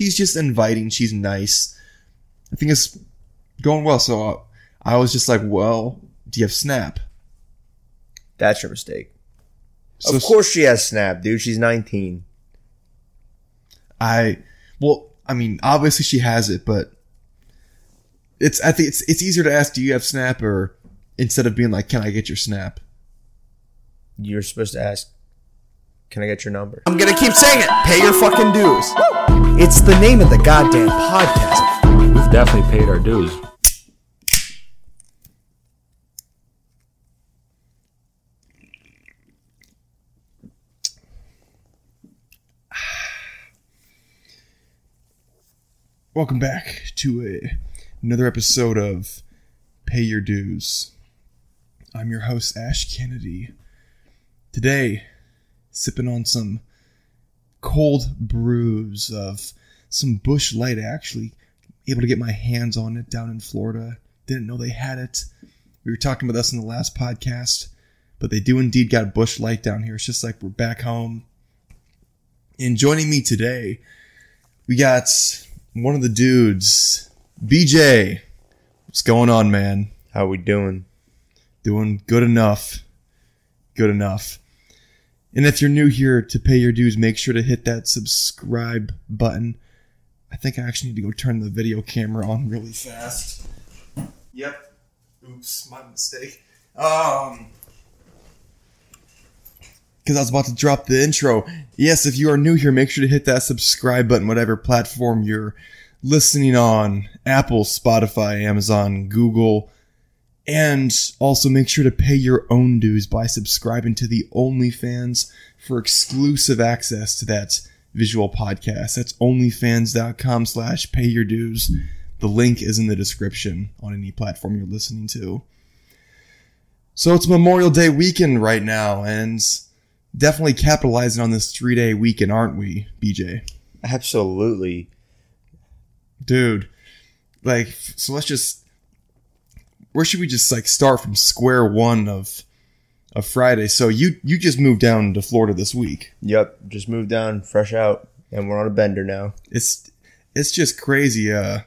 she's just inviting. She's nice. I think it's going well. So uh, I was just like, well, do you have Snap? That's your mistake. So of course she has Snap, dude. She's 19. I, well, I mean, obviously she has it, but it's, I think it's, it's easier to ask, do you have Snap or instead of being like, can I get your Snap? You're supposed to ask, can I get your number? I'm gonna keep saying it. Pay your fucking dues. It's the name of the goddamn podcast. We've definitely paid our dues. Welcome back to a, another episode of Pay Your Dues. I'm your host, Ash Kennedy. Today, sipping on some cold brews of some Busch Light. I actually, able to get my hands on it down in Florida. Didn't know they had it. We were talking about this in the last podcast, but they do indeed got Busch Light down here. It's just like we're back home. And joining me today, we got one of the dudes, BJ. What's going on, man? How are we doing? Doing good enough. Good enough. And if you're new here to pay your dues, make sure to hit that subscribe button. I think I actually need to go turn the video camera on really fast. Yep. Oops, my mistake. Um, because I was about to drop the intro. Yes, if you are new here, make sure to hit that subscribe button, whatever platform you're listening on Apple, Spotify, Amazon, Google. And also make sure to pay your own dues by subscribing to the OnlyFans for exclusive access to that visual podcast. That's onlyfans.com slash pay your dues. The link is in the description on any platform you're listening to. So it's Memorial Day weekend right now, and definitely capitalizing on this three day weekend, aren't we, BJ? Absolutely. Dude, like, so let's just, where should we just like start from square one of, of Friday? So you, you just moved down to Florida this week. Yep. Just moved down, fresh out, and we're on a bender now. It's, it's just crazy. Uh,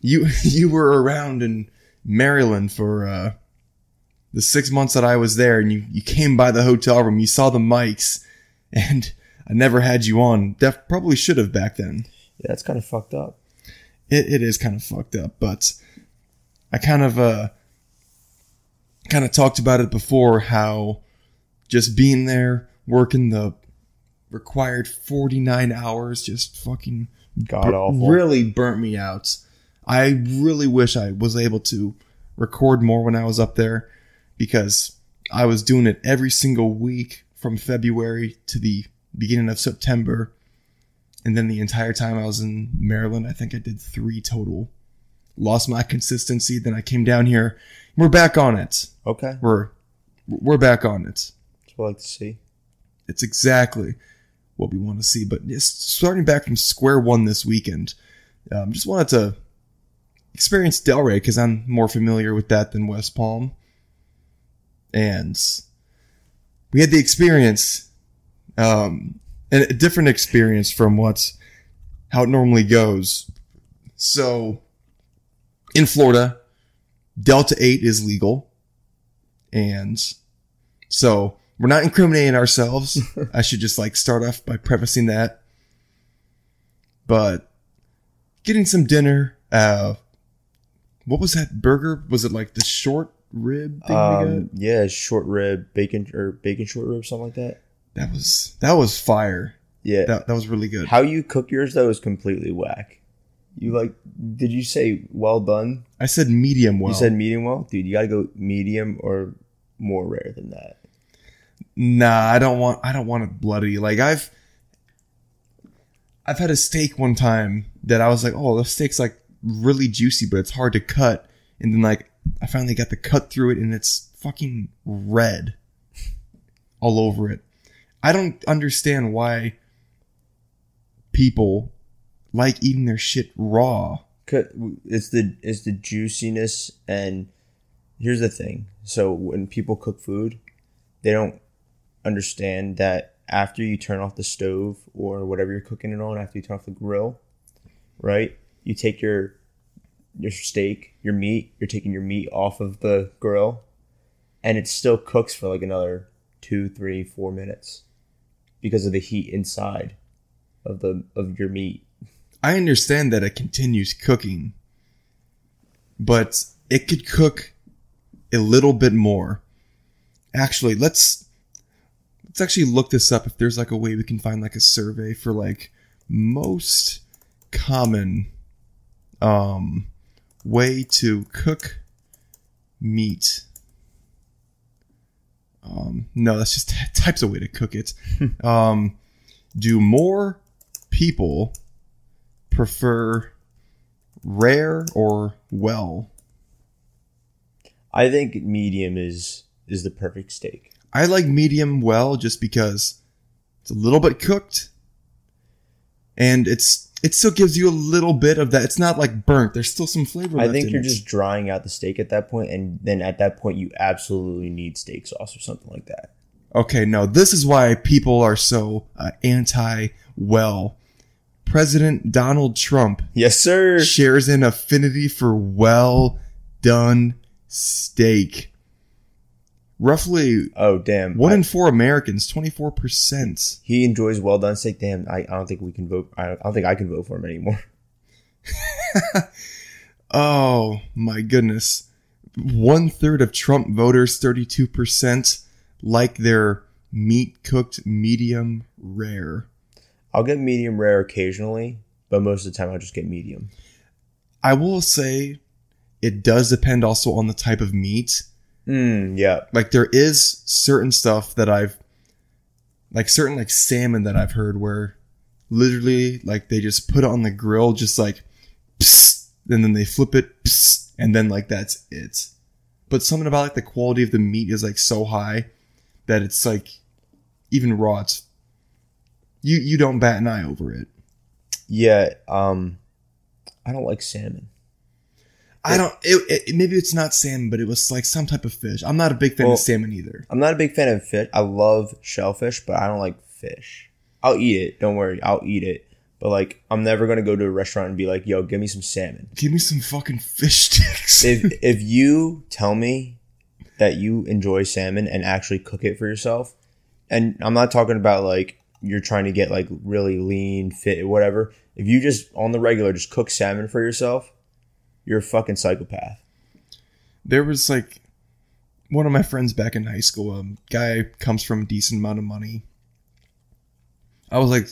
you, you were around in Maryland for, uh, the six months that I was there and you, you came by the hotel room, you saw the mics and I never had you on. Def probably should have back then. Yeah, that's kind of fucked up. It, it is kind of fucked up, but I kind of, uh, kind of talked about it before how just being there, working the required 49 hours just fucking God awful. really burnt me out. I really wish I was able to record more when I was up there because I was doing it every single week from February to the beginning of September. And then the entire time I was in Maryland, I think I did three total. Lost my consistency. Then I came down here. We're back on it. Okay. We're we're back on it. That's what I like to see. It's exactly what we want to see. But just starting back from square one this weekend, um, just wanted to experience Delray because I'm more familiar with that than West Palm. And we had the experience, um, and a different experience from what's how it normally goes. So in Florida, Delta 8 is legal. And so we're not incriminating ourselves. I should just like start off by prefacing that. But getting some dinner, uh, what was that burger? Was it like the short rib thing we Um, got? yeah, short rib, bacon or bacon short rib, something like that. That was, that was fire. Yeah. That, that was really good. How you cook yours though is completely whack. You like? Did you say well done? I said medium well. You said medium well, dude. You got to go medium or more rare than that. Nah, I don't want I don't want it bloody. Like I've I've had a steak one time that I was like, oh, the steak's like really juicy, but it's hard to cut. And then like I finally got the cut through it and it's fucking red all over it. I don't understand why people like eating their shit raw. It's the it's the juiciness and here's the thing. So when people cook food, they don't understand that after you turn off the stove or whatever you're cooking it on, after you turn off the grill, right? You take your your steak, your meat, you're taking your meat off of the grill, and it still cooks for like another two, three, four minutes because of the heat inside of the of your meat. I understand that it continues cooking, but it could cook a little bit more. Actually, let's let's actually look this up if there's like a way we can find like a survey for like most common um way to cook meat. Um no, that's just types of way to cook it. um do more people prefer rare or well? I think medium is is the perfect steak. I like medium well just because it's a little bit cooked and it's it still gives you a little bit of that. It's not like burnt. There's still some flavor. I think in you're it. just drying out the steak at that point, and then at that point you absolutely need steak sauce or something like that. okay. No, this is why people are so uh, anti well. President Donald Trump Yes, sir. shares an affinity for well done steak. Roughly Oh damn! one I- in four Americans, twenty four percent. he enjoys well done steak. Damn, I, I don't think we can vote. I don't, I don't think I can vote for him anymore. Oh my goodness. One third of Trump voters, 32%, like their meat cooked medium rare. I'll get medium rare occasionally, but most of the time I'll just get medium. I will say it does depend also on the type of meat. Mm, yeah. Like there is certain stuff that I've, like certain like salmon that I've heard where literally like they just put it on the grill, just like, psst, and then they flip it, psst, and then like that's it. But something about like the quality of the meat is like so high that it's like even raw. It's you you don't bat an eye over it. Yeah. Um, I don't like salmon. I don't. It, it, maybe it's not salmon, but it was like some type of fish. I'm not a big fan Well- of salmon either. I'm not a big fan of fish. I love shellfish, but I don't like fish. I'll eat it. Don't worry. I'll eat it. But like, I'm never gonna go to a restaurant and be like, "Yo, give me some salmon." Give me some fucking fish sticks. If if you tell me that you enjoy salmon and actually cook it for yourself, and I'm not talking about like you're trying to get like really lean, fit, whatever. If you just on the regular just cook salmon for yourself, you're a fucking psychopath. there was like one of my friends back in high school. A guy comes from a decent amount of money. I was like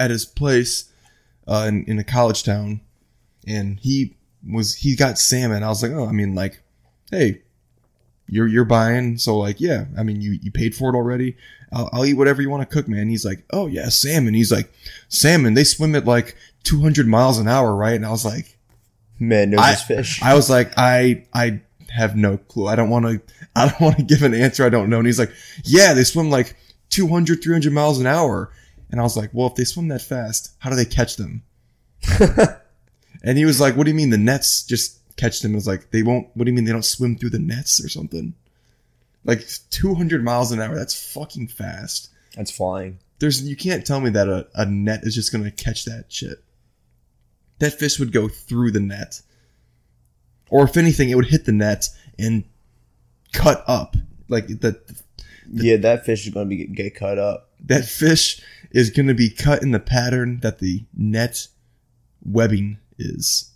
at his place uh, in, in a college town, and he was he got salmon. I was like, oh, I mean, like, hey, you're you're buying, so like, yeah, I mean, you you paid for it already. I'll, I'll eat whatever you want to cook, man. He's like, oh yeah, salmon. He's like, salmon. They swim at like 200 miles an hour, right? And I was like. Man knows I, his fish. I was like, I I have no clue. I don't want to. I don't want to give an answer I don't know. And he's like, Yeah, they swim like 200, 300 miles an hour. And I was like, Well, if they swim that fast, how do they catch them? and he was like, What do you mean the nets just catch them? I was like, They won't. What do you mean they don't swim through the nets or something? Like 200 miles an hour. That's fucking fast. That's flying. There's you can't tell me that a, a net is just gonna catch that shit. That fish would go through the net. Or if anything, it would hit the net and cut up. Like the Yeah, that fish is gonna be get cut up. that fish is gonna be cut in the pattern that the net webbing is.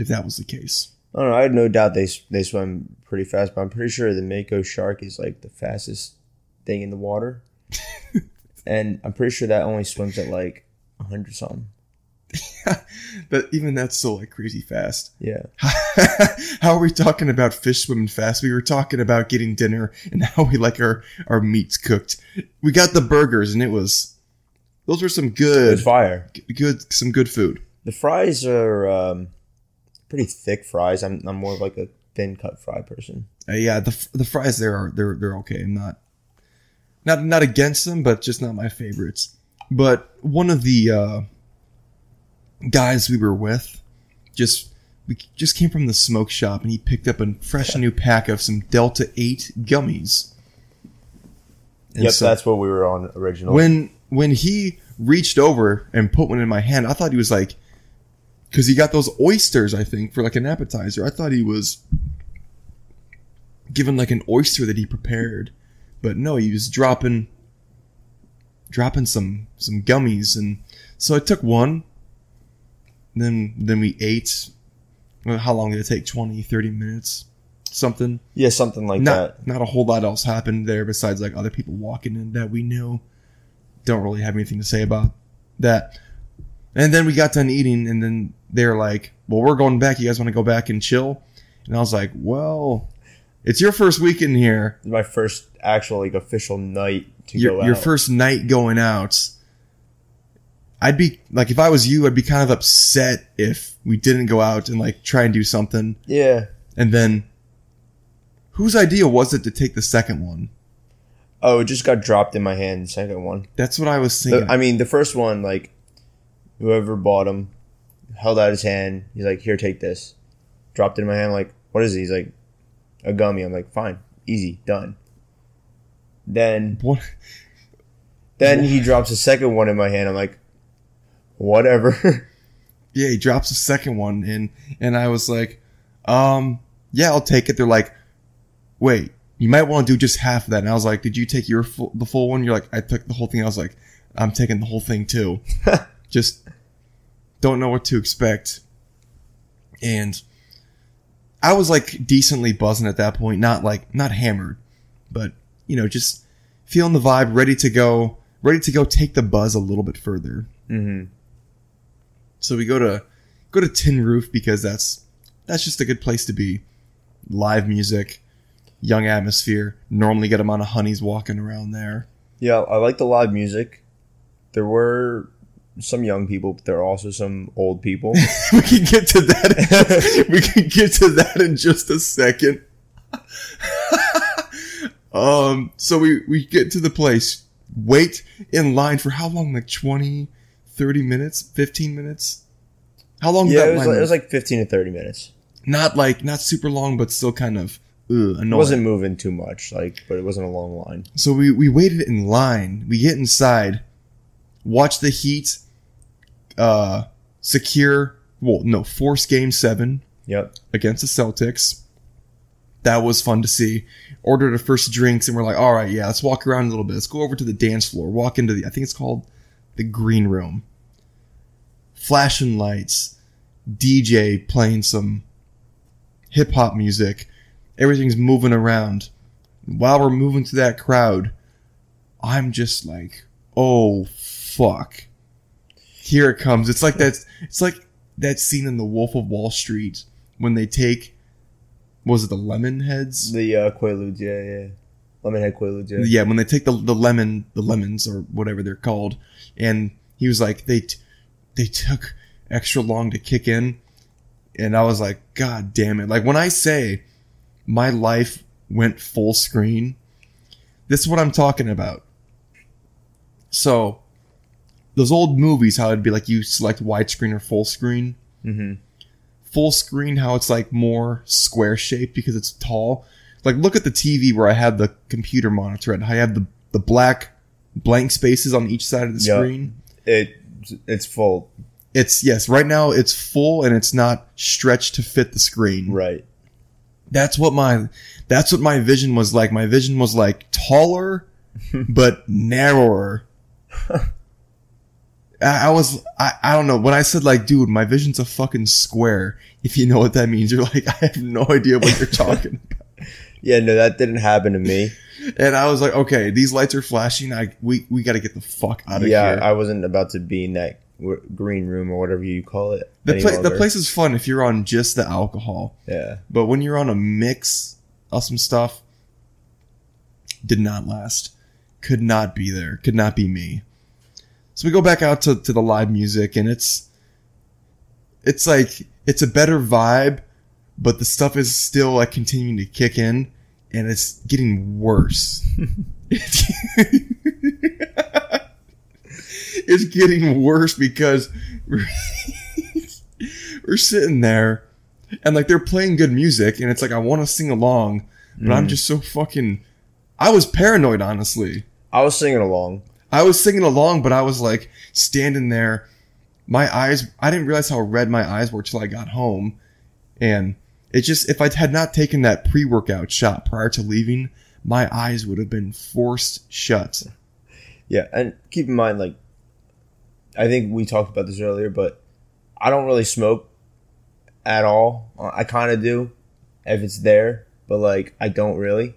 If that was the case. I don't know. I had no doubt they they swim pretty fast, but I'm pretty sure the mako shark is like the fastest thing in the water, and I'm pretty sure that only swims at like hundred something. But even that's still like crazy fast. Yeah, how are we talking about fish swimming fast? We were talking about getting dinner and how we like our, our meats cooked. We got the burgers and it was, those were some good, fire. good, some good food. The fries are um, pretty thick fries. I'm I'm more of like a thin cut fry person. Uh, yeah, the the fries there are they're they're okay. I'm not not not against them, but just not my favorites. But one of the uh, guys we were with just we just came from the smoke shop, and he picked up a fresh new pack of some Delta Eight gummies. And yep, so- that's what we were on originally. when when he reached over and put one in my hand, I thought he was like because he got those oysters, I think, for like an appetizer. I thought he was given like an oyster that he prepared, but no, he was dropping dropping some some gummies, and so I took one. Then then we ate. How long did it take? 20, 30 minutes, something. Yeah, something like Not that. not a whole lot else happened there besides like other people walking in that we knew. Don't really have anything to say about that. And then we got done eating, and then they're like, "Well, we're going back. You guys want to go back and chill?" And I was like, "Well, it's your first weekend here. My first actual like official night to Your go out. your first night going out." I'd be like, if I was you, I'd be kind of upset if we didn't go out and like try and do something. yeah. And then, whose idea was it to take the second one? Oh, it just got dropped in my hand. The second one. That's what I was The- I mean, the first one, like, whoever bought him held out his hand. He's like, "Here, take this." Dropped it in my hand. I'm like, what is it? He's like, a gummy. I'm like, fine, easy, done. Then, what? then he drops a second one in my hand. I'm like, whatever. yeah, he drops a second one in, and I was like, um, yeah, I'll take it. They're like, wait, you might want to do just half of that. And I was like, did you take your full, the full one? You're like, I took the whole thing. I was like, I'm taking the whole thing too. just don't know what to expect. And I was like decently buzzing at that point, not like, not hammered, but you know, just feeling the vibe, ready to go, ready to go take the buzz a little bit further. hmm So we go to go to Tin Roof because that's that's just a good place to be. Live music, young atmosphere. Normally get them on a honeys walking around there. Yeah, I like the live music. There were some young people, but there are also some old people. we can get to that. we can get to that in just a second. um. So we we get to the place. Wait in line for how long? Like 20, 30 minutes, fifteen minutes. How long? did yeah, that it was, line like, it was was? like 15 to 30 minutes. not like not super long, but still kind of ugh, annoying. It wasn't moving too much, like, but it wasn't a long line. So we, we waited in line. We get inside, watch the Heat, uh, secure, well, no, force game seven Yep. against the Celtics. That was fun to see. Ordered our first drinks and we're like, all right, yeah, let's walk around a little bit. Let's go over to the dance floor. Walk into the, I think it's called the green room. Flashing lights, DJ playing some hip hop music. Everything's moving around. While we're moving through that crowd, I'm just like, oh fuck. Here it comes. It's like that. It's like that scene in The Wolf of Wall Street when they take, was it the lemon heads? The uh, Quaaludes, yeah, yeah. Lemonhead Quaaludes, yeah. Yeah, when they take the the lemon the lemons or whatever they're called, and he was like they t- they took extra long to kick in, and I was like, God damn it! Like when I say my life went full screen, this is what I'm talking about. So those old movies, how it'd be like you select widescreen or full screen. hmm Full screen, how it's like more square shaped because it's tall. Like look at the TV where I have the computer monitor and I have the the black blank spaces on each side of the Yeah. screen. It, it's full, It's yes, right now it's full and it's not stretched to fit the screen. right. That's what my that's what my vision was like. My vision was like taller but narrower. I, was I, I don't know when I said like dude my vision's a fucking square if you know what that means you're like I have no idea what you're talking about Yeah, no, that didn't happen to me. and I was like okay these lights are flashing I we we got to get the fuck out of yeah, here I wasn't about to be in that green room or whatever you call it. the, pla- the place is fun if you're on just the alcohol Yeah. But when you're on a mix of some stuff, did not last. Could not be there. Could not be me. So we go back out to, to the live music and it's it's like it's a better vibe, but the stuff is still like continuing to kick in and it's getting worse. it's getting worse because we're, we're sitting there and like they're playing good music and it's like I want to sing along, but I'm mm. just so fucking I was paranoid honestly. I was singing along. I was singing along, but I was like standing there my eyes, I didn't realize how red my eyes were till I got home. And it just, if I had not taken that pre workout shot prior to leaving, my eyes would have been forced shut. Yeah, and keep in mind, like, I think we talked about this earlier, but I don't really smoke at all. I kind of do if it's there, but like, I don't really.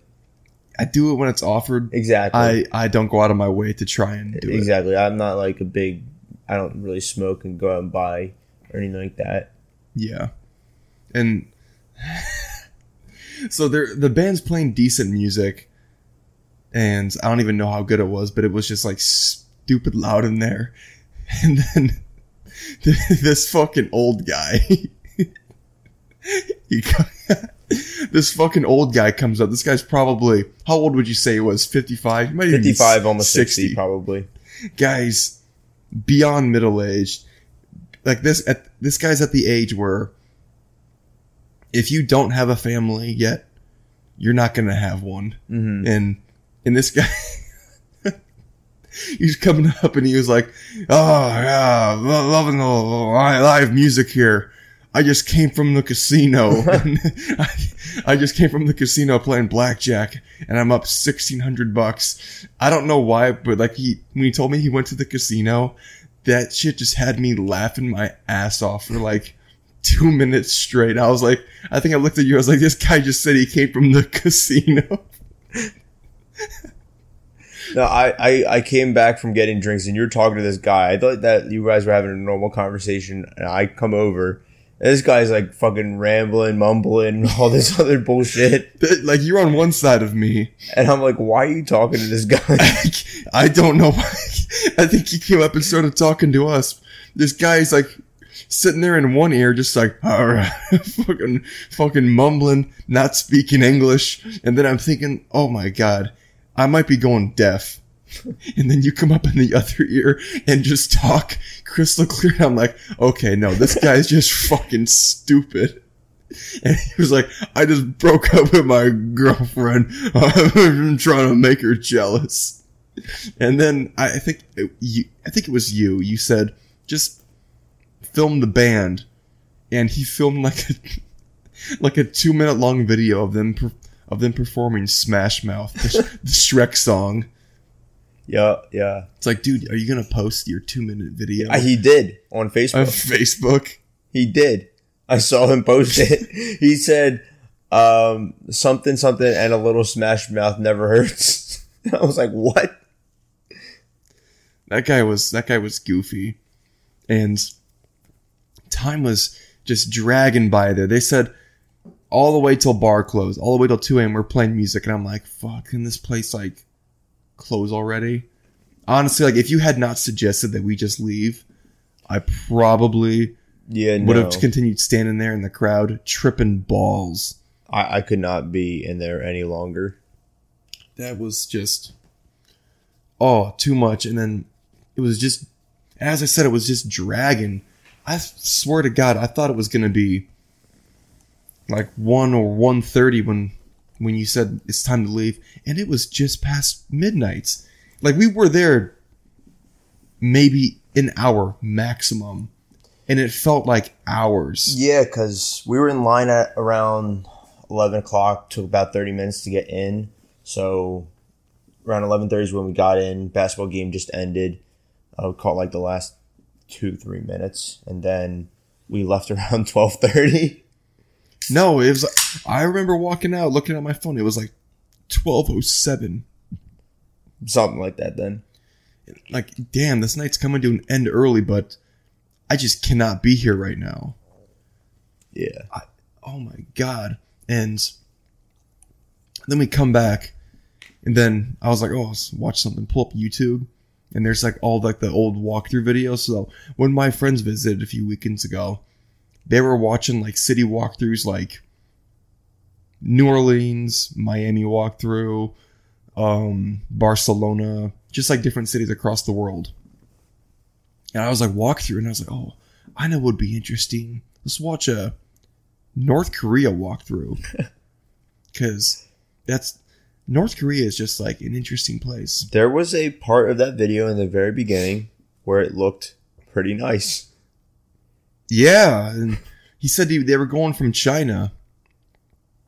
I do it when it's offered. Exactly. I, I don't go out of my way to try and do it. exactly. I'm not like a big. I don't really smoke and go out and buy or anything like that. Yeah. And so they're the band's playing decent music and I don't even know how good it was, but it was just like stupid loud in there. And then this fucking old guy he this fucking old guy comes up. This guy's probably how old would you say he was? Fifty five. Fifty five, almost 60, probably. Guys beyond middle aged. Like this at this guy's at the age where if you don't have a family yet, you're not gonna have one. Mhm. And and this guy he's coming up and he was like, "Oh yeah, lo- loving the live music here. I just came from the casino. I, I just came from the casino playing blackjack, and I'm up sixteen hundred bucks. I don't know why, but like he when he told me he went to the casino, that shit just had me laughing my ass off for like." Two minutes straight. I was like, I think I looked at you. I was like, this guy just said he came from the casino. No, I, I, I came back from getting drinks and you're talking to this guy. I thought that you guys were having a normal conversation and I come over. This guy's like fucking rambling, mumbling, all this other bullshit. Like you're on one side of me. And I'm like, why are you talking to this guy? I don't know why. I think he came up and started talking to us. This guy's like sitting there in one ear, just like, all right, fucking, fucking mumbling, not speaking English. And then I'm thinking, oh my God, I might be going deaf. And then you come up in the other ear and just talk crystal clear. I'm like, okay, no, this guy's just fucking stupid. And he was like, I just broke up with my girlfriend. I'm trying to make her jealous. And then I think it, you, I think it was you. You said just film the band, and he filmed like a like a two minute long video of them of them performing Smash Mouth, the, the Shrek song. Yeah, yeah. It's like, dude, are you gonna post your two minute video Uh, he did on Facebook. on Facebook. He did. I saw him post it. he said, um, something, something, and a little smash mouth never hurts. I was like, what? that guy was that guy was goofy and time was just dragging by there they said all the way till bar closed all the way till 2 a.m we're playing music and i'm like fuck can this place like close already honestly like if you had not suggested that we just leave i probably Yeah, would no. have continued standing there in the crowd tripping balls I, I could not be in there any longer. that was just oh too much and then it was just as i said it was just dragging i swear to god i thought it was gonna be like 1 or 1.30 when when you said it's time to leave and it was just past midnight like we were there maybe an hour maximum and it felt like hours Yeah, because we were in line at around 11 o'clock, took about 30 minutes to get in. So around 11.30 is when we got in. Basketball game just ended. I would call it like the last two, three minutes. And then we left around 12.30. no it was i remember walking out looking at my phone it was like 1207 Something like that then. like, damn, this night's coming to an end early, but I just cannot be here right now. Yeah. Oh my god. And then we come back, and then I was like, oh, let's watch something, pull up YouTube. And there's like all like the old walkthrough videos. So when my friends visited a few weekends ago, they were watching like city walkthroughs like New Orleans, Miami walkthrough, um, Barcelona, just like different cities across the world. And I was like walkthrough, and I was like, oh, I know what would be interesting. Let's watch a North Korea walkthrough, because that's North Korea is just like an interesting place. There was a part of that video in the very beginning where it looked pretty nice. Yeah, and he said he, they were going from China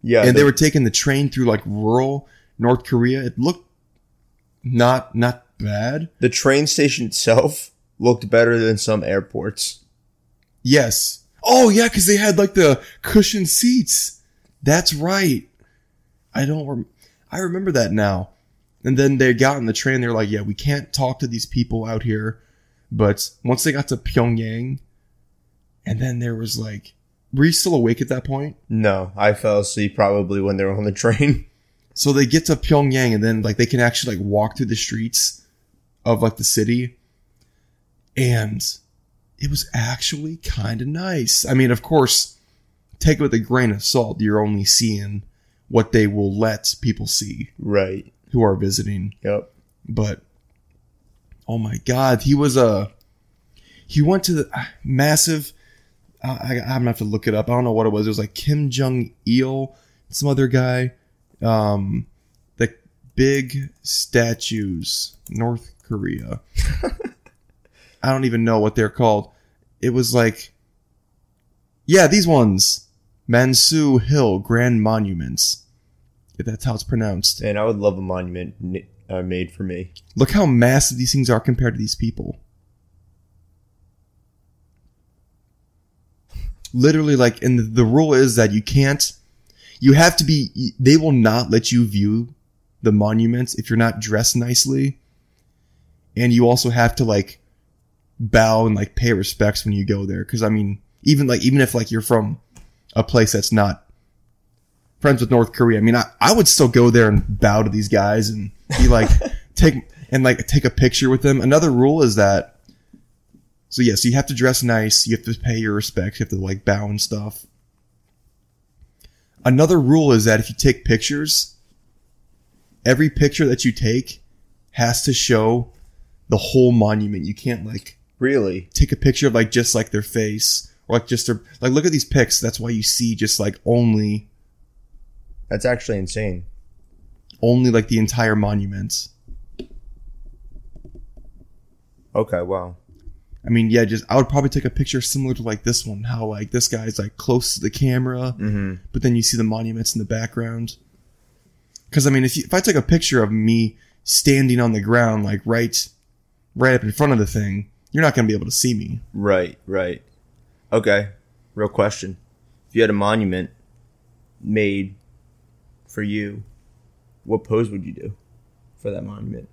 Yeah, and the- they were taking the train through like rural North Korea. It looked not not bad. the train station itself looked better than some airports. Yes. Oh yeah, because they had like the cushioned seats. That's right. I don't. Rem- I remember that now. And then they got on the train. They're like, "Yeah, we can't talk to these people out here." But once they got to Pyongyang, and then there was like, were you still awake at that point? No, I fell asleep probably when they were on the train. So they get to Pyongyang and then like they can actually like walk through the streets of like the city. And it was actually kind of nice. I mean, of course, take it with a grain of salt. You're only seeing what they will let people see Right. who are visiting. Yep. But oh my god, he was a he went to the uh, massive. I, I, I'm gonna have to look it up. I don't know what it was. It was like Kim Jong Il, some other guy. Um, the big statues, North Korea. I don't even know what they're called. It was like, yeah, these ones, Mansu Hill Grand Monuments. If that's how it's pronounced. And I would love a monument uh, made for me. Look how massive these things are compared to these people. Literally, like, and the, the rule is that you can't, you have to be, they will not let you view the monuments if you're not dressed nicely. And you also have to, like, bow and, like, pay respects when you go there. Cause I mean, even, like, even if, like, you're from a place that's not friends with North Korea, I mean, I, I would still go there and bow to these guys and be like, take, and like take a picture with them. Another rule is that, so yes, you have to dress nice. You have to pay your respects. You have to like bow and stuff. Another rule is that if you take pictures, every picture that you take has to show the whole monument. You can't like Really? take a picture of like just like their face or like just their like look at these pics. That's why you see just like only That's actually insane. only like the entire monument. Okay, wow. I mean, yeah, just I would probably take a picture similar to like this one, how like this guy's like close to the camera, Mm-hmm. but then you see the monuments in the background. Because I mean, if you, if I took a picture of me standing on the ground, like right, right up in front of the thing, you're not gonna be able to see me. Right, right. Okay. Real question. If you had a monument made for you, what pose would you do for that monument?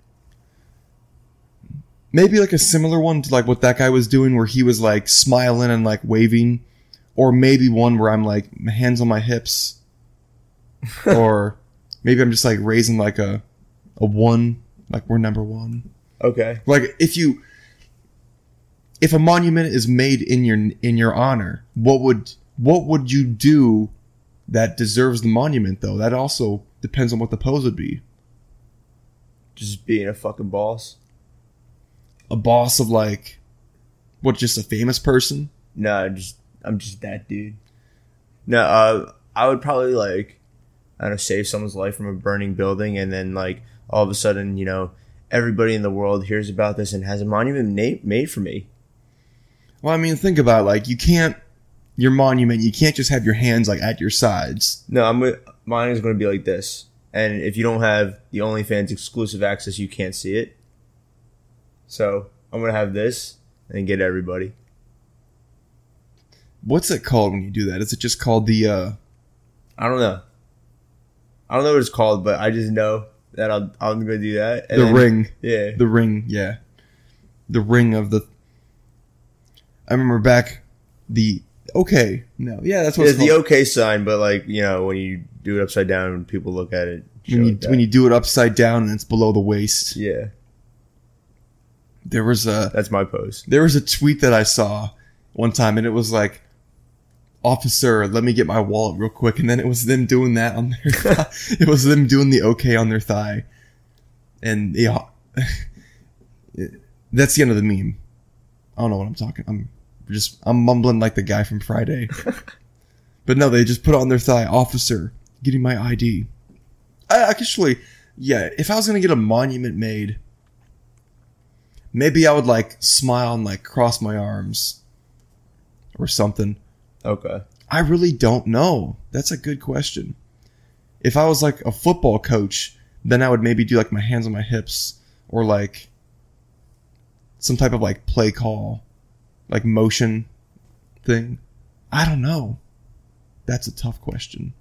Maybe like a similar one to like what that guy was doing, where he was like smiling and like waving, or maybe one where I'm like my hands on my hips, or maybe I'm just like raising like a a one, like we're number one. Okay. Like if you if a monument is made in your in your honor, what would what would you do that deserves the monument though? That also depends on what the pose would be. Just being a fucking boss? A boss of like what just a famous person? No, just I'm just that dude. No, uh, I would probably like I don't know, save someone's life from a burning building, and then like all of a sudden, you know, everybody in the world hears about this and has a monument na- made for me. Well, I mean, think about it, like you can't your monument, you can't just have your hands like at your sides. No, I'm mine is going to be like this, and if you don't have the OnlyFans exclusive access, you can't see it. So I'm gonna have this and get everybody. What's it called when you do that? Is it just called the uh I don't know. I don't know what it's called, but I just know that I'm, I'm gonna do that. the then- ring? Yeah. The ring, yeah. The ring of the I remember back the okay, no. Yeah, that's what It's it's the okay sign, but like you know, when you do it upside down and people look at it, when you like when you do it upside down and it's below the waist. yeah, There was a that's my pose. there was a tweet that I saw one time and it was like officer let me get my wallet real quick. And then it was them doing that on their thigh. it was them doing the okay on their thigh. And yeah that's the end of the meme. I don't know what i'm talking i'm just i'm mumbling like the guy from friday. But no they just put it on their thigh officer getting my id i actually yeah if i was gonna get a monument made maybe I would like smile and like cross my arms or something. Okay. I really don't know. That's a good question. If I was like a football coach, then I would maybe do like my hands on my hips or like some type of like play call, like motion thing. I don't know. That's a tough question.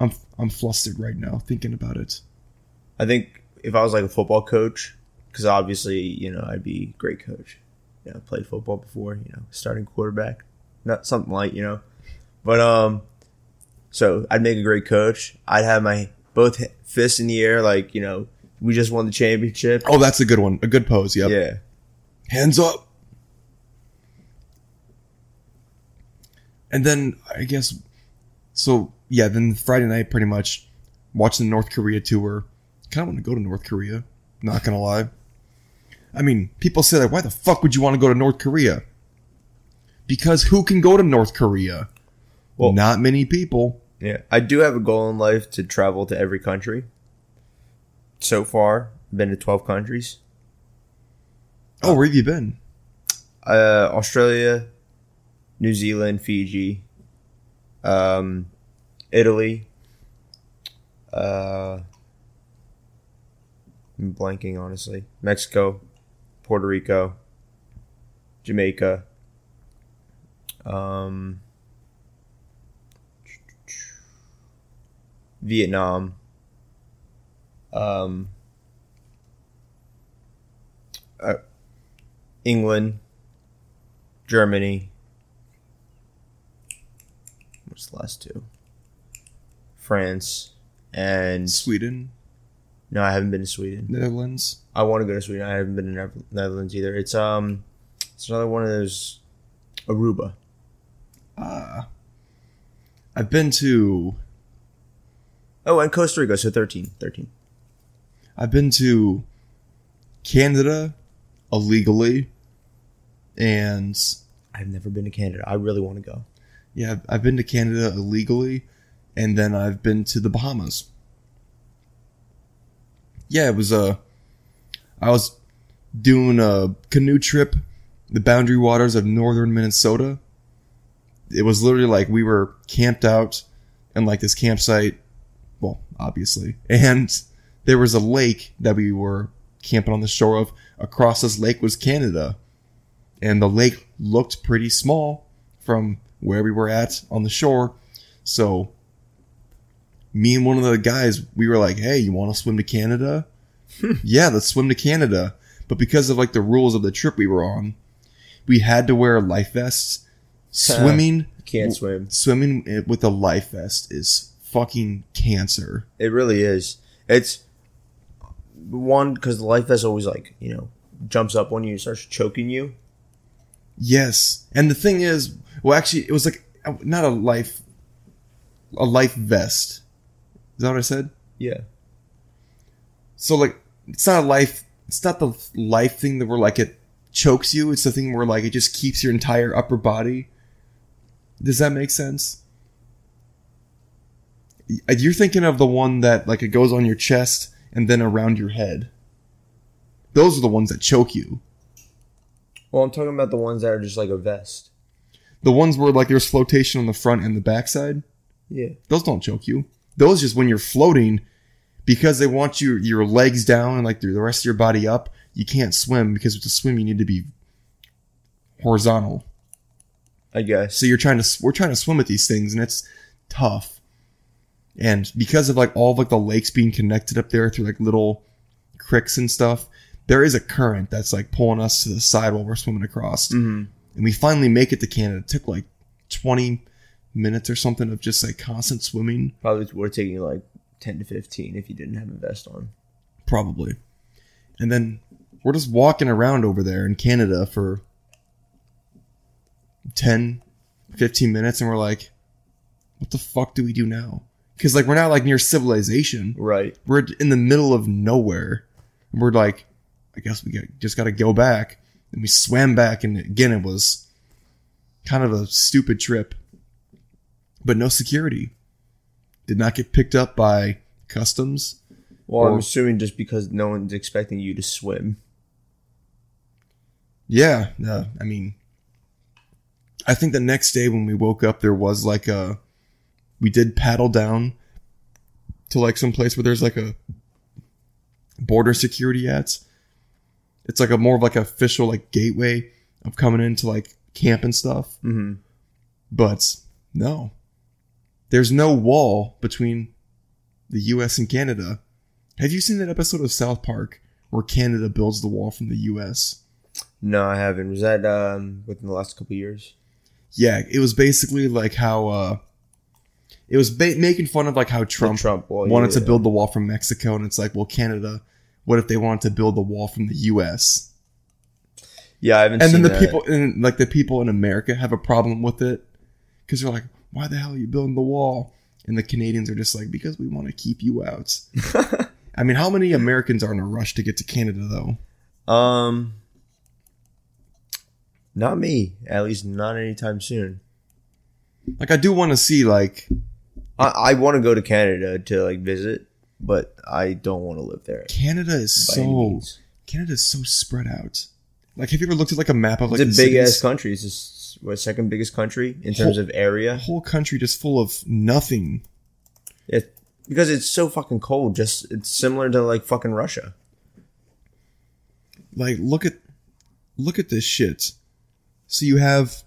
I'm I'm flustered right now thinking about it. I think if I was like a football coach, because obviously, you know, I'd be a great coach. You know, played football before, you know, starting quarterback. Not something like, you know. But um so I'd make a great coach. I'd have my both fists in the air like, you know, we just won the championship. Oh, that's a good one. A good pose. Yep. Yeah. Hands up. And then I guess so yeah, then Friday night pretty much watching the North Korea tour. Kinda want to go to North Korea, not gonna lie. I mean, people say like, why the fuck would you want to go to North Korea? Because who can go to North Korea? Well- not many people. Yeah. I do have a goal in life to travel to every country. So far, been to 12 countries. Oh, where have you been? uh, Australia, New Zealand, Fiji, um, Italy. Uh, I'm blanking honestly. Mexico, Puerto Rico, Jamaica. Um, Vietnam. Um, uh, England. Germany. What's the last two? France and Sweden, no, I haven't been to Sweden. Netherlands. I want to go to Sweden. I haven't been to Netherlands either. It's um, it's another one of those Aruba. Ah. I've been to Oh, and Costa Rica. So 13. 13. I've been to Canada illegally, and I've never been to Canada. I really want to go. yeah, I've been to Canada illegally, and then I've been to the Bahamas. Yeah, it was a. I was doing a canoe trip, the boundary waters of northern Minnesota. It was literally like we were camped out in like this campsite. Well, obviously, and there was a lake that we were camping on the shore of. Across this lake was Canada, and the lake looked pretty small from where we were at on the shore. So, me and one of the guys, we were like, "Hey, you want to swim to Canada?" Hmm. yeah, let's swim to Canada. But because of like the rules of the trip we were on, we had to wear life vests. Swimming, Can't swim. swimming with a life vest is fucking cancer. It really is. It's one because the life vest always like you know jumps up on you and starts choking you. Yes, and the thing is, well, actually, it was like not a life, a life vest. Is that what I said? Yeah. So like, it's not a life. It's not the life thing that where like it chokes you. It's the thing where like it just keeps your entire upper body. Does that make sense? Uh, you're thinking of the one that like it goes on your chest and then around your head. Those are the ones that choke you. Well, I'm talking about the ones that are just like a vest. The ones where like there's flotation on the front and the backside. Yeah. Those don't choke you. Those just when you're floating, because they want you your legs down and like the rest of your body up. You can't swim because to swim you need to be horizontal. I guess. So you're trying to we're trying to swim with these things and it's tough. And because of like all of like the lakes being connected up there through like little cricks and stuff, there is a current that's like pulling us to the side while we're swimming across. Mm-hmm. And we finally make it to Canada. It took like 20 minutes or something of just like constant swimming. Probably would take you like ten to fifteen if you didn't have a vest on. Probably. And then we're just walking around over there in Canada for 10, 15 minutes and we're like, what the fuck do we do now? Because like we're not like near civilization. Right. We're in the middle of nowhere. And we're like, I guess we got, just got to go back. And we swam back and again it was kind of a stupid trip. But no security. Did not get picked up by customs. Well, I'm assuming just because no one's expecting you to swim. Yeah, uh, I mean, I think the next day when we woke up, there was like a, we did paddle down to like some place where there's like a border security at. It's like a more of like official like gateway of coming into like camp and stuff. Mm-hmm. But no, there's no wall between the U.S. and Canada. Have you seen that episode of South Park where Canada builds the wall from the U.S.? No, I haven't. Was that um, within the last couple years? Yeah, it was basically like how uh, it was ba- making fun of like how Trump, Trump wall, wanted to yeah. build the wall from Mexico, and it's like, well, Canada. What if they wanted to build the wall from the U.S. Yeah, I haven't. and then the that. people in like the people in America have a problem with it because they're like, "Why the hell are you building the wall?" And the Canadians are just like, "Because we want to keep you out." I mean, how many Americans are in a rush to get to Canada though? Um, not me. At least not anytime soon. Like, I do want to see like I, I want to go to Canada to like visit, but I don't want to live there. Canada is so. Canada is so spread out. Like, have you ever looked at like a map of like It's the a big ass cities? country. It's just what second biggest country in terms Whole- of area. whole country just full of nothing? It, because it's so fucking cold. Just it's similar to like fucking Russia. like look at look at this shit so you have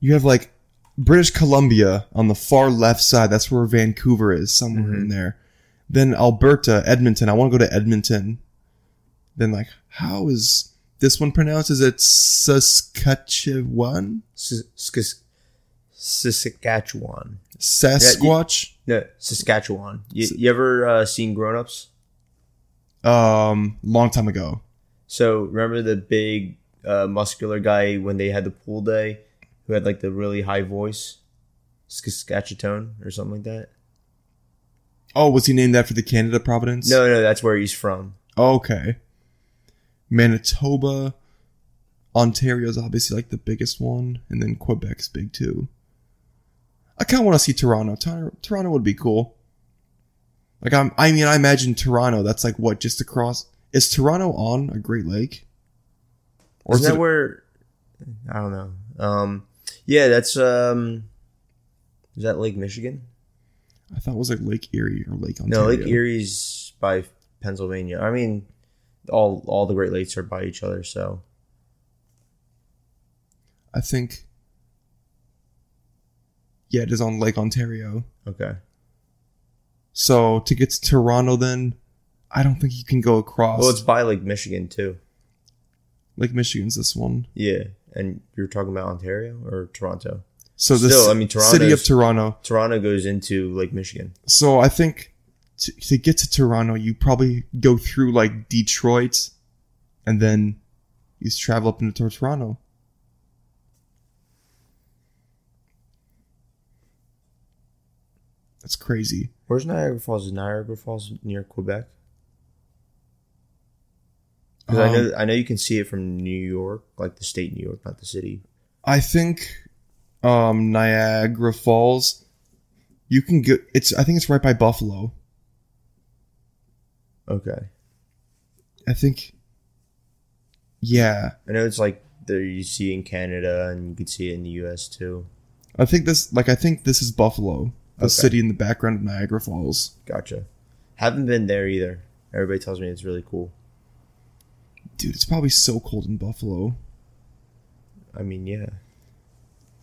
you have like british columbia on the far left side that's where vancouver is somewhere in mm-hmm. there then alberta edmonton i want to go to edmonton then like how is this one pronounced is it saskatchewan Saskatchewan. sasquatch No, Saskatchewan. You, you ever uh, seen Grown Ups? um long time ago So remember the big uh, muscular guy when they had the pool day, who had like the really high voice, Saskatchewan or something like that. oh was he named after the canada providence No, no, that's where he's from. Okay. Manitoba, Ontario's obviously like the biggest one, and then Quebec's big too. I kind of want to see Toronto. Tor- Toronto would be cool. Like I'm, I mean, I imagine Toronto. That's like what just across. Is Toronto on a Great Lake? Or Isn't is that it, where? I don't know. Um, yeah, that's um, is that Lake Michigan? I thought it was like Lake Erie or Lake Ontario. No, Lake Erie's by Pennsylvania. I mean, all all the Great Lakes are by each other. So I think. Yeah, it is on Lake Ontario. okay, So to get to Toronto, then I don't think you can go across. well, it's by Lake Michigan too. Lake Michigan's this one. Yeah, and you're talking about Ontario or Toronto? So the Still, I mean, city of Toronto. Toronto goes into Lake Michigan. So I think to, to get to Toronto, you probably go through like Detroit, and then you just travel up into Toronto. That's crazy. Where's Niagara Falls? Is Niagara Falls near Quebec? Because I Um, know I know you can see it from New York, like the state New York, not the city. I think um, Niagara Falls. You can get it's. I think it's right by Buffalo. Okay, I think. Yeah, I know it's like there you see in Canada, and you can see it in the U.S. too. I think this. Like, I think this is Buffalo, the Okay. city in the background of Niagara Falls. Gotcha. Haven't been there either. Everybody tells me it's really cool. Dude, it's probably so cold in Buffalo. I mean, yeah,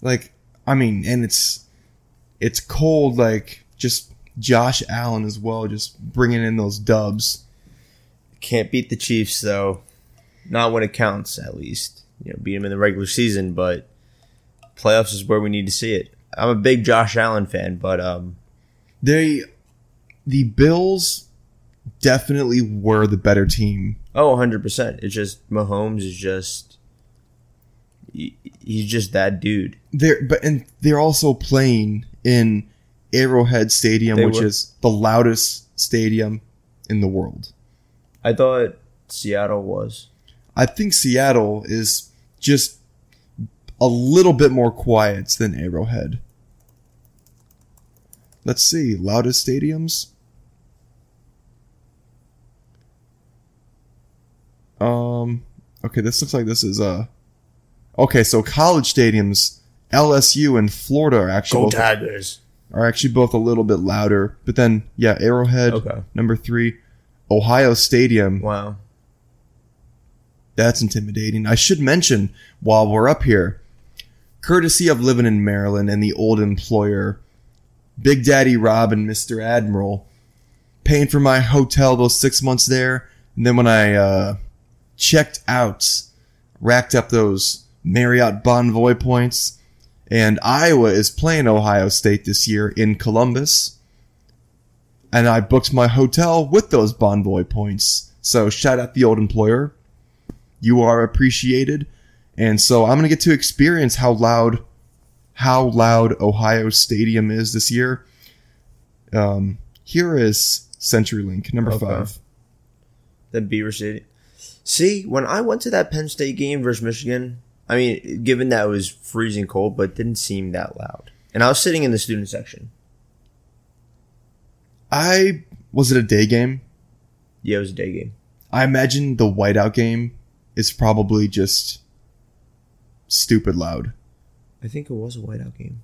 Like, I mean, and it's it's cold. Like, just Josh Allen as well, just bringing in those dubs. can't beat the Chiefs though. Not when it counts, at least. You know, beat them in the regular season, but playoffs is where we need to see it. I'm a big Josh Allen fan, but um, They, the Bills, definitely were the better team. oh, 100 percent. It's just Mahomes is just he- he's just that dude. They're but and they're also playing in Arrowhead Stadium, They which were. is the loudest stadium in the world. I thought Seattle was. I think Seattle is just a little bit more quiet than Arrowhead. Let's see, loudest stadiums. Um, okay, this looks like this is uh Okay, so college stadiums, LSU and Florida are actually both, Tigers. Are actually both a little bit louder. But then, yeah, Arrowhead, Okay. number three, Ohio Stadium. Wow. That's intimidating. I should mention while we're up here, courtesy of living in Maryland and the old employer, Big Daddy Rob and Mr. Admiral, paying for my hotel those six months there. And then when I uh, checked out, racked up those Marriott Bonvoy points, and Iowa is playing Ohio State this year in Columbus. And I booked my hotel with those Bonvoy points. So shout out the old employer you are appreciated. And so I'm going to get to experience how loud how loud Ohio Stadium is this year. Um, here is CenturyLink number Okay. 5. The Beaver Stadium. See, when I went to that Penn State game versus Michigan, I mean, given that it was freezing cold, but it didn't seem that loud. And I was sitting in the student section. I was it a day game? Yeah, it was a day game. I imagine the whiteout game is probably just stupid loud. I think it was a whiteout game.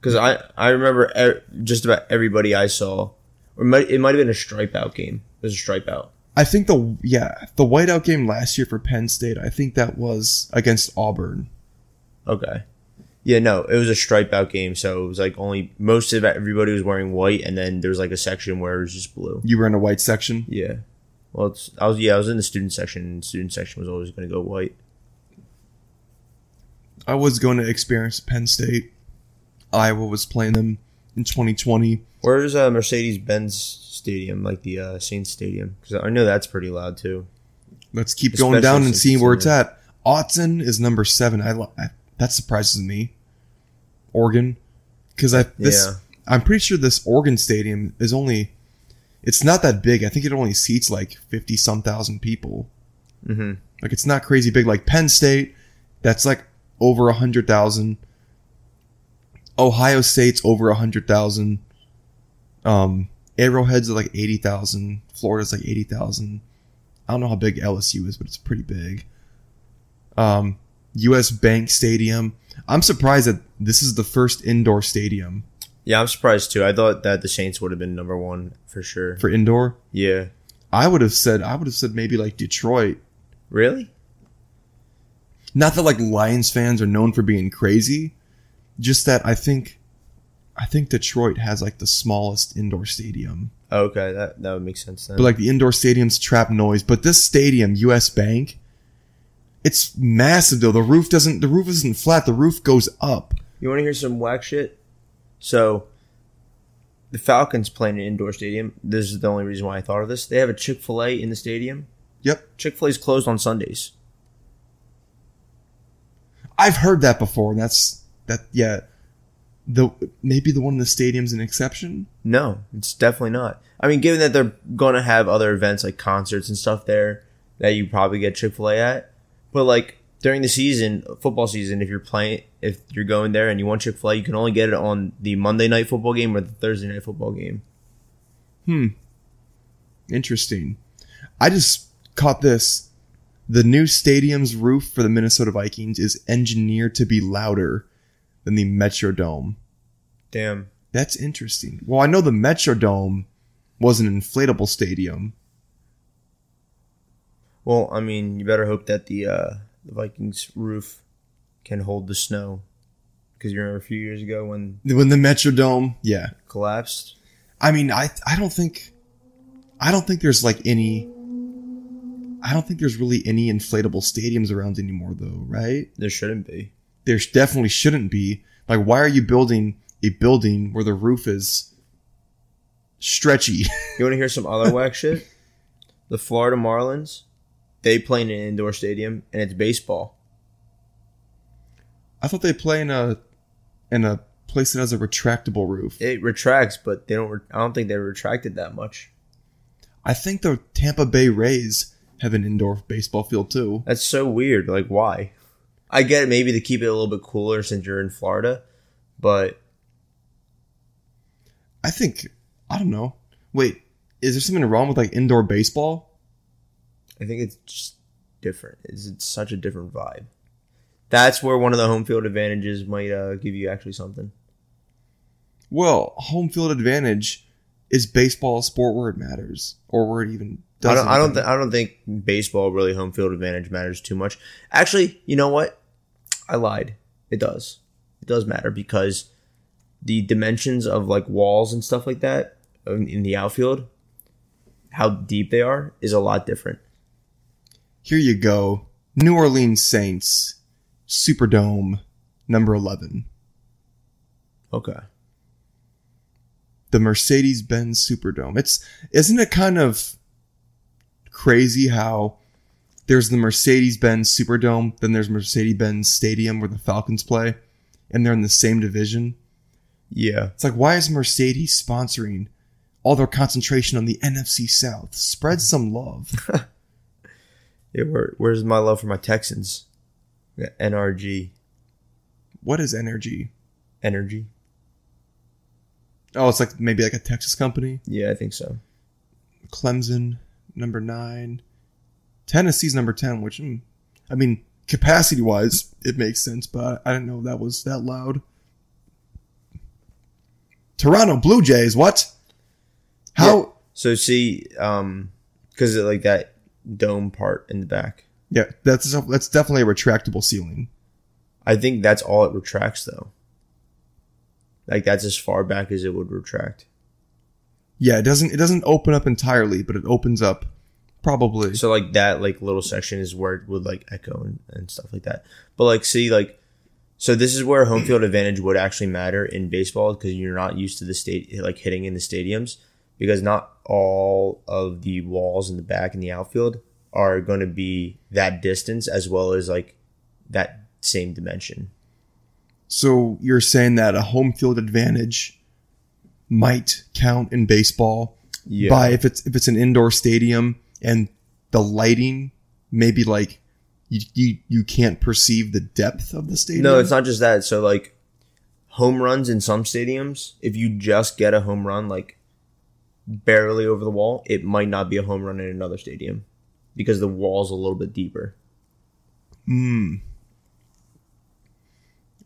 Because I, I remember just about everybody I saw, or it might, it might have been a stripe out game. It was a stripe out. I think the yeah, the whiteout game last year for Penn State, I think that was against Auburn. Okay. Yeah, no, it was a stripe out game, so it was like only most of everybody was wearing white, and then there was like a section where it was just blue. You were in a white section. Yeah. Well, it's I was yeah I was in the student section. and Student section was always going to go white. I was going to experience Penn State. Iowa was playing them in 2020. Where's uh, Mercedes Benz Stadium, like the uh, Saints Stadium? Because I know that's pretty loud too. Let's keep going down and since see where it's at. Autzen is number seven. I, lo- I that surprises me. Oregon, because I this Yeah. I'm pretty sure this Oregon stadium is only. It's not that big. I think it only seats like fifty some thousand people. Mm-hmm. Like it's not crazy big. Like Penn State, that's like over a hundred thousand. Ohio State's over a hundred thousand. Um, Arrowhead's like eighty thousand. Florida's like eighty thousand. I don't know how big LSU is, but it's pretty big. Um, U.S. Bank Stadium. I'm surprised that this is the first indoor stadium Yeah, I'm surprised too. I thought that the Saints would have been number one for sure. for indoor. Yeah. I would have said I would have said maybe like Detroit. Really? Not that like Lions fans are known for being crazy, just that I think I think Detroit has like the smallest indoor stadium. Oh, okay, that that would make sense then. But like the indoor stadiums trap noise, but this stadium, US Bank, it's massive though. The roof doesn't the roof isn't flat, the roof goes up. you want to hear some whack shit? So, the Falcons play in an indoor stadium. This is the only reason why I thought of this. They have a Chick Fil A in the stadium. Yep. Chick Fil A is closed on Sundays. I've heard that before, and that's that yeah. The maybe the one in the stadium's an exception. No, it's definitely not. I mean, given that they're going to have other events like concerts and stuff there that you probably get Chick Fil A at, but like during the season, football season, if you're playing, if you're going there and you want Chick Fil A, you can only get it on the Monday night football game or the Thursday night football game. Hmm. Interesting. I just caught this. The new stadium's roof for the Minnesota Vikings is engineered to be louder than the Metrodome. Damn. That's interesting. Well, I know the Metrodome was an inflatable stadium. Well, I mean, you better hope that the uh, the Vikings roof can hold the snow, because you remember a few years ago when When the Metrodome, yeah. collapsed. I mean, I I don't think I don't think there's like any I don't think there's really any inflatable stadiums around anymore though, right? There shouldn't be. There definitely shouldn't be. Like why are you building a building where the roof is stretchy? You want to hear some other whack shit? The Florida Marlins, they play in an indoor stadium and it's baseball. I thought they play in a in a place that has a retractable roof. It retracts, but they don't. Re- I don't think they retracted that much. I think the Tampa Bay Rays have an indoor baseball field too. That's so weird. Like, why? I get it, maybe to keep it a little bit cooler since you're in Florida, but I think I don't know. Wait, is there something wrong with like indoor baseball? I think it's just different. It's, it's such a different vibe. That's where one of the home field advantages might uh, give you actually something. Well, home field advantage is baseball a sport where it matters, or where it even I doesn't. don't. I don't. Th- I don't think baseball really home field advantage matters too much. Actually, you know what? I lied. It does. It does matter because the dimensions of like walls and stuff like that in the outfield, how deep they are, is a lot different. Here you go. New Orleans Saints, Superdome, number 11. Okay. The Mercedes Benz Superdome. It's, isn't it kind of crazy how there's the Mercedes Benz Superdome, then there's Mercedes Benz Stadium where the Falcons play, and they're in the same division? Yeah. It's like, why is Mercedes sponsoring all their concentration on the NFC South? Spread mm-hmm. some love. Yeah. Where, where's my love for my Texans? Yeah, NRG what is energy? energy. Oh, it's like maybe like a Texas company. Yeah, I think so. Clemson, number nine. Tennessee's number 10, which, mm, I mean, capacity wise, it makes sense, but I didn't know that was that loud. Toronto Blue Jays, what? How? So see, um, because like that dome part in the back. Yeah, that's that's definitely a retractable ceiling. I think that's all it retracts though. Like that's as far back as it would retract. Yeah, it doesn't it doesn't open up entirely, but it opens up probably. So like that like little section is where it would like echo and, and stuff like that. But like see like so this is where home field advantage would actually matter in baseball because you're not used to the state like hitting in the stadiums because not all of the walls in the back in the outfield are going to be that distance as well as like that same dimension. So you're saying that a home field advantage might count in baseball Yeah. by if it's if it's an indoor stadium and the lighting maybe like you you, you can't perceive the depth of the stadium. No, it's not just that. So like home runs in some stadiums, if you just get a home run like barely over the wall, it might not be a home run in another stadium because the wall's a little bit deeper. Hmm.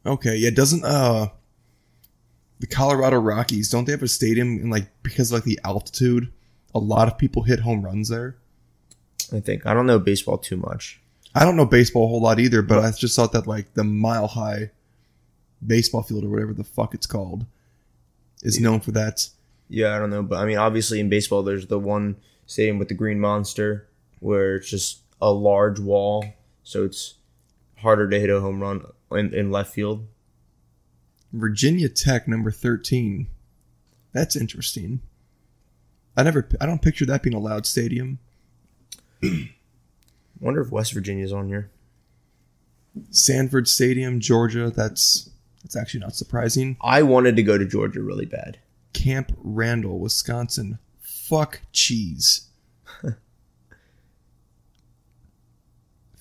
Okay, yeah, doesn't uh the Colorado Rockies don't they have a stadium and like because of like the altitude, a lot of people hit home runs there. I think I don't know baseball too much. I don't know baseball a whole lot either, but I just thought that like the mile high baseball field or whatever the fuck it's called is known for that. Yeah, I don't know, but I mean, obviously in baseball, there's the one stadium with the green monster where it's just a large wall, so it's harder to hit a home run in, in left field. Virginia Tech number 13. That's interesting. I never I don't picture that being a loud stadium. wonder if West Virginia's on here. Sanford Stadium, Georgia, that's that's actually not surprising. I wanted to go to Georgia really bad. Camp Randall, Wisconsin. Fuck cheese.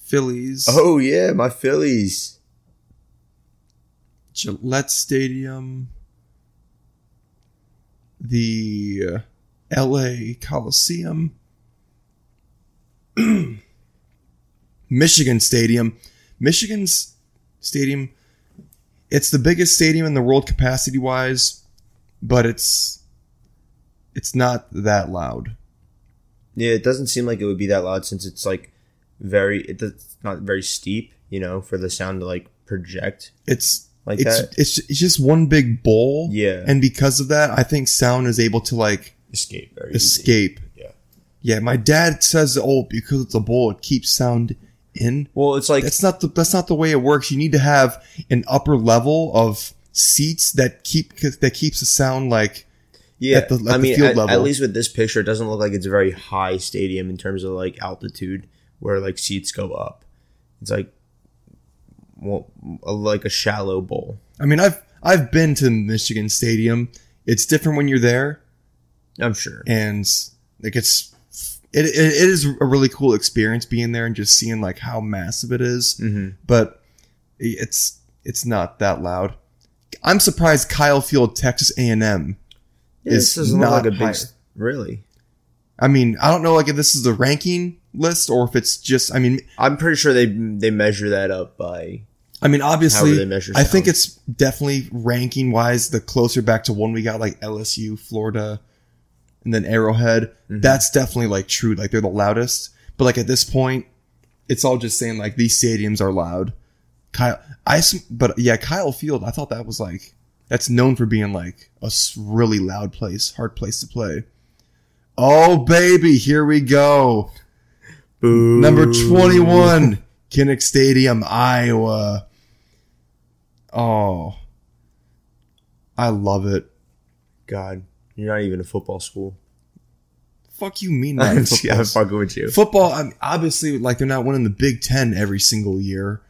Phillies. Oh yeah, my Phillies. Gillette Stadium, the uh, LA Coliseum, Michigan Stadium. Michigan's stadium, it's the biggest stadium in the world capacity wise, but it's it's not that loud. Yeah, it doesn't seem like it would be that loud since it's like very it's not very steep, you know, for the sound to like project. It's Like it's that? it's it's just one big bowl. Yeah. And because of that, I think sound is able to like Escape very easy. Yeah. My dad says, "Oh, because it's a bowl, it keeps sound in." Well, it's like That's not the that's not the way it works. You need to have an upper level of seats that keep that keeps the sound like yeah. at the- at I the mean, field at, level. at least with this picture, it doesn't look like it's a very high stadium in terms of like altitude, where like seats go up. It's like well, like a shallow bowl. I mean, I've I've been to Michigan Stadium. It's different when you're there, I'm sure. and like it's it, it, it is a really cool experience being there and just seeing like how massive it is. hmm But it's it's not that loud. I'm surprised Kyle Field, Texas A&M. Yeah, this is doesn't like a not big. Really, I mean, I don't know like if this is the ranking list or if it's just. I mean, I'm pretty sure they they measure that up by I mean, obviously, they measure I think it's definitely ranking wise, the closer back to one we got, like LSU, Florida, and then Arrowhead. Mm-hmm. That's definitely like true. Like they're the loudest. But like at this point, it's all just saying like these stadiums are loud. Kyle, I but yeah, Kyle Field. I thought that was like that's known for being like a really loud place, hard place to play. Oh baby, here we go. Boo. Number 21, Kinnick Stadium, Iowa. Oh. I love it. God, you're not even a football school. Fuck you mean not I'm football. fucking with you. Football, I mean, obviously, like they're not winning the Big Ten every single year,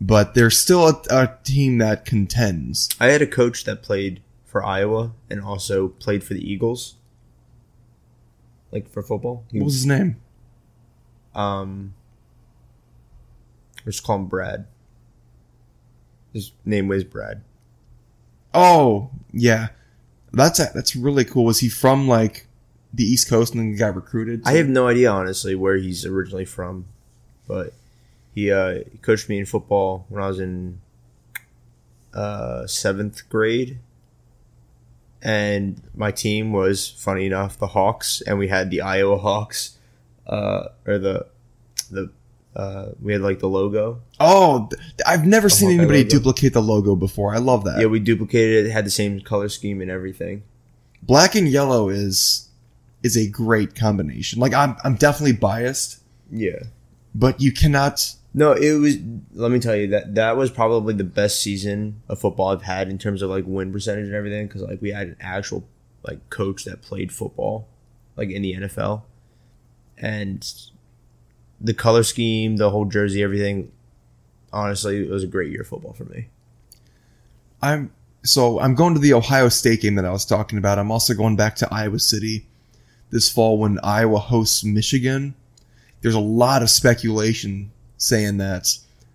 but they're still a, a team that contends. I had a coach that played for Iowa and also played for the Eagles, like for football. He What was his name? um, let's call him Brad. His name was Brad. Oh, yeah. That's that's really cool. Was he from like the East Coast and then got recruited? I have no idea honestly where he's originally from, but he uh, he coached me in football when I was in uh, seventh grade, and my team was funny enough the Hawks, and we had the Iowa Hawks, uh, or the the uh, we had like the logo. Oh, I've never seen Hawkeye anybody logo. duplicate the logo before. I love that. Yeah, we duplicated it. it. Had the same color scheme and everything. black and yellow is is a great combination. Like I'm I'm definitely biased, Yeah. but you cannot No, it was. Let me tell you that that was probably the best season of football I've had in terms of like win percentage and everything. Because like we had an actual like coach that played football, like in the NFL, and the color scheme, the whole jersey, everything. Honestly, it was a great year of football for me. I'm so I'm going to the Ohio State game that I was talking about. I'm also going back to Iowa City this fall when Iowa hosts Michigan. There's a lot of speculation saying that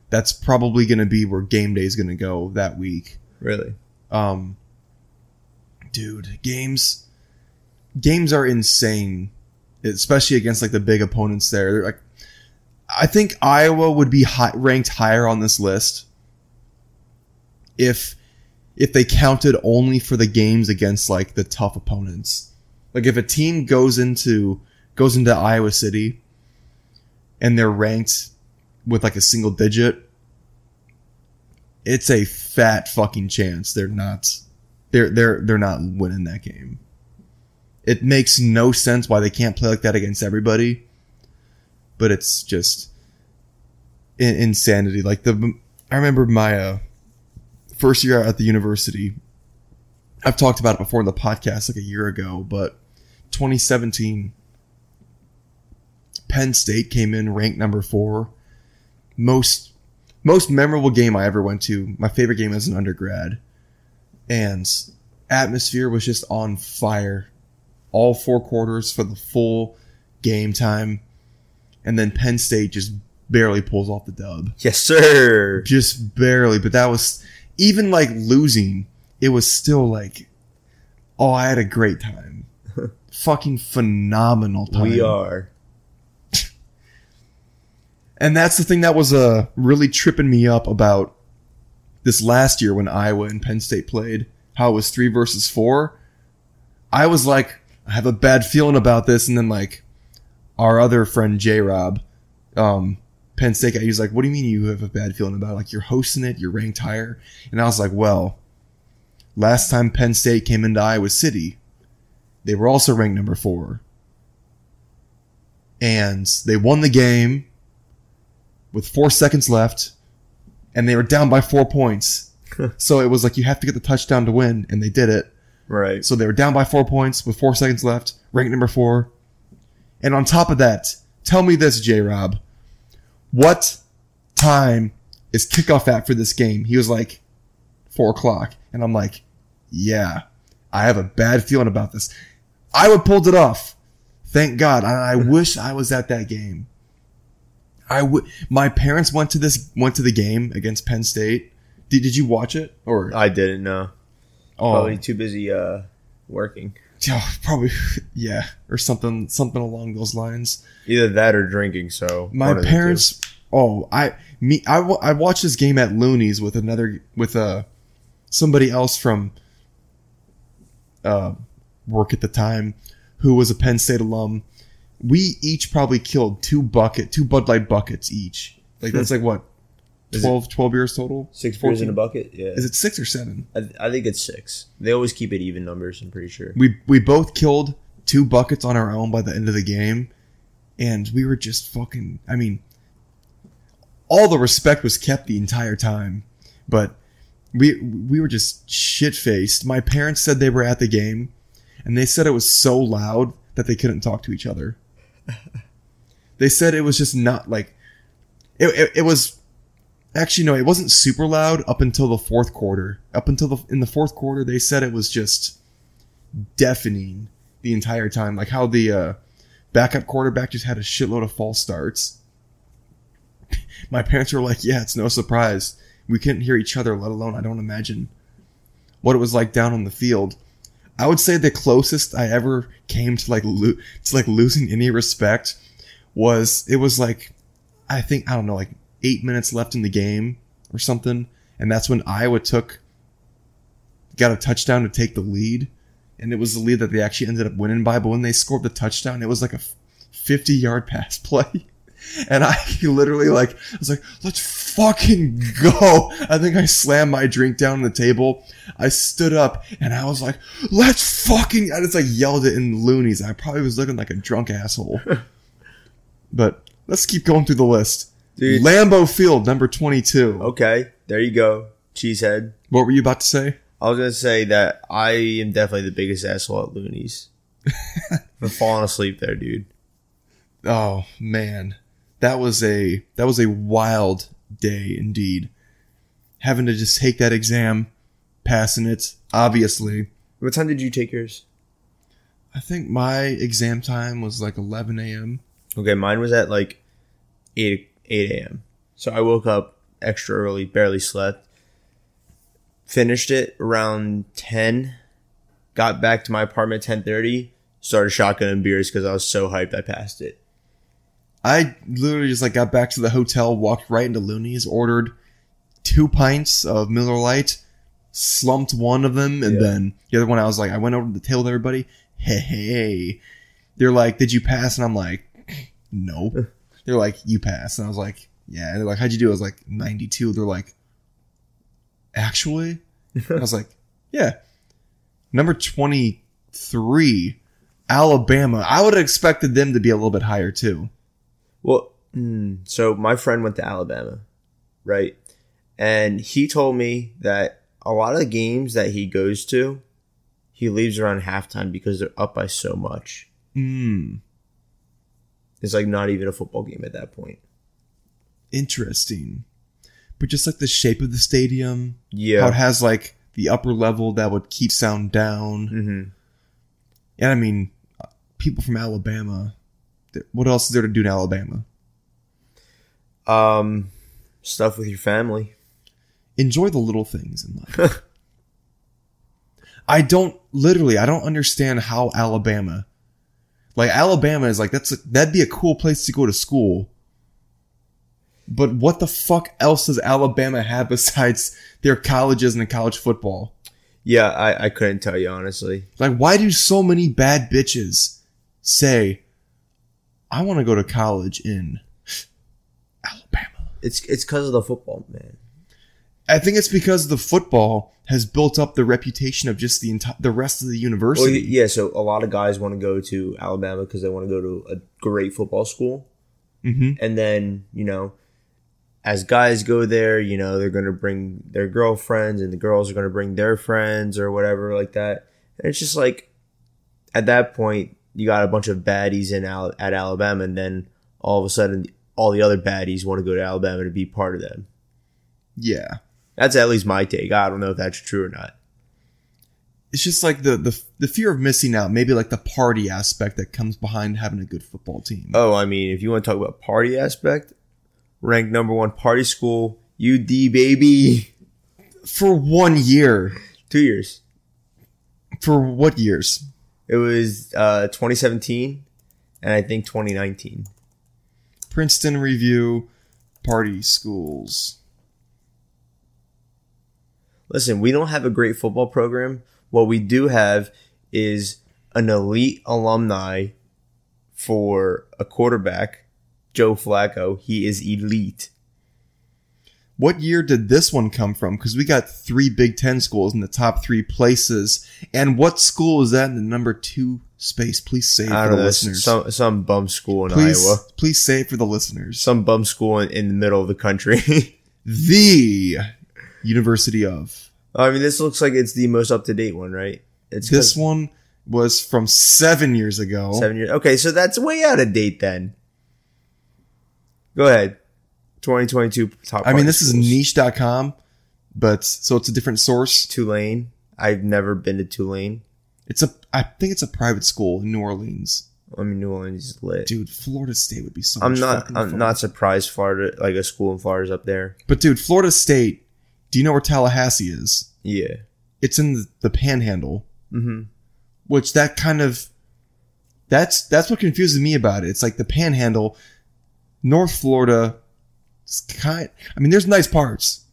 that's probably going to be where game day is going to go that week. Really, Um, dude, games games are insane, especially against like the big opponents. There, They're like, I think Iowa would be high, ranked higher on this list if if they counted only for the games against like the tough opponents. Like if a team goes into goes into Iowa City and they're ranked with like a single digit, it's a fat fucking chance they're not they're they're they're not winning that game. It makes no sense why they can't play like that against everybody, but it's just in- insanity. Like the I remember my uh, first year at the university. I've talked about it before in the podcast like a year ago, but 2017 Penn State came in ranked number 4 most most memorable game I ever went to. My favorite game as an undergrad. And atmosphere was just on fire. All four quarters for the full game time. And then Penn State just barely pulls off the dub. yes, sir. Just barely. But that was even like losing, it was still like, oh, I had a great time. Fucking phenomenal time. We are. And that's the thing that was uh, really tripping me up about this last year when Iowa and Penn State played, how it was three versus four. I was like, I have a bad feeling about this. And then like our other friend J Rob, um, Penn State guy, he was like, what do you mean you have a bad feeling about it? Like you're hosting it, you're ranked higher. And I was like, well, last time Penn State came into Iowa City, they were also ranked number four. And they won the game with four seconds left, and they were down by four points. so it was like you have to get the touchdown to win, and they did it. Right. So they were down by four points with four seconds left, ranked number four. And on top of that, tell me this, J Rob. What time is kickoff at for this game? He was like, four o'clock. And I'm like, yeah, I have a bad feeling about this. I would pulled it off. Thank God. I, I wish I was at that game. I would. My parents went to this went to the game against Penn State. Did, did you watch it or I didn't know. oh Probably too busy uh, working. yeah, probably yeah or something something along those lines. Either that or drinking. So My one of the two. parents Oh, I me I, I watched this game at Looney's with another with uh somebody else from uh work at the time who was a Penn State alum. We each probably killed two bucket two Bud Light buckets each. Like that's like what Is it- 12, 12 beers total. Six beers in a bucket. Yeah, Is it six or seven? I, I think it's six. They always keep it even numbers. I'm pretty sure. We we both killed two buckets on our own by the end of the game, and we were just fucking. I mean, all the respect was kept the entire time, but we we were just shit faced. My parents said they were at the game, and they said it was so loud that they couldn't talk to each other. they said it was just not like it, it, it was actually no it wasn't super loud up until the fourth quarter. Up until the in the fourth quarter they said it was just deafening the entire time. Like how the uh, backup quarterback just had a shitload of false starts. My parents were like yeah it's no surprise. We couldn't hear each other let alone i don't imagine what it was like down on the field. I would say the closest i ever came to like lo- to like losing any respect was it was like i think i don't know like eight minutes left in the game or something and that's when iowa took got a touchdown to take the lead and it was the lead that they actually ended up winning by but when they scored the touchdown it was like a 50 yard pass play and I literally like I was like, let's fucking go. I think I slammed my drink down on the table. I stood up and I was like, let's fucking I just like yelled it in Looney's. I probably was looking like a drunk asshole. but let's keep going through the list. Dude. Lambeau Field, number 22. Okay, there you go, cheesehead. What were you about to say? I was gonna say that I am definitely the biggest asshole at Looney's. For falling asleep there, dude. Oh man, that was a that was a wild day indeed. Having to just take that exam, passing it. Obviously, What time did you take yours? I think my exam time was like 11 a.m. Okay, mine was at like eight eight a.m. So I woke up extra early, barely slept. Finished it around ten. Got back to my apartment ten thirty. Started shotgunning beers because I was so hyped I passed it. I literally just like got back to the hotel, walked right into Looney's, ordered two pints of Miller Lite, slumped one of them, and Yeah. then the other one I was like, I went over to the table with everybody. Hey, hey, they're like, "Did you pass?" And I'm like, "No." they're like, "You pass. and I was like, "Yeah." And they're like, "How'd you do?" I was like, "92." They're like, "Actually," I was like, "Yeah." Number twenty-three, Alabama. I would have expected them to be a little bit higher too. Well, mm, so my friend went to Alabama, right? And he told me that a lot of the games that he goes to, he leaves around halftime because they're up by so much. Hmm. It's like not even a football game at that point. interesting. But just like the shape of the stadium, yeah, how it has like the upper level that would keep sound down. hmm And I mean, people from Alabama, what else is there to do in Alabama? Um, stuff with your family. Enjoy the little things in life. I don't, literally, I don't understand how Alabama, like Alabama is like, that's, a, that'd be a cool place to go to school. But what the fuck else does Alabama have besides their colleges and the college football? Yeah, I, I couldn't tell you honestly. Like, why do so many bad bitches say, I want to go to college in Alabama? It's it's because of the football, man. I think it's because the football has built up the reputation of just the entire, the rest of the Well, university. yeah. So a lot of guys want to go to Alabama because they want to go to a great football school. hmm and then you know as guys go there you know they're going to bring their girlfriends and the girls are going to bring their friends or whatever like that and it's just like at that point you got a bunch of baddies in Al- at alabama and then all of a sudden all the other baddies want to go to alabama to be part of them Yeah. That's at least my take i don't know if that's true or not It's just like the, the, the fear of missing out, maybe like the party aspect that comes behind having a good football team. oh i mean if you want to talk about party aspect ranked number one party school ud baby For one year. two years For what years? It was uh, 2017 and I think 2019. Princeton Review, party schools. Listen, we don't have a great football program. What we do have is an elite alumni for a quarterback, Joe Flacco. He is elite. What year did this one come from? Because we got three Big Ten schools in the top three places. And what school is that in the number two space? Please say for the know, listeners. some some bum school in please, Iowa, please say for the listeners. some bum school in, in the middle of the country. the University of. Oh, I mean, this looks like it's the most up to date one, right? It's This one was from seven years ago. seven years. Okay, so that's way out of date then. Go ahead. 2022 top. I mean, this is schools. niche.com, but so it's a different source. Tulane. I've never been to Tulane. It's a, I think it's a private school in New Orleans. I mean, New Orleans is lit. Dude, Florida State would be so I'm much not. I'm fun. not surprised. Florida, like a school in Florida's up there. But dude, Florida State, do you know where Tallahassee is? Yeah. It's in the, the panhandle, Mm-hmm. which that kind of, that's, that's what confuses me about it. It's like the panhandle, North Florida, it's kind, I mean, there's nice parts,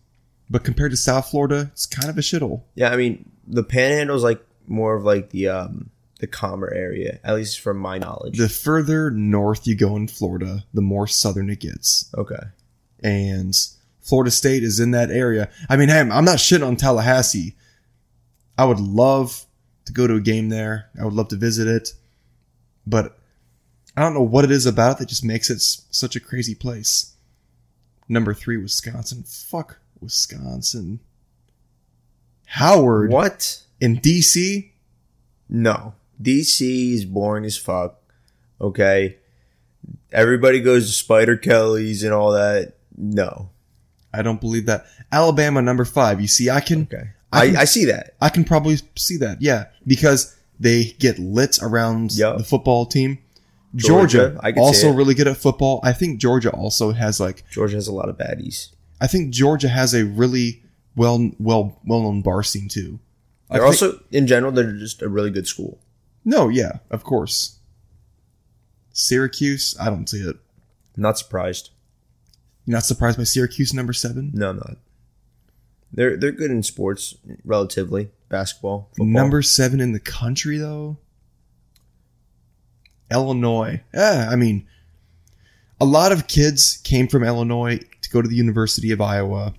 but compared to South Florida, it's kind of a shithole. Yeah. I mean, the Panhandle is like more of like the um the calmer area, at least from my knowledge. The further north you go in Florida, the more southern it gets. okay. and Florida State is in that area. I mean, hey, I'm not shitting on Tallahassee. I would love to go to a game there. I would love to visit it, but I don't know what it is about it that just makes it such a crazy place. Number three, Wisconsin. Fuck Wisconsin. Howard What? in DC. No. DC is boring as fuck. Okay. Everybody goes to Spider Kelly's and all that. No. I don't believe that. Alabama, number five. You see, I can Okay. I I, can- I see that. I can probably see that. Yeah, because they get lit around Yup. the football team. Georgia, Georgia, I also really good at football. I think Georgia also has like Georgia has a lot of baddies. I think Georgia has a really well well well known bar scene too. They're also, in general, they're just a really good school. no, yeah, of course. Syracuse, I don't see it. Not surprised. You're not surprised by Syracuse number seven? No, I'm not. They're they're good in sports, relatively. Basketball, football. Number seven in the country though. Illinois. Yeah, I mean, a lot of kids came from Illinois to go to the University of Iowa,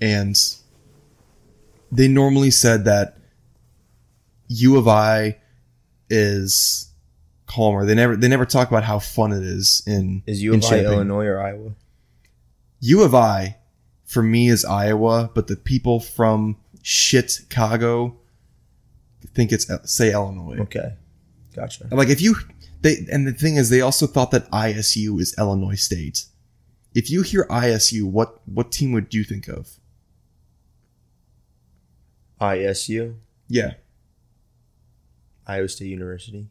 and they normally said that U of I is calmer. They never they never talk about how fun it is in is U in of I Illinois or Iowa? U of I for me is Iowa, but the people from shit Chicago think it's say Illinois. Okay, gotcha. Like if you they and the thing is they also thought that ISU is Illinois State. If you hear ISU, what what team would you think of? ISU, Yeah, Iowa State University.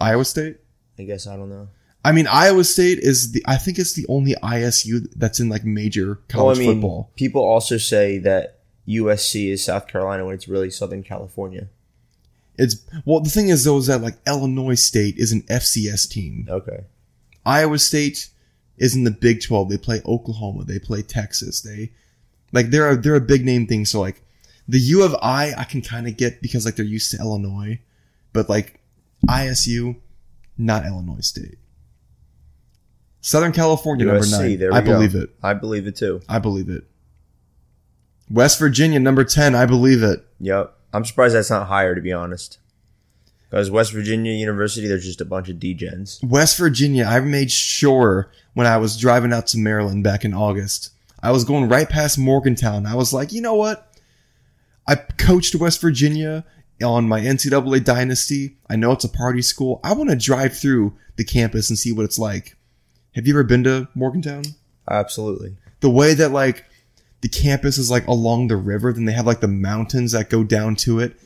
Iowa State. I guess I don't know. I mean, Iowa State is the I think it's the only ISU that's in like major Well, college I mean, football. people also say that USC is South Carolina when it's really Southern California. It's well, the thing is though is that like Illinois State is an FCS team. Okay. Iowa State is in the Big 12. They play Oklahoma. They play Texas. They like they're a, they're a big name thing. So like the U of I, I can kind of get because like they're used to Illinois, but like ISU, not Illinois State. Southern California number nine. there we I go. believe it. I believe it too. I believe it. West Virginia number ten. I believe it. Yep. I'm surprised that's not higher, to be honest. Because West Virginia University, there's just a bunch of degens. West Virginia, I made sure when I was driving out to Maryland back in August, I was going right past Morgantown. I was like, you know what? I coached West Virginia on my NCAA dynasty. I know it's a party school. I want to drive through the campus and see what it's like. Have you ever been to Morgantown? Absolutely. The way that like the campus is like along the river, then they have like the mountains that go down to it.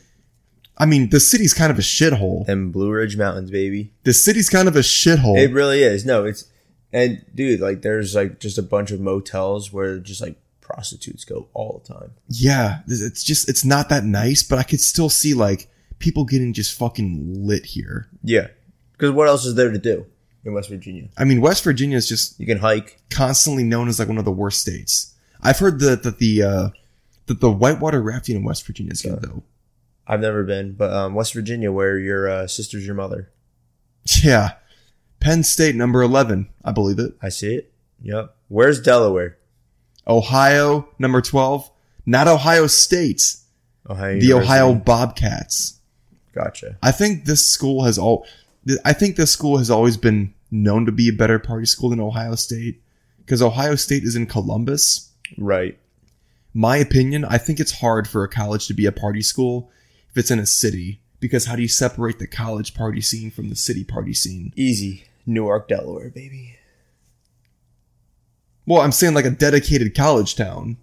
I mean, the city's kind of a shithole. And Blue Ridge Mountains, baby. The city's kind of a shithole. It really is. No, it's and dude, like there's like just a bunch of motels where just like prostitutes go all the time. yeah, it's just it's not that nice, but I could still see like people getting just fucking lit here. Yeah. Because what else is there to do? In West Virginia. I mean, West Virginia is just You can hike. constantly known as like one of the worst states. I've heard that that the uh, that the whitewater rafting in West Virginia is good though. I've never been, but um, West Virginia, where your uh, sister's your mother. Yeah, Penn State number eleven, I believe it. I see it. Yep. Where's Delaware? Ohio number twelve, not Ohio State, Ohio. the University. Ohio Bobcats. Gotcha. I think this school has all. I think this school has always been known to be a better party school than Ohio State because Ohio State is in Columbus. Right. My opinion, I think it's hard for a college to be a party school if it's in a city because how do you separate the college party scene from the city party scene? Easy. Newark, Delaware, baby. Well, I'm saying like a dedicated college town.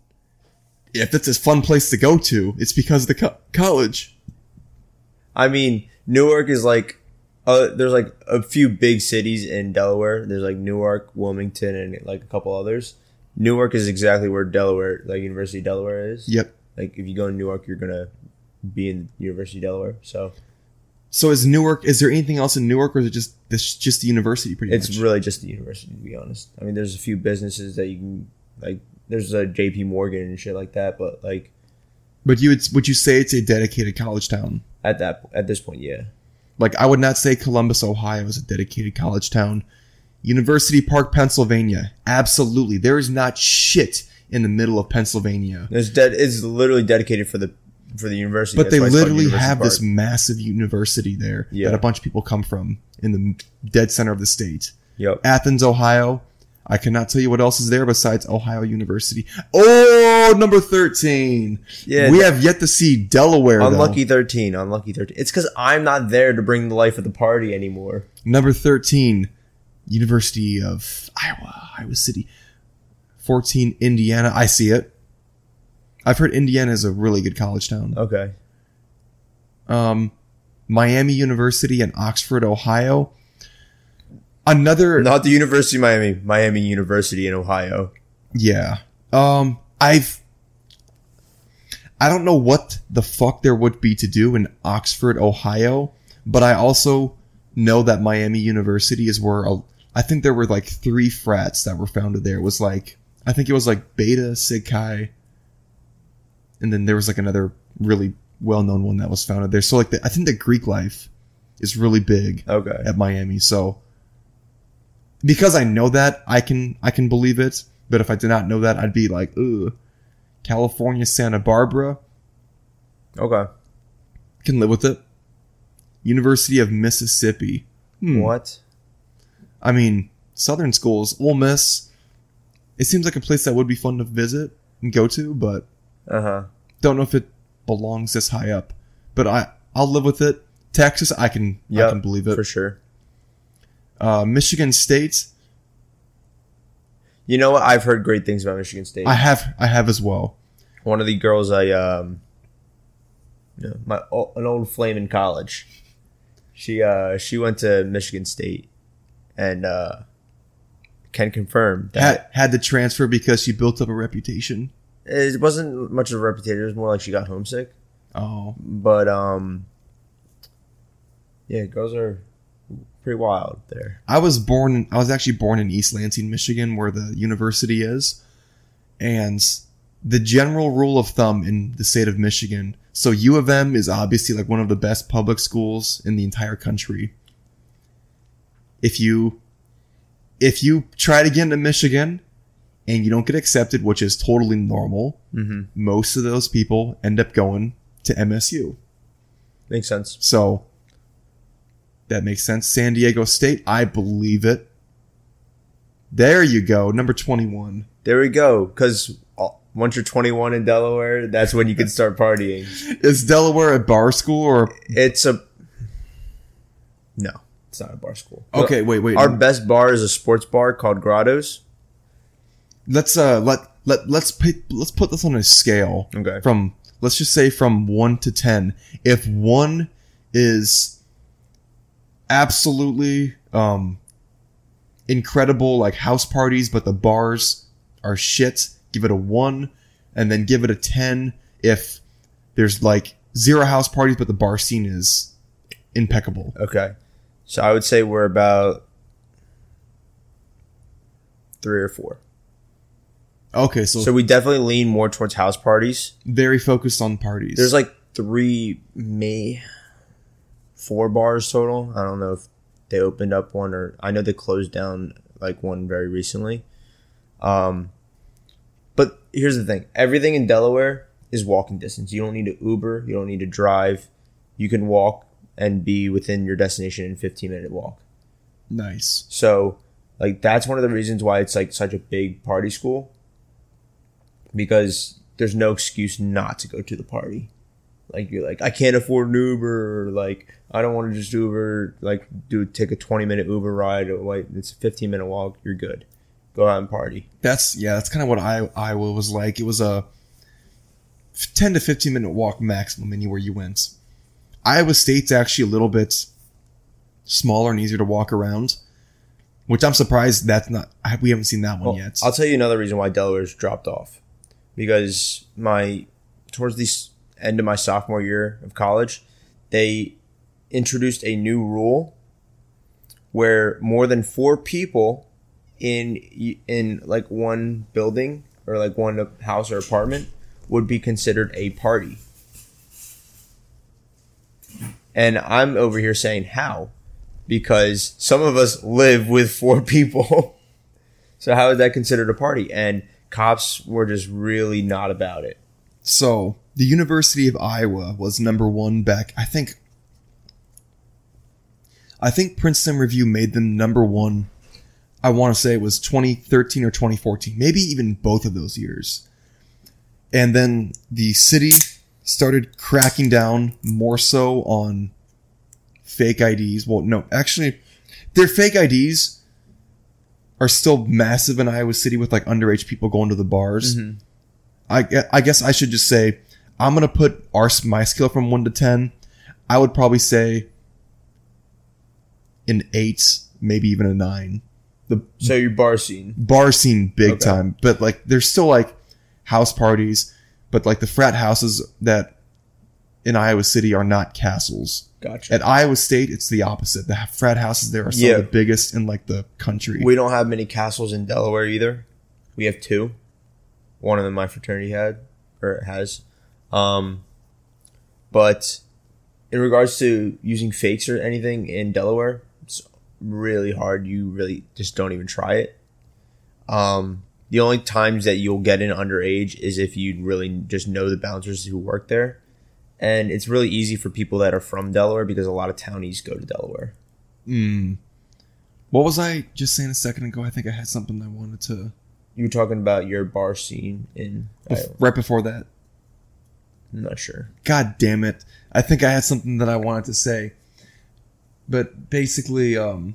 If it's a fun place to go to, it's because of the co- college. I mean, Newark is like, uh, there's like a few big cities in Delaware. There's like Newark, Wilmington, and like a couple others. Newark is exactly where Delaware, like University of Delaware is. Yep. Like if you go to Newark, you're gonna be in University of Delaware. So So is Newark? Is there anything else in Newark, or is it just this just the university? Pretty it's much. really just the university, to be honest. I mean, there's a few businesses that you can like. There's a J.P. Morgan and shit like that, but like But you would would you say it's a dedicated college town? at that at this point, yeah. Like I would not say Columbus, Ohio is a dedicated college town. University Park, Pennsylvania, absolutely. There is not shit in the middle of Pennsylvania. It's dead. It's literally dedicated for the for the university. But That's they why it's called literally have this massive university there Yeah. that a bunch of people come from in the dead center of the state. Yep. Athens, Ohio. I cannot tell you what else is there besides Ohio University. Oh, number 13. Yeah, we have yet to see Delaware. though. Unlucky thirteen. Unlucky thirteen. It's because I'm not there to bring the life of the party anymore. Number 13, University of Iowa, Iowa City. 14, Indiana. I see it. I've heard Indiana is a really good college town. Okay. Um, Miami University and Oxford, Ohio. Another, Not the University of Miami. Miami University in Ohio. yeah. Um, I've, I don't know what the fuck there would be to do in Oxford, Ohio, but I also know that Miami University is where a, I think there were like three frats that were founded there. It was like, I think it was like Beta, Sig Chi, and then there was like another really well known one that was founded there. So like, the, I think the Greek life is really big Okay. at Miami. So because I know that, I can I can believe it. But if I did not know that, I'd be like, ugh. California, Santa Barbara, Okay. can live with it. University of Mississippi. Hmm. What? I mean, Southern schools, Ole Miss. It seems like a place that would be fun to visit and go to, but Uh huh. don't know if it belongs this high up. But I I'll live with it. Texas, I can I can believe it. for sure. Uh, Michigan State, You know what? I've heard great things about Michigan State. I have I have as well. One of the girls I um, you know, my an old flame in college. She uh she went to Michigan State, and uh, can confirm that Had had to transfer because she built up a reputation. it wasn't much of a reputation. It was more like she got homesick. Oh, But um, yeah, girls are pretty wild there. I was born. I was actually born in East Lansing, Michigan, where the university is, and the general rule of thumb in the state of Michigan. So U of M is obviously like one of the best public schools in the entire country. If you if you try to get into Michigan and you don't get accepted, which is totally normal, Mm-hmm. most of those people end up going to MSU. Makes sense. So that makes sense. San Diego State, I believe it. There you go, number 21. There we go. Because once you're 21 in Delaware, that's when you can start partying. Is Delaware a bar school or It's a no. It's not a bar school. Okay, wait, wait. Our best bar is a sports bar called Grottos. let's uh let let let's put let's put this on a scale. Okay. From let's just say from 1 to 10. If 1 is absolutely um incredible like house parties but the bars are shit, give it a 1 and then give it a 10 if there's like zero house parties but the bar scene is impeccable. Okay. So I would say we're about three or four. Okay, so, So we definitely lean more towards house parties. very focused on parties. There's like three, may four bars total. I don't know if they opened up one or I know they closed down like one very recently. Um, but here's the thing: everything in Delaware is walking distance. You don't need to Uber. You don't need to drive. You can walk and be within your destination in 15 minute walk. nice. So, like, that's one of the reasons why it's like such a big party school because there's no excuse not to go to the party. Like, you're like, I can't afford an Uber, or like, I don't want to just Uber, like, do take a 20 minute Uber ride, or like, it's a 15 minute walk, you're good. Go out and party. That's yeah. That's kind of what I, Iowa was like. It was a ten to fifteen minute walk maximum anywhere you went. Iowa State's actually a little bit smaller and easier to walk around, which I'm surprised that's not. We haven't seen that one Well, yet. I'll tell you another reason why Delaware's dropped off. Because my towards the s- end of my sophomore year of college, they introduced a new rule where more than four people in in like one building or like one house or apartment would be considered a party. And I'm over here saying how? Because some of us live with four people. So how is that considered a party? And cops were just really not about it. So the University of Iowa was number one back. I think. I think Princeton Review made them number one. I want to say it was 2013 or 2014, maybe even both of those years. And then the city started cracking down more so on fake IDs. Well, no, actually, their fake IDs are still massive in Iowa City with like underage people going to the bars. Mm-hmm. I, I guess I should just say I'm gonna put our my skill from one to ten. I would probably say an eight, maybe even a nine. The So your bar scene. bar scene big Okay. time, but like there's still like house parties, but like the frat houses that in Iowa City are not castles. Gotcha. At Iowa State, it's the opposite. The frat houses there are some Yeah. of the biggest in like the country. We don't have many castles in Delaware either. We have two. One of them my fraternity had or has. Um, but in regards to using fakes or anything in Delaware, it's really hard. You really just don't even try it. Um, the only times that you'll get in underage is if you really just know the bouncers who work there. And it's really easy for people that are from Delaware because a lot of townies go to Delaware. Mm. What was I just saying a second ago? I think I had something I wanted to You were talking about your bar scene in. bef- right before that. I'm not sure. God damn it. I think I had something that I wanted to say. But basically, um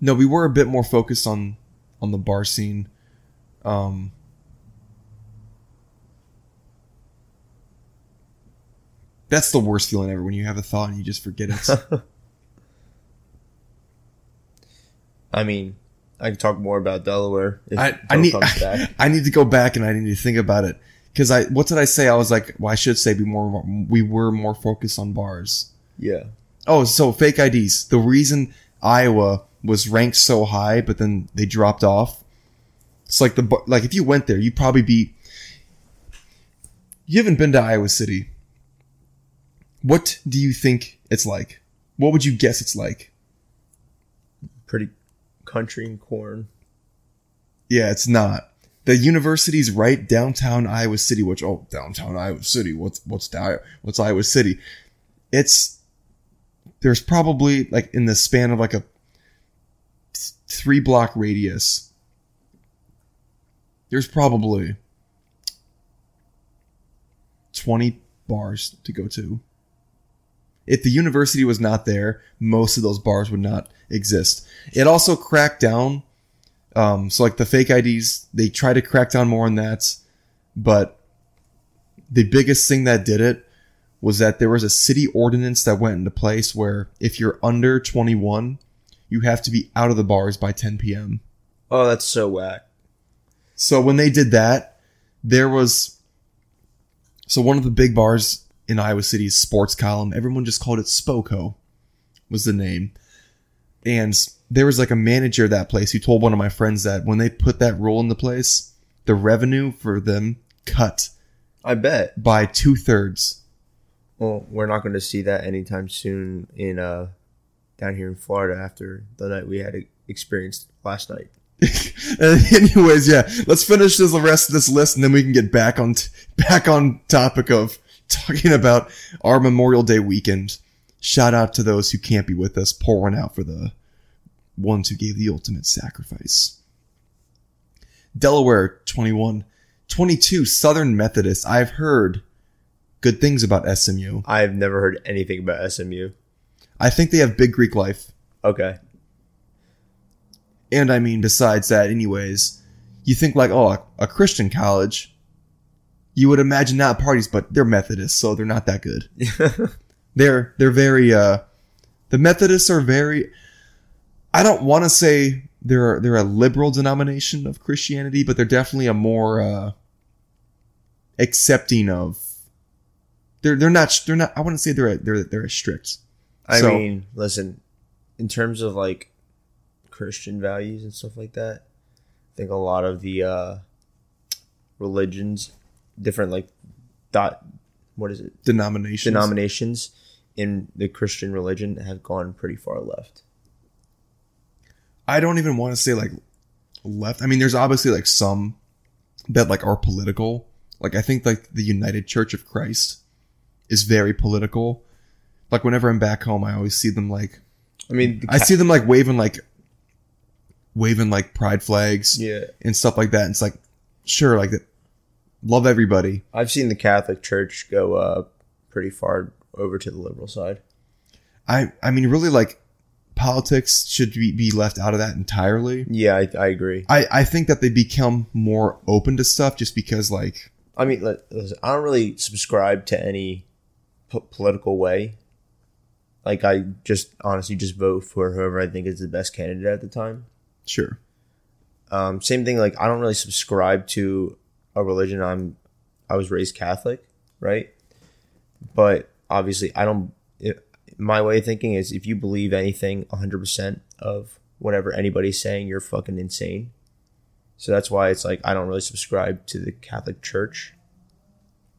No, we were a bit more focused on on the bar scene. Um That's the worst feeling ever when you have a thought and you just forget it. I mean, I can talk more about Delaware if I, I need back. I need to go back and I need to think about it because I what did I say? I was like, well, I should say be more. We were more focused on bars. Yeah. Oh, so fake IDs. The reason Iowa was ranked so high, but then they dropped off. It's like the like if you went there, you'd probably be. You haven't been to Iowa City. What do you think it's like? What would you guess it's like? Pretty country and corn. Yeah, it's not. The university's right downtown Iowa City, which oh downtown Iowa City. What's what's what's Iowa City? It's there's probably like in the span of like a three block radius. There's probably twenty bars to go to. If the university was not there, most of those bars would not exist. It also cracked down um, so like the fake IDs, they try to crack down more on that, but the biggest thing that did it was that there was a city ordinance that went into place where if you're under 21, you have to be out of the bars by 10 p.m. Oh, that's so whack. So when they did that, there was so one of the big bars in Iowa City's sports column, everyone just called it Spoko was the name. And there was like a manager at that place who told one of my friends that when they put that rule into place, the revenue for them cut I bet. by two thirds. Well, we're not going to see that anytime soon in uh down here in Florida after the night we had experienced last night. Anyways, yeah, let's finish this, the rest of this list, and then we can get back on t- back on topic of talking about our Memorial Day weekend. Shout out to those who can't be with us, pouring out for the ones who gave the ultimate sacrifice. Delaware 21, 22 Southern Methodist. I've heard good things about SMU. I've never heard anything about SMU. I think they have big Greek life. Okay. And I mean, besides that, anyways, you think like, oh, a, a Christian college, you would imagine not parties, but they're Methodists, so they're not that good. they're they're very uh, the Methodists are very. I don't want to say they're they're a liberal denomination of Christianity, but they're definitely a more uh, accepting of. They're they're not they're not. I wouldn't say they're they're they're as strict. I So- mean, listen, in terms of like Christian values and stuff like that, I think a lot of the uh religions, different like dot what is it? Denominations. Denominations in the Christian religion have gone pretty far left. I don't even want to say like left. I mean, there's obviously like some that like are political. Like I think like the United Church of Christ is very political. Like whenever I'm back home, I always see them like I mean, I see them like waving like waving like pride flags yeah, and stuff like that. And it's like sure, like that, love everybody. I've seen the Catholic Church go uh pretty far over to the liberal side. I I mean, really like politics should be, be left out of that entirely. Yeah, I, I agree. I I think that they become more open to stuff just because like I mean, I don't really subscribe to any p- political way. Like, I just honestly just vote for whoever I think is the best candidate at the time. sure. Um, same thing. Like, I don't really subscribe to a religion. I'm, I was raised Catholic, right? But obviously, I don't. It, my way of thinking is, if you believe anything 100 percent of whatever anybody's saying, you're fucking insane. So that's why it's like I don't really subscribe to the Catholic Church.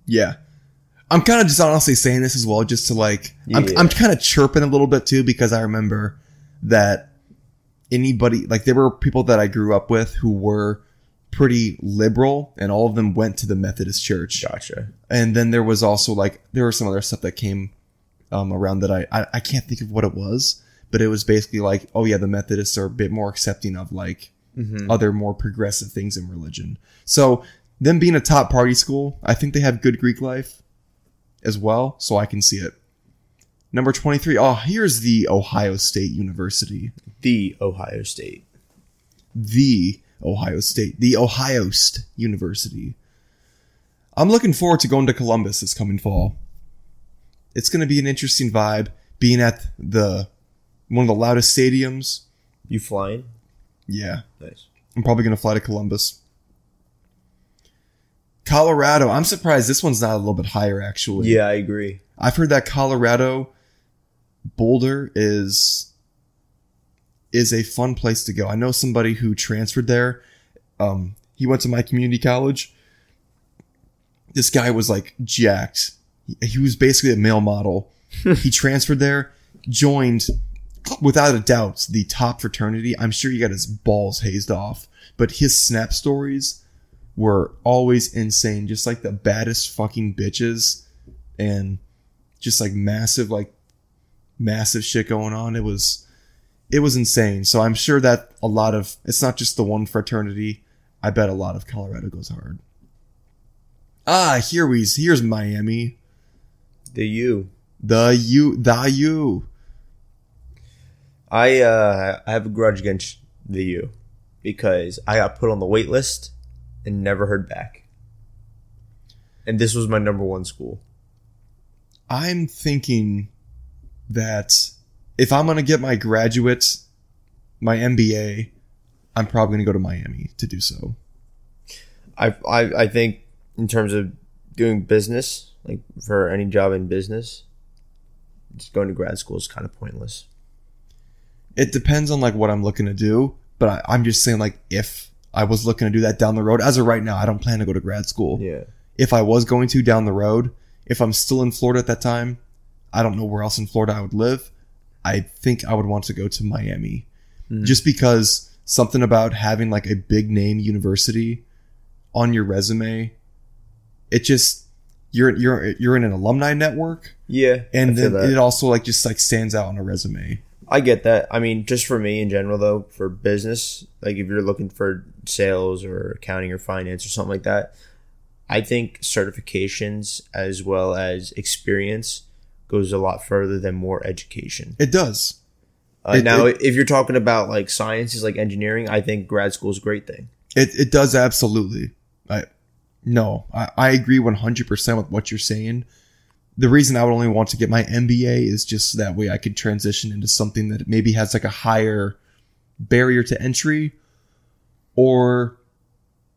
Yeah. I'm kind of just honestly saying this as well, just to like, I'm, I'm kind of chirping a little bit too, because I remember that anybody, like, there were people that I grew up with who were pretty liberal, and all of them went to the Methodist church. Gotcha. And then there was also, like, there was some other stuff that came um, around that I, I, I can't think of what it was, but it was basically like, oh yeah, the Methodists are a bit more accepting of, like, other more progressive things in religion. So, them being a top party school, I think they have good Greek life as well, so I can see it. Number 23. Oh, here's the Ohio State University. The Ohio State. The Ohio State. The Ohiost University. I'm looking forward to going to Columbus this coming fall. It's going to be an interesting vibe being at the one of the loudest stadiums. You flying? Yeah. Nice. I'm probably going to fly to Columbus. Colorado. I'm surprised this one's not a little bit higher actually. Yeah, I agree. I've heard that Colorado Boulder is is a fun place to go. I know somebody who transferred there. Um, he went to my community college. This guy was like jacked. He- was basically a male model. he transferred there, joined without a doubt the top fraternity. I'm sure he got his balls hazed off, but his snap stories were always insane. Just like the baddest fucking bitches and just like massive, like massive shit going on. It was, it was insane. So I'm sure that a lot of, it's not just the one fraternity. I bet a lot of Colorado goes hard. Ah, here we, here's Miami. The U. The U, the U. I uh I have a grudge against the U because I got put on the wait list and never heard back. And this was my number one school. I'm thinking that if I'm going to get my graduate, my MBA, I'm probably going to go to Miami to do so. I, I I think in terms of doing business, like for any job in business, just going to grad school is kind of pointless. it depends on like what I'm looking to do. But I, I'm just saying like if I was looking to do that down the road, as of right now, I don't plan to go to grad school. Yeah. If I was going to down the road, if I'm still in Florida at that time, I don't know where else in Florida I would live. I think I would want to go to Miami, hmm. just because something about having like a big name university on your resume, it just you're you're you're in an alumni network, Yeah. and then that. it also like just like stands out on a resume. I get that. I mean, just for me in general, though, for business, like if you're looking for sales or accounting or finance or something like that, I think certifications as well as experience goes a lot further than more education. It does. Uh, It- now, it- if you're talking about like sciences, like engineering, I think grad school is a great thing. It it does absolutely. I no, I, I agree one hundred percent with what you're saying. The reason I would only want to get my MBA is just so that way I could transition into something that maybe has like a higher barrier to entry, or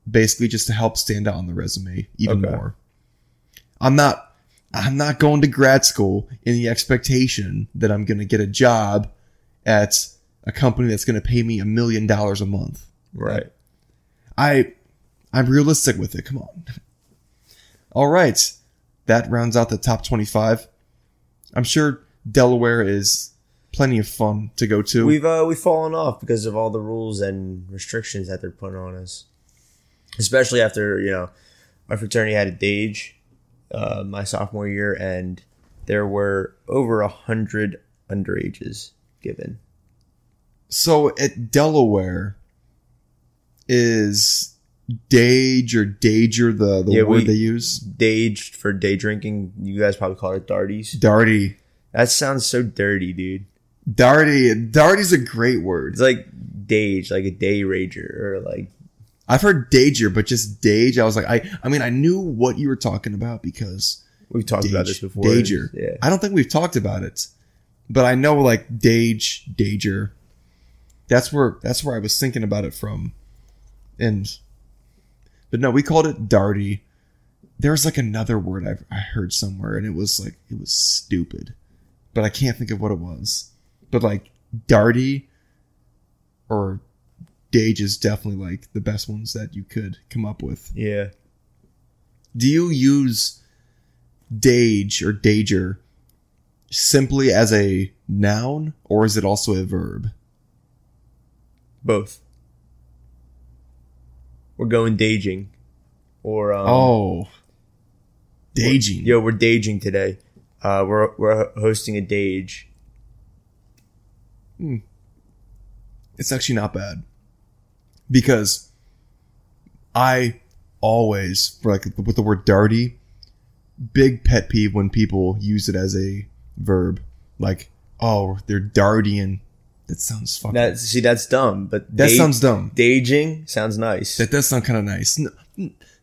basically just to help stand out on the resume even Okay. more. I'm not I'm not going to grad school in the expectation that I'm going to get a job at a company that's going to pay me a million dollars a month. Right. I I'm realistic with it. Come on. All right. That rounds out the top 25. I'm sure Delaware is plenty of fun to go to. We've uh, we've fallen off because of all the rules and restrictions that they're putting on us. Especially after you know, my fraternity had a Dage, uh, my sophomore year, and there were over a hundred underages given. so at Delaware is Dage or Dager the, the Yeah, word we- they use? Dage for day drinking, you guys probably call it darties. Darty. That sounds so dirty, dude. Darty. Darty's a great word. It's like Dage, like a day rager, or like I've heard Dager, but just Dage. I was like, I, I mean, I knew what you were talking about because we've talked about this before. Dager. Yeah. I don't think we've talked about it, but I know like Dage, Dager. That's where that's where I was thinking about it from, and but no, we called it Darty. There was like another word I I heard somewhere, and it was like it was stupid, but I can't think of what it was. But like Darty or Dage is definitely like the best ones that you could come up with. Yeah. Do you use Dage or Dager simply as a noun, or is it also a verb? Both. We're going daging. Or um, oh, daging. Yo, we're daging today. Uh, we're we're hosting a dage. It's actually not bad because I always for like with the word darty. Big pet peeve when people use it as a verb, like oh they're dartying. That sounds fucking. That see, that's dumb. But that da- sounds dumb. Daging sounds nice. That does sound kind of nice. No,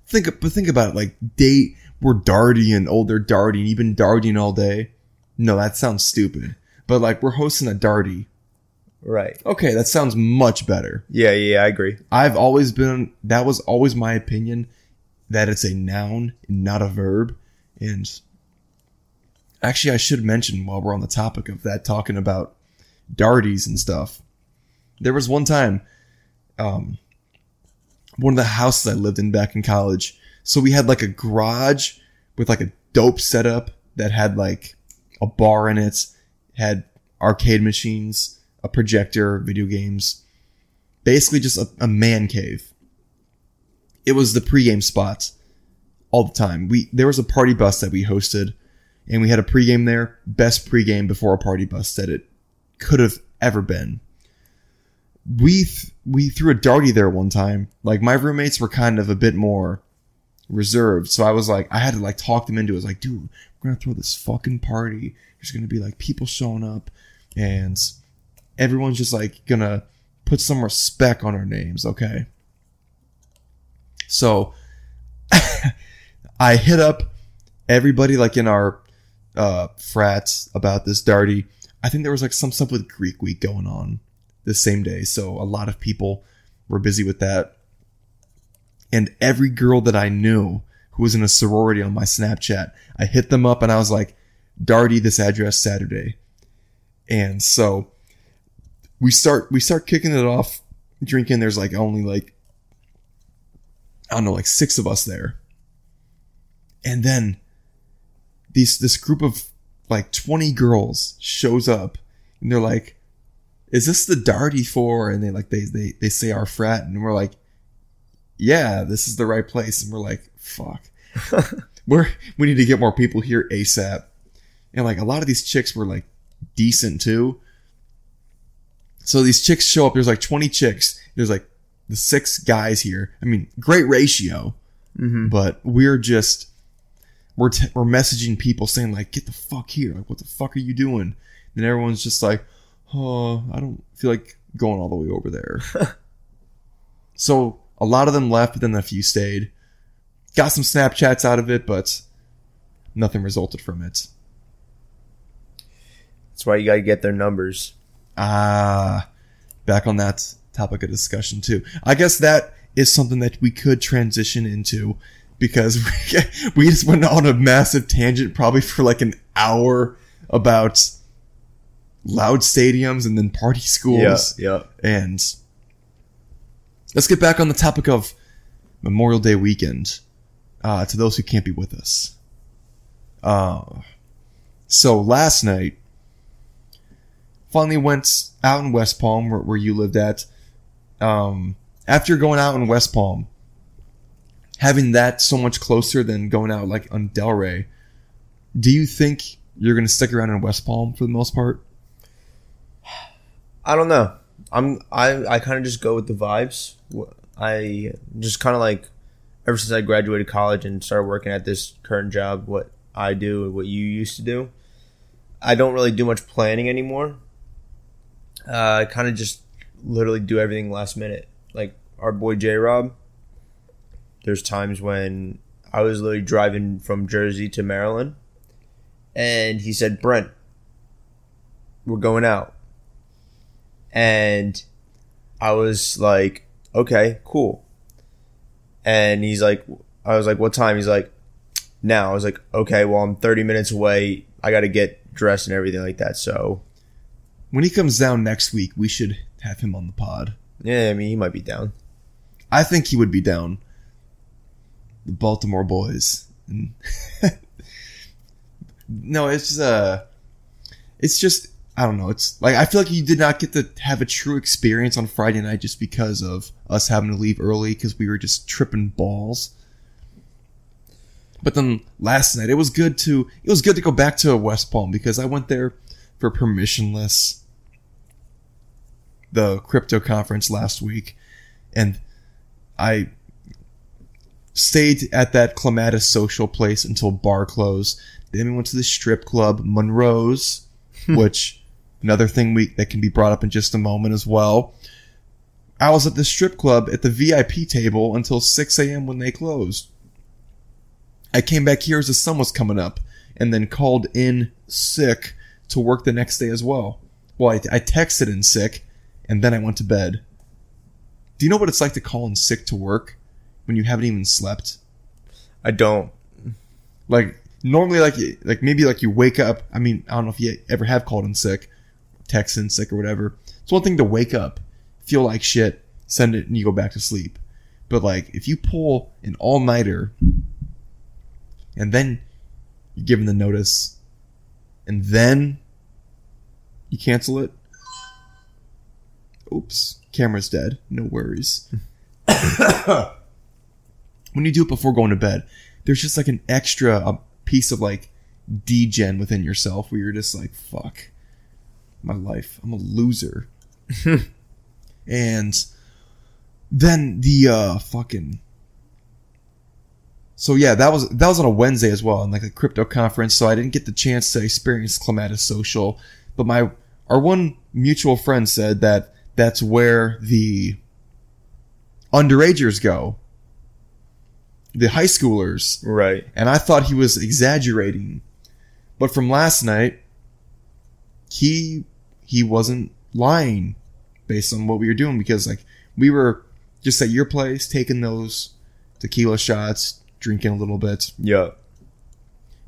think, but think about it. Like they were darting. Oh, they're darting. You've been darting all day. No, that sounds stupid. But like we're hosting a darty. right. Okay, that sounds much better. Yeah, yeah, I agree. I've always been. That was always my opinion that it's a noun, not a verb. And actually, I should mention while we're on the topic of that, talking about darties and stuff. There was one time, um, one of the houses I lived in back in college. So we had like a garage with like a dope setup that had like a bar in it, had arcade machines, a projector, video games, basically just a, a man cave. It was the pregame spot all the time. We there was a party bus that we hosted, and we had a pregame there. Best pregame before a party bus that it could have ever been. We th- we threw a darty there one time. Like my roommates were kind of a bit more reserved, so I was like, I had to like talk them into it. I was like, dude, we're gonna throw this fucking party. There's gonna be like people showing up, and everyone's just like gonna put some respect on our names, okay? So I hit up everybody like in our uh frats about this darty. I think there was like some stuff with Greek week going on the same day. So a lot of people were busy with that. And every girl that I knew who was in a sorority on my Snapchat, I hit them up and I was like, Darty, this address Saturday. And so we start we start kicking it off, drinking. There's like only like I don't know, like six of us there, and then these this group of like 20 girls shows up, and they're like, "Is this the Darty for?" And they like they they they say our frat, and we're like, "Yeah, this is the right place." And we're like, "Fuck." we're we need to get more people here ASAP. And like a lot of these chicks were like decent too. So these chicks show up. There's like 20 chicks. There's like the six guys here. I mean, great ratio, mm-hmm. but we're just we're t- we're messaging people saying like, "Get the fuck here! Like, what the fuck are you doing?" And everyone's just like, "Oh, I don't feel like going all the way over there." so a lot of them left, but then a few stayed. Got some Snapchats out of it, but nothing resulted from it. That's why you gotta get their numbers. Ah, back on that topic of discussion too. I guess that is something that we could transition into because we, we just went on a massive tangent, probably for like an hour about loud stadiums and then party schools. yeah. yeah. And let's get back on the topic of Memorial Day weekend uh, to those who can't be with us. Uh, so last night, finally went out in West Palm where, where you lived at. Um, after going out in West Palm, having that so much closer than going out like on Delray, do you think you're going to stick around in West Palm for the most part? I don't know. I'm I I kind of just go with the vibes. I just kind of like ever since I graduated college and started working at this current job, what I do and what you used to do. I don't really do much planning anymore. Uh, I kind of just literally do everything last minute. Like our boy J Rob. There's times when I was literally driving from Jersey to Maryland, and he said, "Brent, we're going out." And I was like, okay, cool. And he's like, I was like, what time? He's like, now. I was like, okay, well, I'm 30 minutes away. I got to get dressed and everything like that. So, When he comes down next week, we should have him on the pod. yeah, I mean, he might be down. I think he would be down. The Baltimore boys. No, it's uh it's just I don't know. It's like I feel like you did not get to have a true experience on Friday night just because of us having to leave early because we were just tripping balls. But then last night it was good to it was good to go back to West Palm because I went there for permissionless the crypto conference last week and I stayed at that clematis social place until bar closed. Then we went to the strip club, Monroe's, hmm. which another thing we that can be brought up in just a moment as well. I was at the strip club at the VIP table until 6 a.m. when they closed. I came back here as the sun was coming up and then called in sick to work the next day as well. Well, I, I texted in sick and then I went to bed. Do you know what it's like to call in sick to work when you haven't even slept? I don't. Like normally, like like maybe like you wake up. I mean, I don't know if you ever have called in sick, text in sick or whatever. It's one thing to wake up, feel like shit, send it, and you go back to sleep. But like if you pull an all nighter, and then you're given the notice, and then you cancel it. Oops, camera's dead. No worries. when you do it before going to bed, there's just like an extra a piece of like degen within yourself where you're just like, fuck my life. I'm a loser. and then the uh fucking so yeah, that was that was on a Wednesday as well, in like a crypto conference. So I didn't get the chance to experience Clematis Social, but my our one mutual friend said that that's where the underagers go, the high schoolers, Right. and I thought he was exaggerating. But from last night, he he wasn't lying based on what we were doing because like we were just at your place taking those tequila shots, drinking a little bit, Yeah.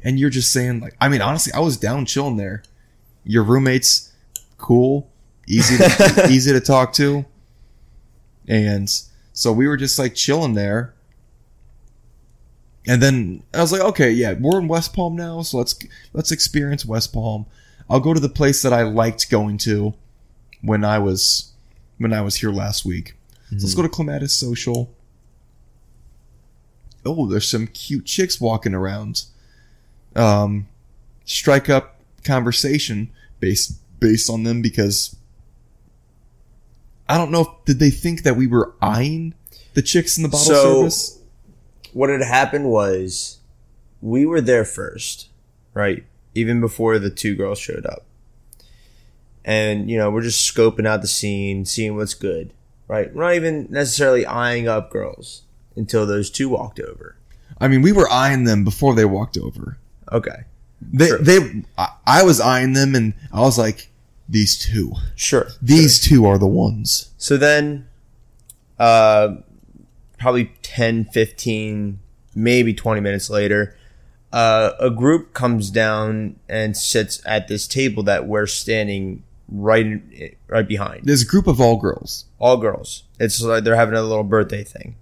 and you're just saying like I mean honestly, I was down chilling there. Your roommates cool, easy to, easy to talk to. And so we were just like chilling there. And then I was like, okay, yeah, we're in West Palm now, so let's let's experience West Palm. I'll go to the place that I liked going to when I was when I was here last week. So let's go to Clematis Social. Oh, there's some cute chicks walking around. Um, strike up conversation based based on them because I don't know. If, did they think that we were eyeing the chicks in the bottle So- service? What had happened was we were there first, right? Even before the two girls showed up. And, you know, we're just scoping out the scene, seeing what's good, right? We're not even necessarily eyeing up girls until those two walked over. I mean, we were eyeing them before they walked over. Okay. They, Sure. they, I, I was eyeing them, and I was like, these two, Sure. these two are the ones. So then, uh, probably 10, 15, maybe 20 minutes later, uh, a group comes down and sits at this table that we're standing right in, right behind. There's a group of all girls. All girls. It's like they're having a little birthday thing.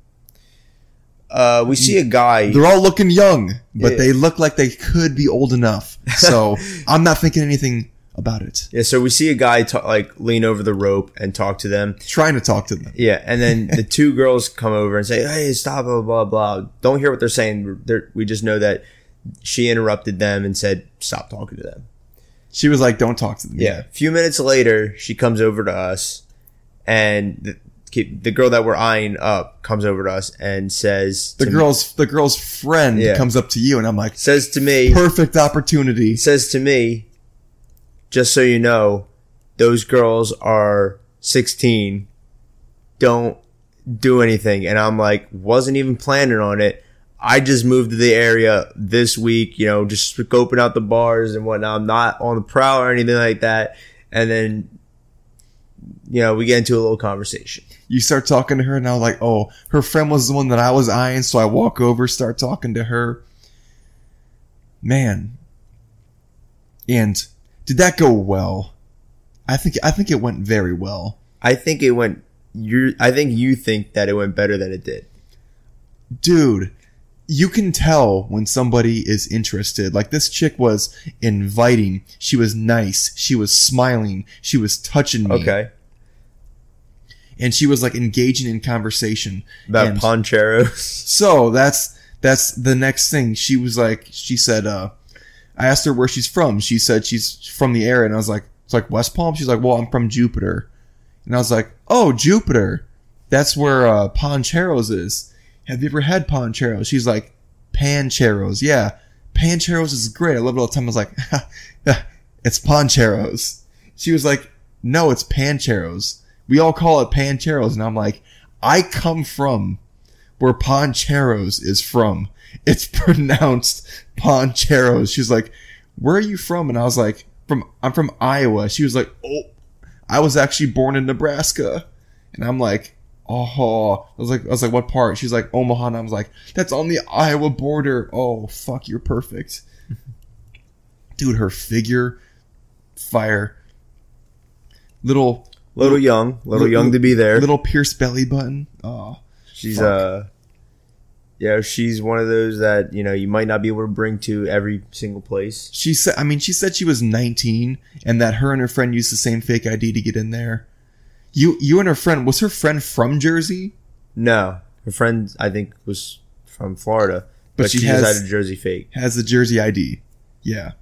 Uh, we see a guy. They're all looking young, but Yeah. they look like they could be old enough. So I'm not thinking anything about it. Yeah, so we see a guy ta- like lean over the rope and talk to them. Trying to talk to them. Yeah, and then the two girls come over and say, "Hey, stop!" Blah blah blah. Don't hear what they're saying. They're, we just know that she interrupted them and said, "Stop talking to them." She was like, "Don't talk to them." Yeah. A few minutes later, she comes over to us, and the, the girl that we're eyeing up comes over to us and says, The girl's the girl's friend Yeah. comes up to you, and I'm like, says to me, perfect opportunity. says to me, just so you know, those girls are 16. Don't do anything. And I'm like, wasn't even planning on it. I just moved to the area this week, you know, just scoping out the bars and whatnot. I'm not on the prowl or anything like that. And then, you know, we get into a little conversation. You start talking to her, and I was like, "Oh, her friend was the one that I was eyeing." So I walk over, start talking to her. Man, and did that go well? I think I think it went very well. I think it went, you I think you think that it went better than it did. dude you can tell when somebody is interested like this chick was inviting she was nice she was smiling she was touching me Okay. and she was like engaging in conversation About And Poncheros. so that's that's the next thing she was like she said uh i asked her where she's from. She said she's from the area and i was like it's like west palm? She's like well i'm from jupiter. And i was like oh jupiter. That's where uh poncheros is. Have you ever had poncheros? She's like pancheros yeah. Pancheros is great. I love it all the time. I was like it's poncheros. She was like no it's pancheros. We all call it pancheros. And i'm like i come from where Poncheros is from. It's pronounced Poncheros. She's like, where are you from? And I was like, from, I'm from Iowa. She was like, oh, I was actually born in Nebraska. And I'm like, oh, I was like, I was like, what part? She's like, Omaha. And I was like, that's on the Iowa border. Oh, fuck, you're perfect. Dude, her figure, fire. Little, Little young, little Little- young to be there. little pierced belly button. Oh, She's Fuck. uh yeah, she's one of those that, you know, you might not be able to bring to every single place. She said, I mean, she said she was 19 and that her and her friend used the same fake ID to get in there. You, you and her friend, was her friend from Jersey? No. Her friend I think was from Florida. But, But she she, has- a Jersey fake. Has the Jersey ID. Yeah.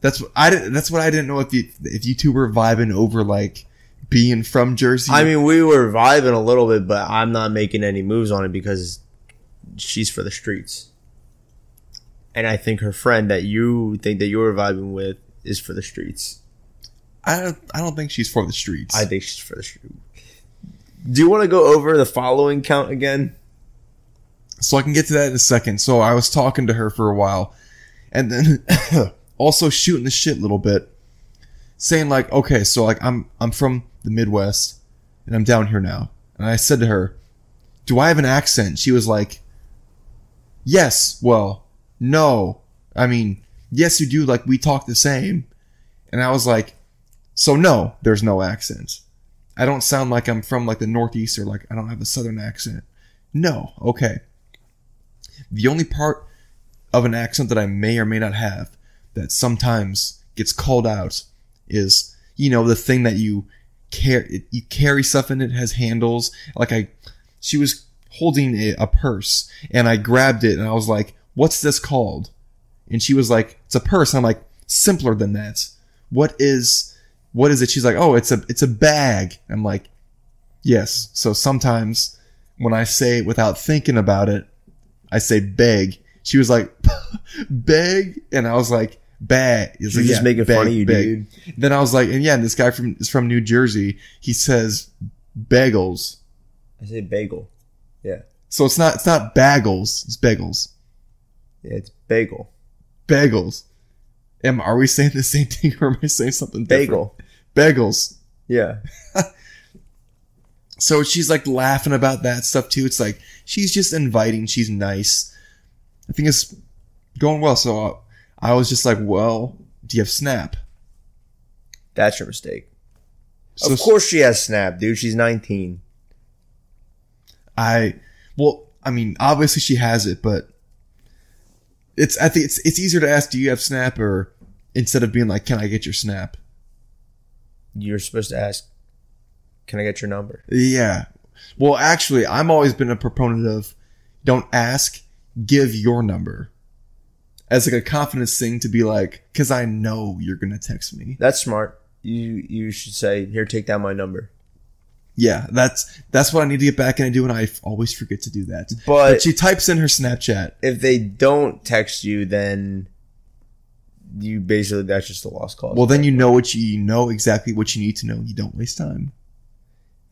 That's what I didn't, that's what I didn't know if you, if you two were vibing over like being from Jersey. I mean, we were vibing a little bit, but I'm not making any moves on it because she's for the streets. And I think her friend that you think that you were vibing with is for the streets. I don't, I don't think she's for the streets. I think she's for the streets. Do you want to go over the following count again? So I can get to that in a second. So I was talking to her for a while and then also shooting the shit a little bit. Saying like, okay, so like I'm I'm from the Midwest and I'm down here now. And I said to her, Do I have an accent? She was like, Yes, well, no. I mean, yes you do, like we talk the same. And I was like, So no, there's no accent. I don't sound like I'm from like the Northeast or like I don't have a Southern accent. No, okay. The only part of an accent that I may or may not have that sometimes gets called out is, you know, the thing that you carry, you carry stuff in it has handles. Like I, she was holding a, a purse and I grabbed it and I was like, what's this called? And she was like, it's a purse. I'm like, simpler than that. What is, what is it? She's like, oh, it's a, it's a bag. I'm like, yes. So sometimes when I say it without thinking about it, I say beg. She was like, beg. And I was like, bag. It's like, just yeah, making beg, fun of you, beg. dude. Then I was like, and yeah, and this guy from is from New Jersey. He says bagels. I say bagel. Yeah. So it's not it's not bagels. It's bagels. Yeah, it's bagel. Bagels. Am are we saying the same thing or am I saying something different? Bagel. Bagels. Yeah. So she's like laughing about that stuff too. It's like she's just inviting. She's nice. I think it's going well. So uh, I was just like, well, do you have Snap? That's your mistake. So of course she has Snap, dude. She's 19. I well, I mean, obviously she has it, but it's I think it's it's easier to ask, do you have Snap, or instead of being like, can I get your Snap? You're supposed to ask, can I get your number? Yeah. Well, actually, I'm always been a proponent of don't ask, give your number. As like a confidence thing to be like, cause I know you're gonna text me. That's smart. You you should say, here, take down my number. Yeah, that's that's what I need to get back and do and I f- always forget to do that. But- she types in her Snapchat. If they don't text you, then you basically that's just a lost cause. Well, then you know what you, you know exactly what you need to know. You don't waste time.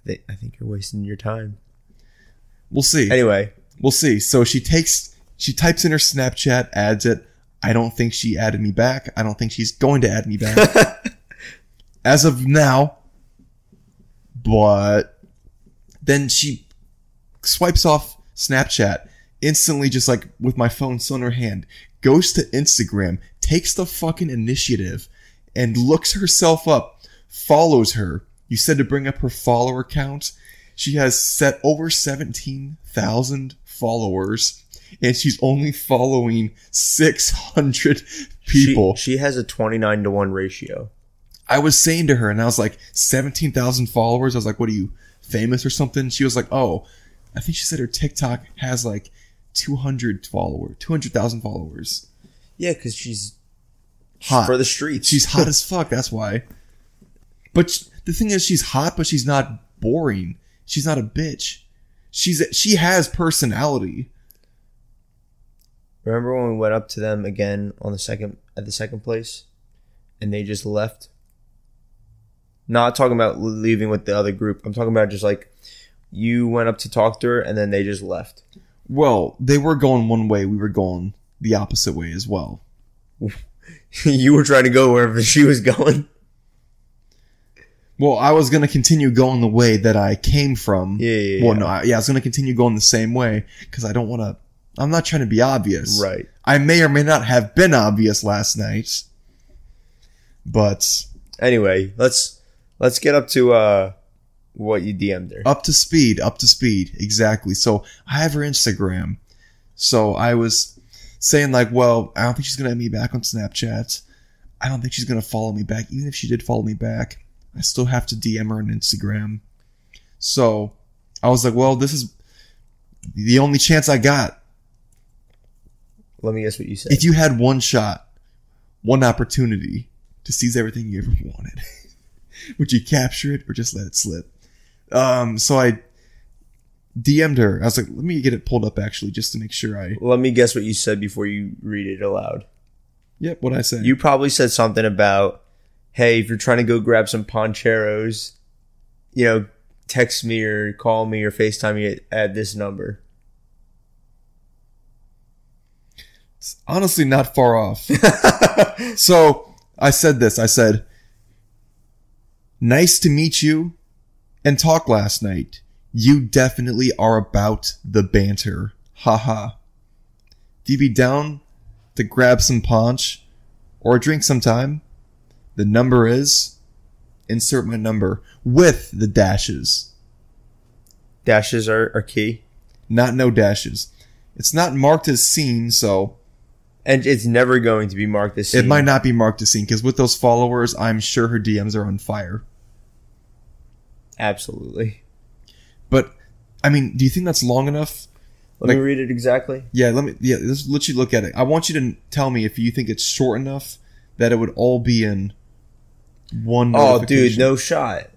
They, I think you're wasting your time. We'll see. Anyway, We'll see. So she takes, she types in her Snapchat, adds it. I don't think she added me back. I don't think she's going to add me back as of now. But then she swipes off Snapchat instantly, just like with my phone still in her hand, goes to Instagram, takes the fucking initiative and looks herself up, follows her. You said to bring up her follower count. She has set over 17,000 followers and she's only following 600 people. She, she has a 29 to 1 ratio. I was saying to her, and I was like, 17,000 followers. I was like, what are you, famous or something? She was like, oh, I think she said her TikTok has like 200 followers, 200,000 followers. Yeah, because she's Hot. for the streets. She's hot as fuck. That's why. But sh- the thing is, she's hot, but she's not boring. She's not a bitch. She's she has personality. Remember when we went up to them again on the second at the second place, and they just left. Not talking about leaving with the other group. I'm talking about just like you went up to talk to her, and then they just left. Well, they were going one way. We were going the opposite way as well. you were trying to go wherever she was going. Well, I was gonna continue going the way that I came from. Yeah, yeah, Well, no, I, yeah, I was gonna continue going the same way because I don't want to. I'm not trying to be obvious. Right. I may or may not have been obvious last night, but Anyway, let's let's get up to uh what you DM'd her. up to speed, up to speed, exactly. So I have her Instagram. So I was saying like, well, I don't think she's gonna add me back on Snapchat. I don't think she's gonna follow me back. Even if she did follow me back, I still have to DM her on Instagram. So I was like, well, this is the only chance I got. Let me guess what you said. If you had one shot, one opportunity to seize everything you ever wanted, would you capture it or just let it slip? Um, so I DM'd her. I was like, let me get it pulled up actually, just to make sure I. Let me guess what you said before you read it aloud. Yep, what I said. You probably said something about, "Hey, if you're trying to go grab some poncheros, you know, text me or call me or FaceTime me at, at this number." It's honestly not far off. so I said this. I said, nice to meet you and talk last night. You definitely are about the banter. Haha. Do you be down to grab some punch or drink sometime? The number is insert my number with the dashes, Dashes are, are key. not no dashes. It's not marked as seen, so And it's never going to be marked as it might not be marked as seen because with those followers, I'm sure her DMs are on fire. Absolutely. But I mean, do you think that's long enough? Let Like- me read it exactly. Yeah, let me. Yeah, let's let you look at it. I want you to tell me if you think it's short enough that it would all be in one. Oh, dude, no shot.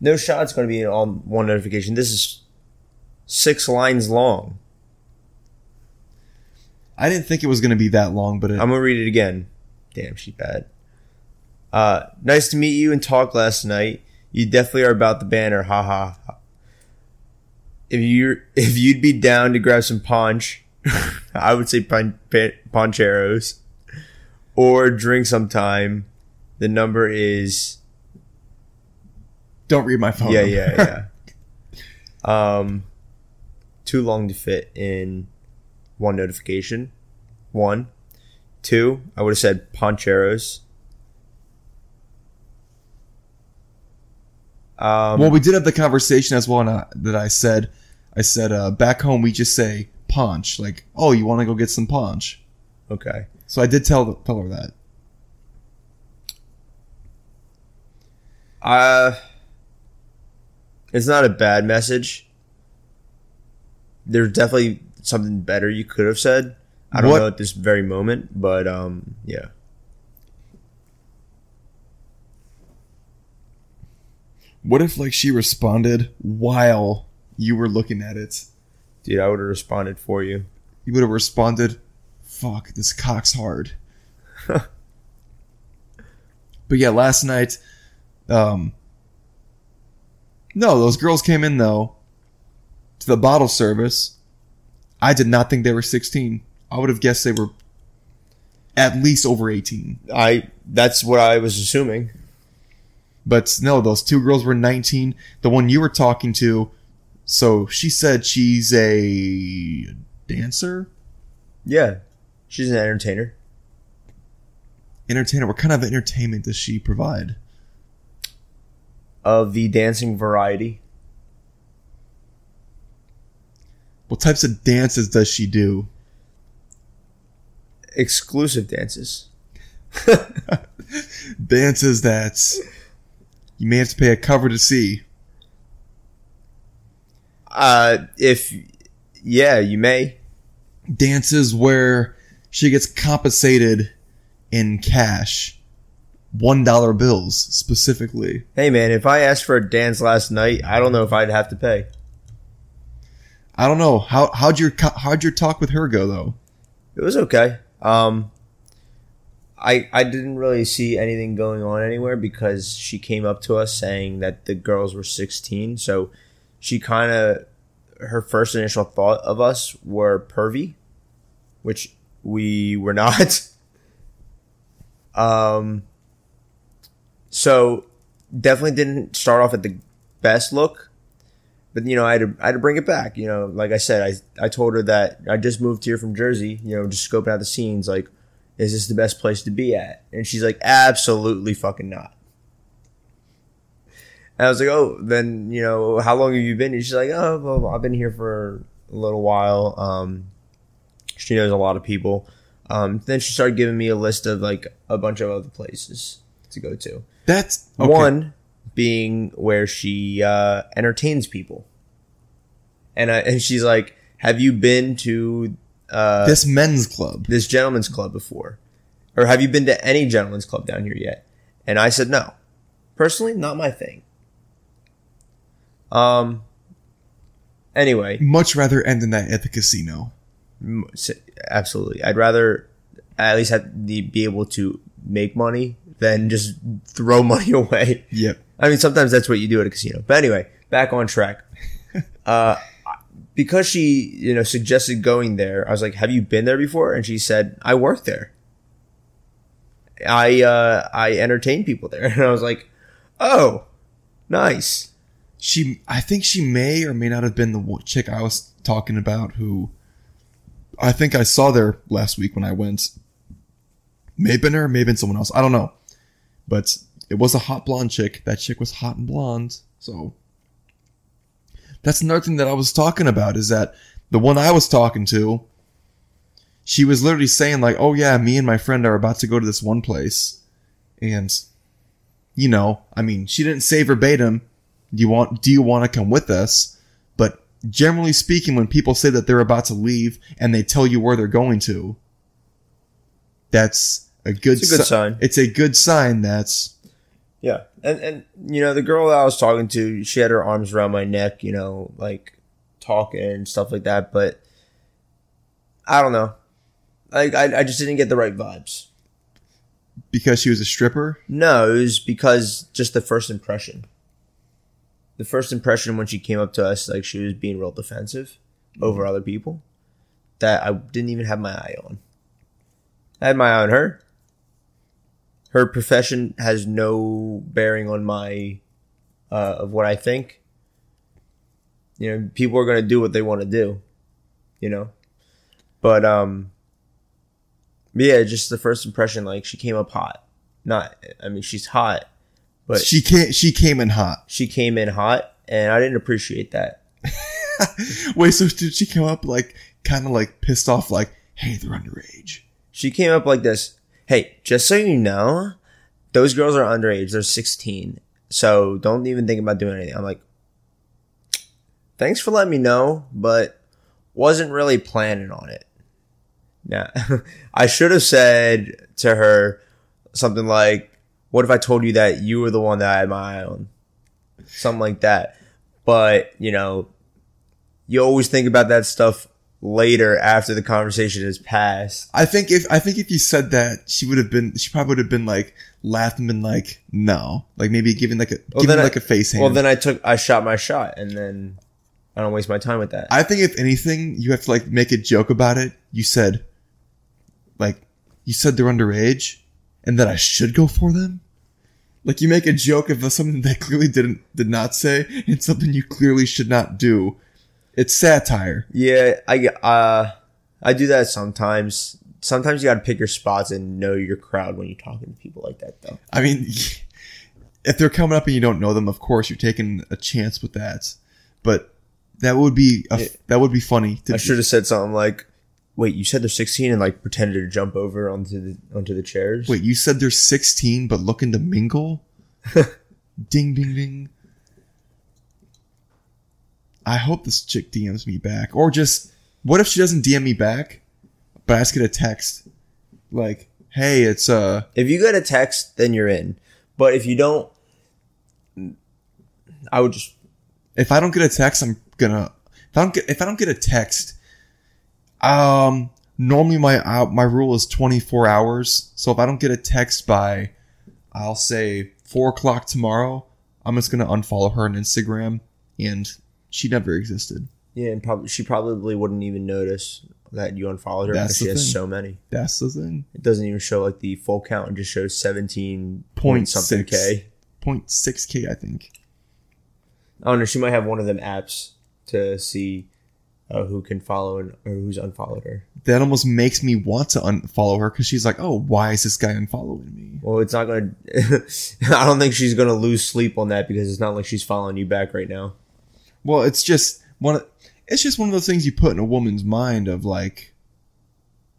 No shot. It's going to be in all one notification. This is six lines long. I didn't think it was going to be that long, but it, I'm gonna read it again. Damn, she bad. Uh, nice to meet you and talk last night. You definitely are about the banner. Ha ha. ha. If you if you'd be down to grab some punch, I would say pon- poncheros, or drink sometime. The number is don't read my phone. yeah number. yeah yeah. um, too long to fit in one notification. One, two. I would have said poncheros. Um, well, we did have the conversation as well, and I, that I said, I said, uh, back home we just say punch, like, oh, you want to go get some punch. okay. So I did tell tell her that. Uh, it's not a bad message. There's definitely something better you could have said. I don't What- know at this very moment, but um, yeah. What if like she responded while you were looking at it? Dude, I would have responded for you. You would have responded, "Fuck, this cock's hard." but yeah, last night, um, no, those girls came in though to the bottle service. I did not think they were 16. I would have guessed they were at least over 18. I that's what I was assuming. But no, those two girls were 19. The one you were talking to, so she said she's a dancer, Yeah, she's an entertainer. entertainer. What kind of entertainment does she provide? Of the dancing variety. What types of dances does she do? Exclusive dances. Dances that you may have to pay a cover to see. Uh, if yeah, you may. Dances where she gets compensated in cash, one dollar bills specifically. Hey man, if I asked for a dance last night, I don't know if I'd have to pay. I don't know how how'd your how'd your talk with her go though. It was okay. Um, I I didn't really see anything going on anywhere because she came up to us saying that the girls were 16. So she kind of her first initial thought of us were pervy, which we were not. um, so definitely didn't start off at the best look. But you know, I had to I had to bring it back. You know, like I said, I I told her that I just moved here from Jersey. You know, just scoping out the scenes. Like, is this the best place to be at? And she's like, absolutely fucking not. And I was like, oh, then you know, how long have you been? And she's like, oh, well, I've been here for a little while. Um, she knows a lot of people. Um, then she started giving me a list of like a bunch of other places to go to. That's okay. One being where she uh, entertains people, and I, and she's like, "Have you been to uh, this men's club. this gentleman's club before, or have you been to any gentleman's club down here yet?" And I said, "No, personally, not my thing." Um. Anyway, Much rather end in that at the casino. absolutely, I'd rather at least have the, be able to make money than just throw money away. Yep. I mean, sometimes that's what you do at a casino. But anyway, back on track. uh, because she, you know, suggested going there, I was like, "Have you been there before?" And she said, "I work there. I uh, I entertain people there." And I was like, "Oh, nice." She, I think she may or may not have been the chick I was talking about who I think I saw there last week when I went. May have been her, may have been someone else. I don't know. But it was a hot blonde chick. That chick was hot and blonde. So that's another thing that I was talking about is that the one I was talking to, she was literally saying like, "Oh yeah, me and my friend are about to go to this one place," and you know, I mean, she didn't say verbatim, "Do you want? Do you want to come with us?" But generally speaking, when people say that they're about to leave and they tell you where they're going to, that's a good, It's a good si- sign. It's a good sign. That's Yeah, and and you know the girl that I was talking to, she had her arms around my neck, you know, like talking and stuff like that. But I don't know, like I, I just didn't get the right vibes. because she was a stripper. No, it was because just the first impression. The first impression when she came up to us, like she was being real defensive mm-hmm. over other people, that I didn't even have my eye on. I had my eye on her. Her profession has no bearing on my uh, of what I think. You know, people are gonna do what they want to do. You know, but um, but yeah, just the first impression, like she came up hot. Not, I mean, she's hot, but she, came. She came in hot. she came in hot, and I didn't appreciate that. Wait, so did she come up like kind of like pissed off? Like, hey, they're underage. She came up like this. Hey, just so you know, those girls are underage. They're 16. So don't even think about doing anything. I'm like, thanks for letting me know, but wasn't really planning on it. Now, I should have said to her something like, what if I told you that you were the one that I had my eye on? Something like that. But, you know, you always think about that stuff later after the conversation has passed. I think if I think if you said that, she would have been. She probably would have been like laughed and been like, no, like maybe giving like a Well, giving like a face hand. Well, then I took, I shot my shot, and then I don't waste my time with that. I think if anything, you have to like make a joke about it. You said, like, you said they're underage, and that I should go for them. Like you make a joke of something they clearly didn't did not say, and something you clearly should not do. It's satire. yeah, I uh, I do that sometimes. Sometimes you got to pick your spots and know your crowd when you're talking to people like that, though. I mean, if they're coming up and you don't know them, of course you're taking a chance with that. But that would be a, that would be funny. To I should have said something like, "Wait, you said they're 16," and like pretended to jump over onto the onto the chairs. Wait, you said they're 16 but looking to mingle? ding, ding, ding. I hope this chick DMs me back. Or just, what if she doesn't DM me back, but I just get a text? Like, hey, it's, uh, If you get a text, then you're in. But if you don't, I would just if I don't get a text, I'm gonna, if I don't get, if I don't get a text, um, normally my, uh, my rule is 24 hours. So if I don't get a text by, I'll say four o'clock tomorrow, I'm just gonna unfollow her on Instagram and she never existed. yeah, and probably she probably wouldn't even notice that you unfollowed her That's because she the has thing. so many. That's the thing. It doesn't even show like the full count; it just shows seventeen Point something k. Point six K, I think. I don't know. She might have one of them apps to see uh, who can follow and or who's unfollowed her. That almost makes me want to unfollow her because she's like, oh, why is this guy unfollowing me? Well, it's not gonna. I don't think she's gonna lose sleep on that because it's not like she's following you back right now. Well, it's just one. Of, it's just one of those things you put in a woman's mind of like,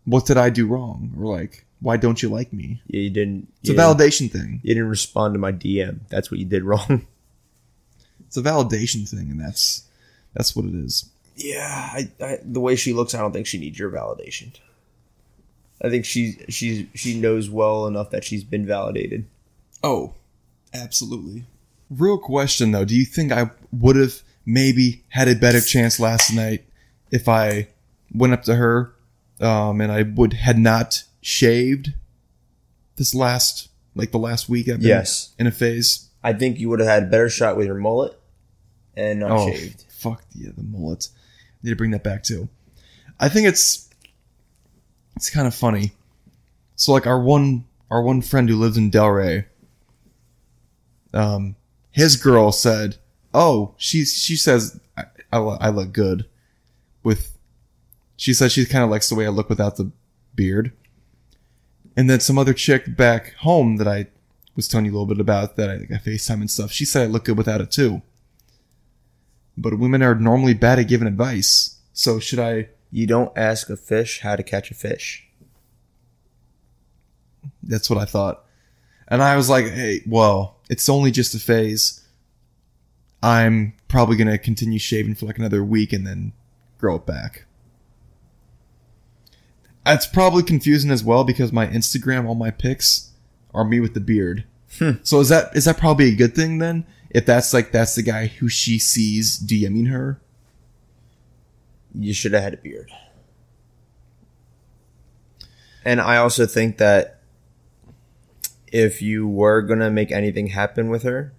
what did I do wrong, or like, why don't you like me? Yeah, you didn't. It's a you didn't- validation thing. You didn't respond to my DM. That's what you did wrong. It's a validation thing, and that's that's what it is. Yeah, I, I, the way she looks, I don't think she needs your validation. I think she she's she knows well enough that she's been validated. Oh, absolutely. Real question though, do you think I would have maybe had a better chance last night if I went up to her um, and I would had not shaved this last like the last week I've been Yes. in a phase? I think you would have had a better shot with your mullet and not Oh, shaved. fuck yeah, the mullet. Need to bring that back too. I think it's it's kind of funny. So like our one our one friend who lives in Delray, um, his girl said, "Oh, she she says I, I, I look good with." She says she kind of likes the way I look without the beard. And then some other chick back home that I was telling you a little bit about that I, I FaceTime and stuff. She said I look good without it too. But women are normally bad at giving advice. So should I? You don't ask a fish how to catch a fish. That's what I thought. And I was like, hey, well, it's only just a phase. I'm probably going to continue shaving for like another week and then grow it back. It's probably confusing as well because my Instagram, all my pics are me with the beard. Hmm. So is that is that probably a good thing then? If that's like that's the guy who she sees DMing her. You should have had a beard. And I also think that if you were gonna make anything happen with her,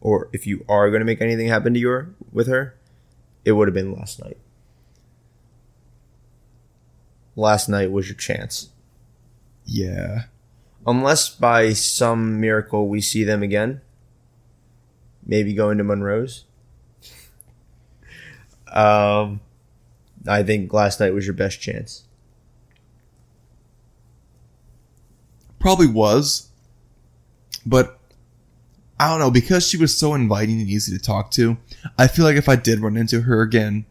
or if you are gonna make anything happen to your with her, it would have been last night. Last night was your chance. Yeah. Unless by some miracle we see them again. Maybe going to Monroe's. Um I think last night was your best chance. Probably was. But I don't know, because she was so inviting and easy to talk to, I feel like if I did run into her again,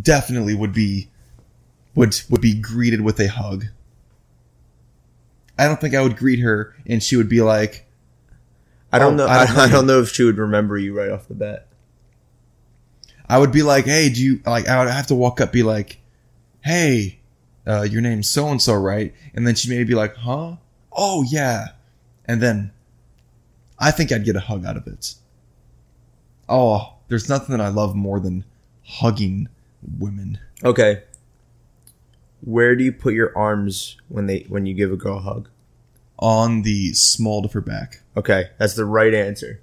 definitely would be would would be greeted with a hug. I don't think I would greet her and she would be like, I don't Oh, know. I I don't don't, know. know if she would remember you right off the bat. I would be like, hey, do you like? I would have to walk up, be like, hey, uh, your name's so and so, right? And then she may be like, huh? Oh yeah, and then I think I'd get a hug out of it. Oh, there's nothing that I love more than hugging women. Okay. Where do you put your arms when they when you give a girl a hug? on the small of her back. Okay, that's the right answer.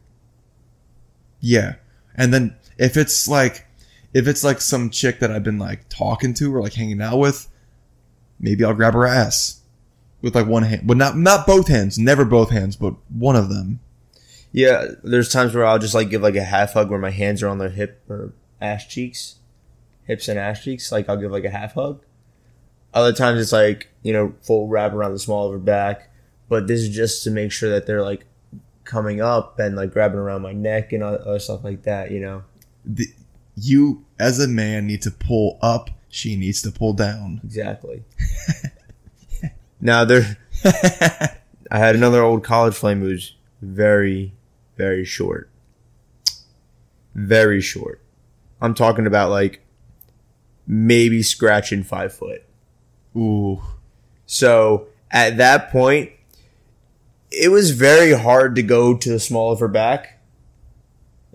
Yeah. And then if it's like if it's like some chick that I've been like talking to or like hanging out with, maybe I'll grab her ass with like one hand. But not not both hands, never both hands, but one of them. Yeah, there's times where I'll just like give like a half hug where my hands are on their hip or ass cheeks, hips and ass cheeks. Like I'll give like a half hug. Other times it's like you know full wrap around the small of her back, but this is just to make sure that they're like coming up and like grabbing around my neck and other, stuff like that. You know The, you as a man need to pull up, she needs to pull down. exactly. now there, I had another old college flame who was very, very short. Very short. I'm talking about like maybe scratching five foot. Ooh. So at that point, it was very hard to go to the small of her back.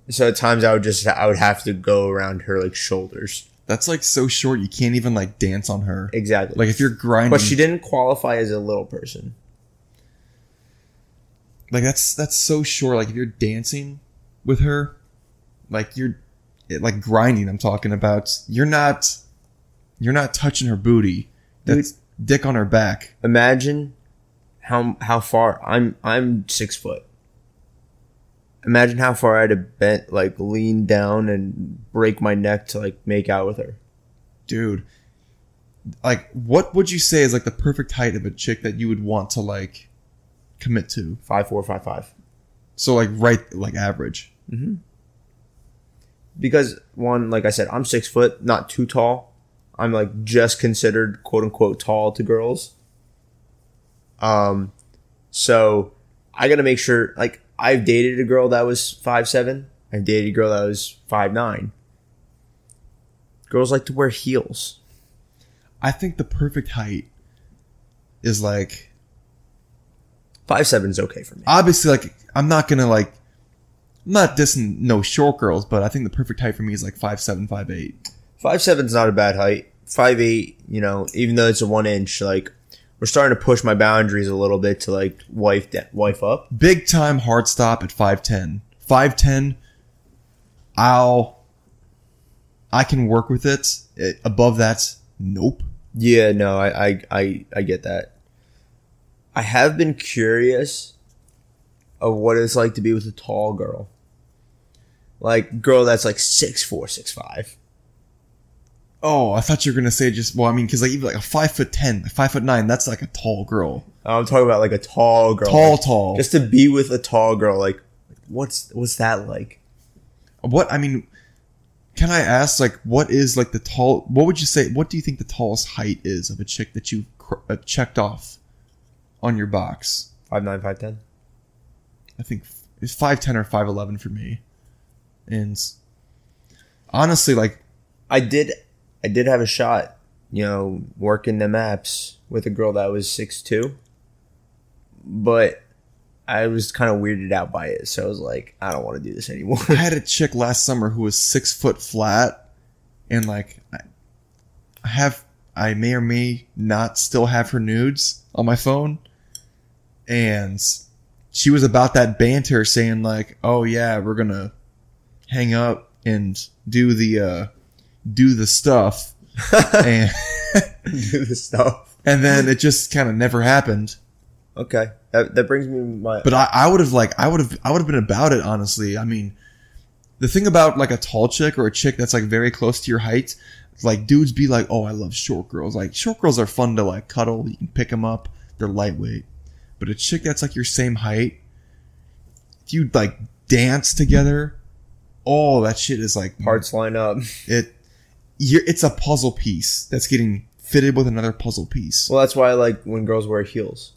So at times I would just I would have to go around her like shoulders. That's like so short you can't even like dance on her. Exactly. Like if you're grinding but she didn't qualify as a little person. like that's that's so short. Like if you're dancing with her, like you're it- like grinding. I'm talking about. You're not you're not touching her booty. That's dick on her back. Imagine how how far I'm I'm six foot. Imagine how far I'd have bent like lean down and break my neck to like make out with her. dude. Like, what would you say is like the perfect height of a chick that you would want to like commit to? Five four five five. So like right, like average. because one, like I said, I'm six foot, not too tall. I'm like just considered quote unquote tall to girls. Um, so I gotta make sure. Like I've dated a girl that was five seven. I've dated a girl that was five nine. Girls like to wear heels. I think the perfect height is like Five seven is okay for me. obviously like I'm not gonna like I'm not dissing no short girls, but I think the perfect height for me is like five seven, five eight. Five seven's not a bad height. Five eight, you know, even though it's a one inch, like we're starting to push my boundaries a little bit to like wife da- wife up. Big time hard stop at five ten. Five ten. I'll. I can work with it. it. Above that, nope. Yeah, no, I, I, I, I get that. I have been curious of what it's like to be with a tall girl, like girl that's like six four, six five. Oh, I thought you were gonna say just well. I mean, because like even like a five foot ten, five foot nine, that's like a tall girl. I'm talking about like a tall girl. Tall, Like, tall. Just to be with a tall girl, like what's what's that like? What I mean, can I ask like what is like the tall? What would you say? What do you think the tallest height is of a chick that you cr- uh, checked off on your box? Five nine, five ten. I think it's five ten or five eleven for me. And honestly, like I did I did have a shot, you know, working the maps with a girl that was six two. But I was kind of weirded out by it, so I was like, I don't want to do this anymore. I had a chick last summer who was six foot flat, and like I, I have, I may or may not still have her nudes on my phone, and she was about that banter, saying like, "Oh yeah, we're gonna hang up and do the uh do the stuff," and do this stuff. and then it just kind of never happened. Okay, that, that brings me to my. But I, I would have like I would have I would have been about it honestly. I mean, the thing about like a tall chick or a chick that's like very close to your height, like dudes be like, oh, I love short girls. Like short girls are fun to like cuddle. You can pick them up. They're lightweight. But a chick that's like your same height, if you like dance together, oh, that shit is like parts line up. It, it's a puzzle piece that's getting fitted with another puzzle piece. Well, that's why I like when girls wear heels.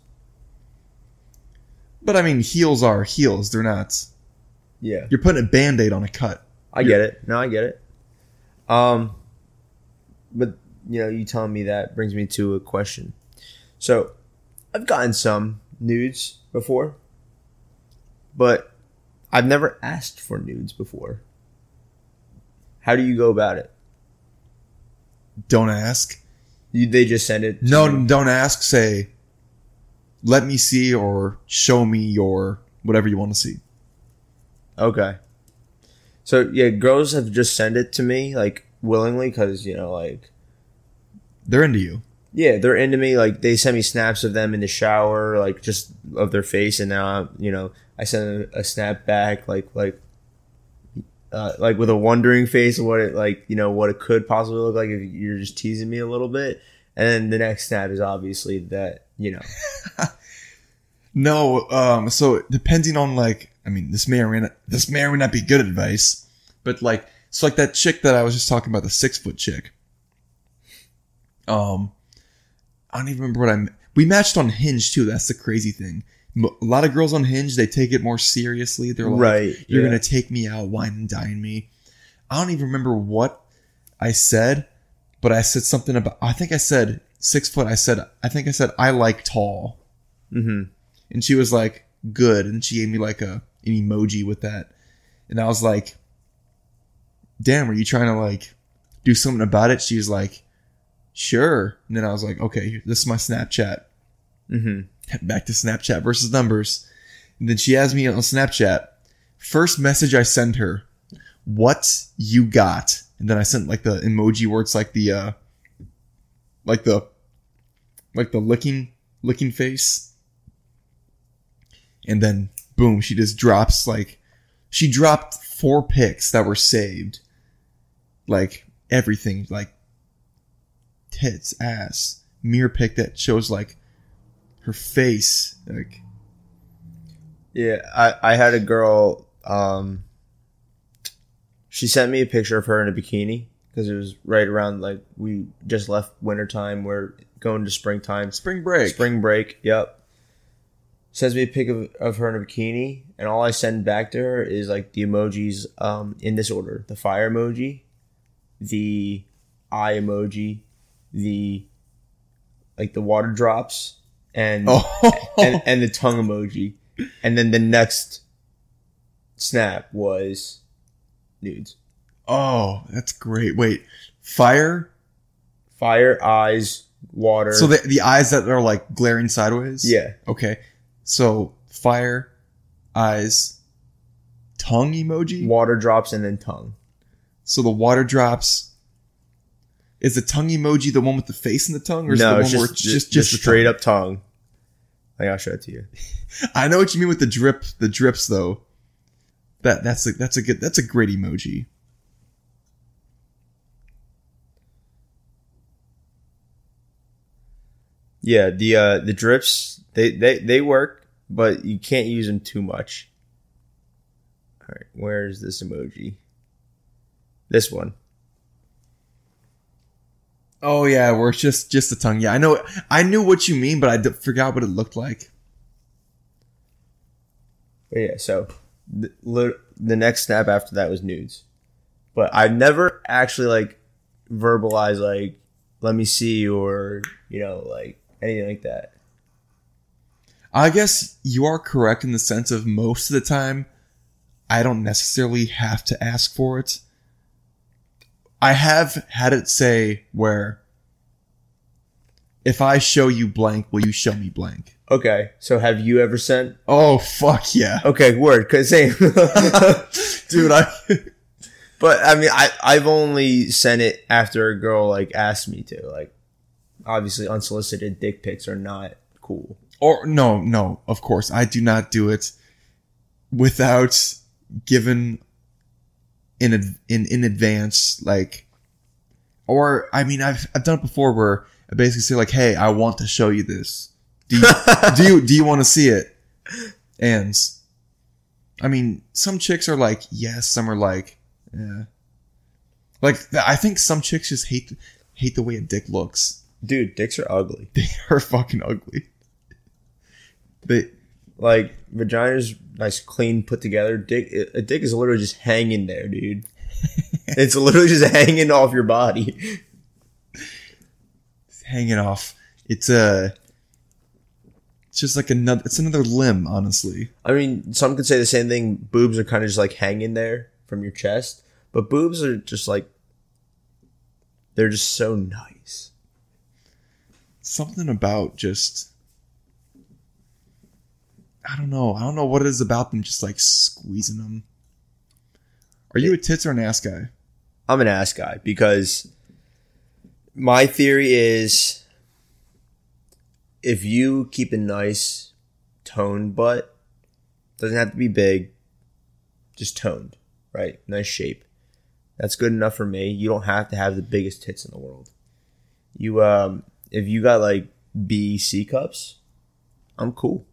But I mean, heels are heels. They're not. Yeah, You're putting a band aid on a cut. I get it. No, I get it. Um, but you know, you telling me that brings me to a question. So, I've gotten some nudes before, but I've never asked for nudes before. How do you go about it? Don't ask. You, they just send it. No, you? don't ask. Say, let me see or show me your whatever you want to see. Okay. So yeah, girls have just sent it to me like willingly because you know like They're into you. yeah they're into me like they send me snaps of them in the shower like just of their face and now you know I send a, a snap back like like uh, like with a wondering face of what it like you know what it could possibly look like if you're just teasing me a little bit and then the next snap is obviously that you know No, um, so depending on like, I mean, this may or may not, this may or may not be good advice, but like, so like that chick that I was just talking about, the six foot chick. Um, I don't even remember what I. We matched on Hinge too. That's the crazy thing. A lot of girls on Hinge they take it more seriously. They're like, Right, you're yeah. gonna take me out, wine and dine me. I don't even remember what I said, but I said something about. I think I said six foot. I said I think I said I like tall mm-hmm. and she was like good and she gave me like a an emoji with that and i was like damn are you trying to like do something about it she was like sure and then i was like okay this is my snapchat Mm-hmm. back to snapchat versus numbers. And then she asked me on snapchat. First message i send her what you got? And then i sent like the emoji where it's like the uh like the like the licking licking face. And then boom she just drops like she dropped four pics that were saved. Like everything like tits ass mirror pic that shows like her face like Yeah, I, I had a girl. Um, she sent me a picture of her in a bikini because it was right around like we just left wintertime. We're going to springtime. spring break Spring break. Yep. Sends me a pic of, of her in a bikini, and all I send back to her is like the emojis um, in this order: the fire emoji, the eye emoji, the like the water drops, and oh and, and the tongue emoji. And then the next snap was nudes. oh that's great wait fire Fire, eyes, water. so the, the eyes that are like glaring sideways yeah. okay so fire eyes tongue emoji Water drops and then tongue. So the water drops. Is the tongue emoji the one with the face and the tongue, or is no, it the one just, where it's just just, just, straight tongue? up tongue? I I'll show it to you. I know what you mean with the drip, the drips though. That that's a, that's a good that's a great emoji. Yeah, the uh, the drips they, they they work, but you can't use them too much. All right, where is this emoji? This one. Oh yeah, where it's just just the tongue. Yeah, I know. I knew what you mean, but I d- forgot what it looked like. But yeah, so the, li- the next snap after that was nudes, but I've never actually like verbalized like let me see or you know like anything like that. I guess you are correct in the sense of most of the time, I don't necessarily have to ask for it. I have had it say where if I show you blank, will you show me blank? Okay, so have you ever sent? Oh fuck yeah, Okay, word, cause same. dude! I but I mean, I I've only sent it after a girl like asked me to. Like, obviously, unsolicited dick pics are not cool. or no no of course I do not do it without given in in in advance like or I mean I've I've done it before where I basically say like hey I want to show you this. Do you do you do you want to see it? And I mean some chicks are like yes. Some are like yeah. Like I think some chicks just hate hate the way a dick looks. Dude, dicks are ugly. they are fucking ugly. They Like vagina's nice, clean, put together. Dick, a dick is literally just hanging there, dude. it's literally just hanging off your body. hanging off. It's a. It's just like another. It's another limb, honestly. I mean, some could say the same thing. Boobs are kind of just like hanging there from your chest, but boobs are just like they're just so nice. Something about just. I don't know. I don't know what it is about them. Just like squeezing them. Are you a tits or an ass guy? I'm an ass guy because my theory is if you keep a nice toned butt, doesn't have to be big, just toned, right? Nice shape. That's good enough for me. You don't have to have the biggest tits in the world. You um if you got like B C cups, I'm cool.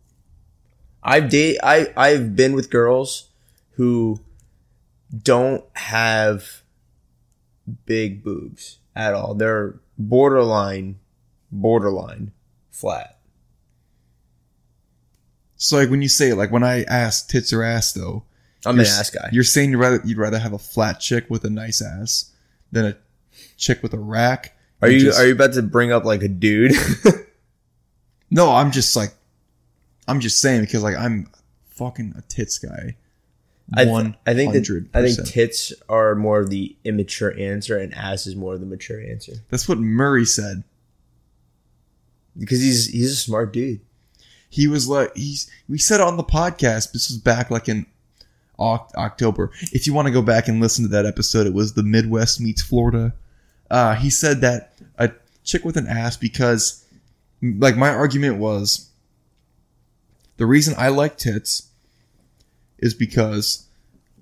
I've date I I've been with girls who don't have big boobs at all. They're borderline, borderline flat. So like when you say like when I ask tits or ass though, I'm an ass guy. You're saying you'd rather you'd rather have a flat chick with a nice ass than a chick with a rack. Are you just- are you about to bring up like a dude? No, I'm just like, I'm just saying because like I'm fucking a tits guy. I, th- One I think that I think tits are more of the immature answer, and ass is more of the mature answer That's what Murray said. because he's he's a smart dude. He was like, he's. We said on the podcast. This was back like in October. If you want to go back and listen to that episode, it was the Midwest meets Florida. Uh, he said that a chick with an ass because, like, my argument was the reason I like tits is because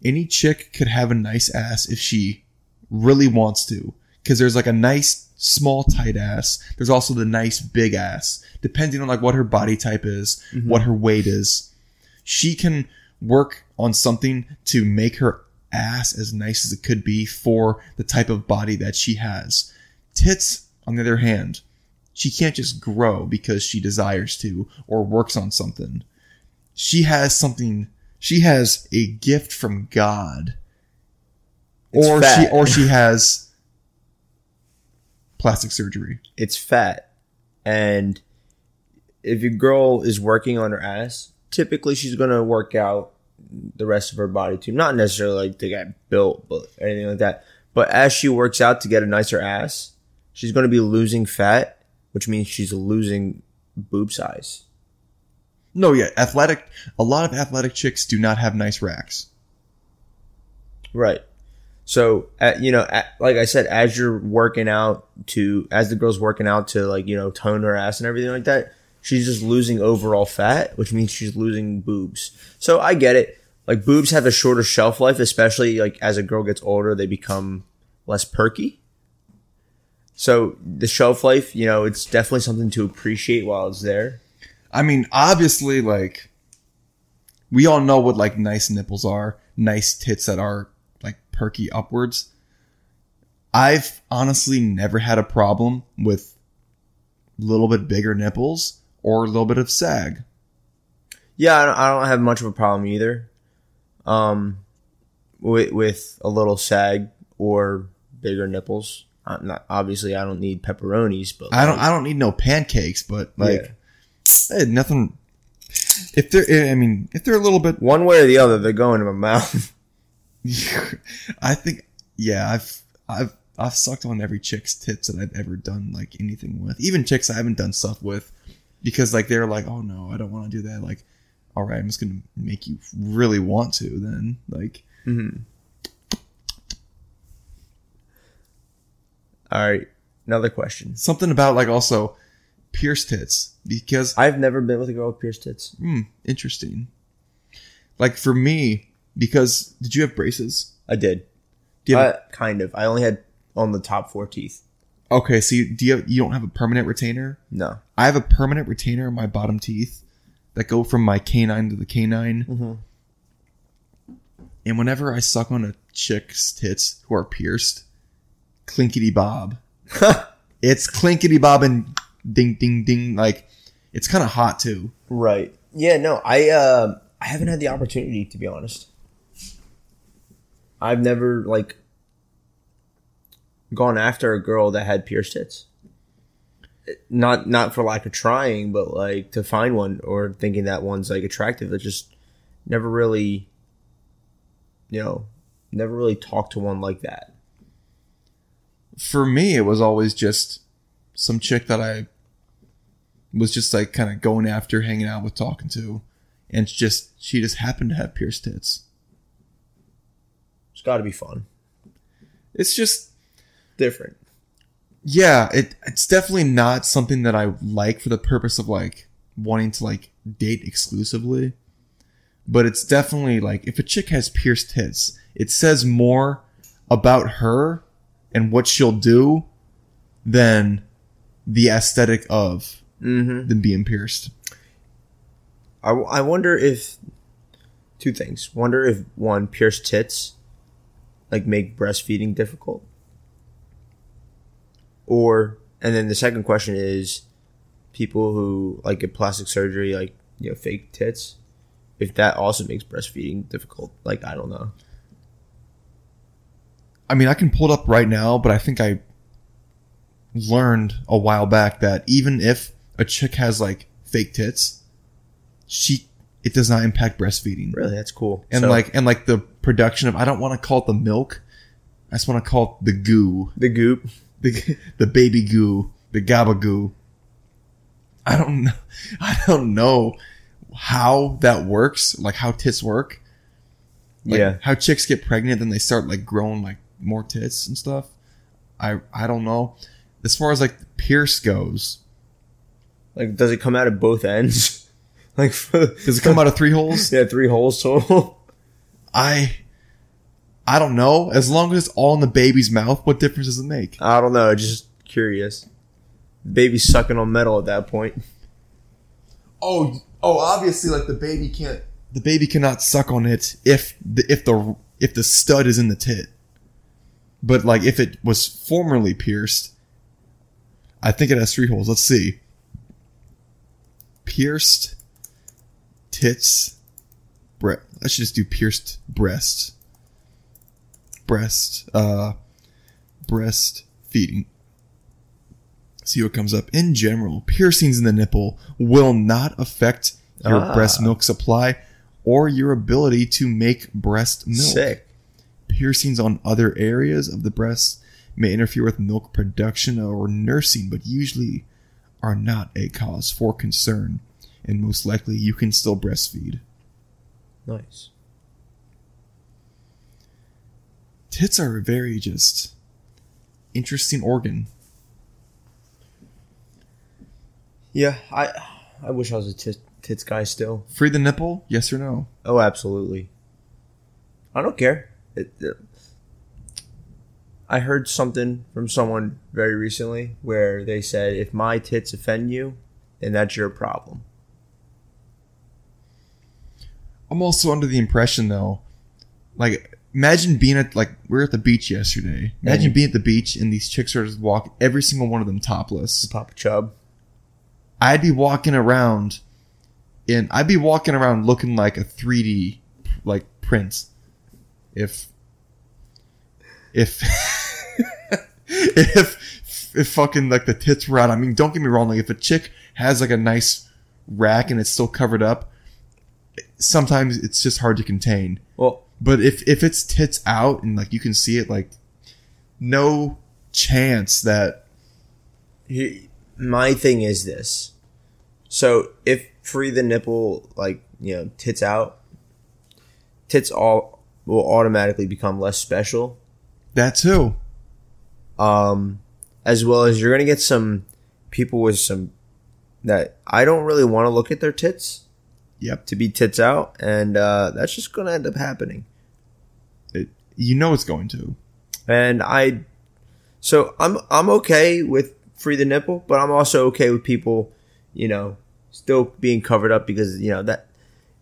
any chick could have a nice ass if she really wants to. Because there's like a nice small tight ass. There's also the nice big ass, depending on like what her body type is, mm-hmm. what her weight is. She can work on something to make her ass as nice as it could be for the type of body that she has. Tits, on the other hand, she can't just grow because she desires to or works on something. She has something. She has a gift from God, It's or fat. she or she has plastic surgery. it's fat, and if your girl is working on her ass, typically she's gonna work out the rest of her body too. Not necessarily like to get built, but anything like that. But as she works out to get a nicer ass, she's gonna be losing fat, which means she's losing boob size. No, yeah, athletic. A lot of athletic chicks do not have nice racks. Right. So, at, you know, at, like I said, as you're working out to, as the girl's working out to, like, you know, tone her ass and everything like that, she's just losing overall fat, which means she's losing boobs. So I get it. Like, boobs have a shorter shelf life, especially like as a girl gets older, they become less perky. So the shelf life, you know, it's definitely something to appreciate while it's there. I mean, obviously, like we all know what like nice nipples are, nice tits that are like perky upwards. I've honestly never had a problem with a little bit bigger nipples or a little bit of sag. Yeah, I don't, I don't have much of a problem either. Um, with with a little sag or bigger nipples. Not obviously I don't need pepperonis, but I don't. I don't need no pancakes, but like, Yeah. eh, nothing. If they're, I mean, if they're a little bit, one way or the other, they're going in my mouth. I think, yeah, I've, I've, I've sucked on every chick's tits that I've ever done like anything with, even chicks I haven't done stuff with, because like they're like, oh no, I don't want to do that. Like, all right, I'm just gonna make you really want to. Then, like, All right, another question. something about like also pierced tits because I've never been with a girl with pierced tits. hmm, interesting. Like for me, because did you have braces? I did. Do you have Uh, kind of. I only had on the top four teeth. Okay, so you, do you have, you don't have a permanent retainer? No. I have a permanent retainer in my bottom teeth that go from my canine to the canine. Mhm. And whenever I suck on a chick's tits who are pierced, clinkety bob. it's clinkety bob and ding ding ding. Like it's kind of hot too. Right. Yeah. No. I uh, I haven't had the opportunity to be honest. I've never like gone after a girl that had pierced tits. Not not for lack of trying, but like to find one or thinking that one's like attractive. It just never really, you know, never really talked to one like that. For me, it was always just some chick that I was just like kind of going after, hanging out with, talking to, and just she just happened to have pierced tits. It's got to be fun, It's just different. yeah, it it's definitely not something that I like for the purpose of like wanting to like date exclusively. But it's definitely like if a chick has pierced tits, it says more about her and what she'll do than the aesthetic of Mm-hmm. them being pierced. I, I wonder if two things. Wonder if one pierced tits like make breastfeeding difficult, or and then the second question is people who like get plastic surgery, like you know, fake tits, if that also makes breastfeeding difficult. Like I don't know. I mean, I can pull it up right now, but I think I learned a while back that even if a chick has like fake tits, she it does not impact breastfeeding. Really, that's cool. And So, like and like the production of I don't want to call it the milk. I just want to call it the goo. the goop. The the baby goo, the gaba goo. I don't know I don't know how that works, like how tits work. Like, yeah, how chicks get pregnant then they start like growing like more tits and stuff i i don't know as far as like the pierce goes like does it come out of both ends? like does it come out of three holes Yeah, three holes total. i i don't know as long as it's all in the baby's mouth what difference does it make I don't know. Just curious. Baby's sucking on metal at that point. oh oh obviously like the baby can't the baby cannot suck on it if the if the if the stud is in the tit but like if it was formerly pierced i think it has three holes. Let's see. Pierced tits bre- i should just do pierced breast. Breast uh breast feeding. See what comes up. In general piercings in the nipple will not affect your Ah. breast milk supply or your ability to make breast milk. Sick. Piercings on other areas of the breast may interfere with milk production or nursing, but usually are not a cause for concern, and most likely you can still breastfeed. Nice. Tits are a very just interesting organ. Yeah, I I wish I was a tit, tits guy still. Free the nipple? Yes or no? Oh, absolutely. I don't care. It, it- I heard something from someone very recently where they said if my tits offend you, then that's your problem. I'm also under the impression though, like imagine being at like we are at the beach yesterday. Imagine Mhm. being at the beach and these chicks are just walking, every single one of them topless. Papa Chub. I'd be walking around, and I'd be walking around looking like a 3D like prince. If if if if fucking like the tits were out. I mean, don't get me wrong. Like if a chick has like a nice rack and it's still covered up, sometimes it's just hard to contain. Well, But if if it's tits out and like you can see it, like no chance that he, my thing is this. So if free the nipple, like you know, tits out, tits all will automatically become less special. that too. um, as well as you're gonna get some people with some that I don't really want to look at their tits Yep. to be tits out, and uh, that's just gonna end up happening. It, you know it's going to. And I, so I'm I'm okay with free the nipple, but I'm also okay with people, you know, still being covered up because you know that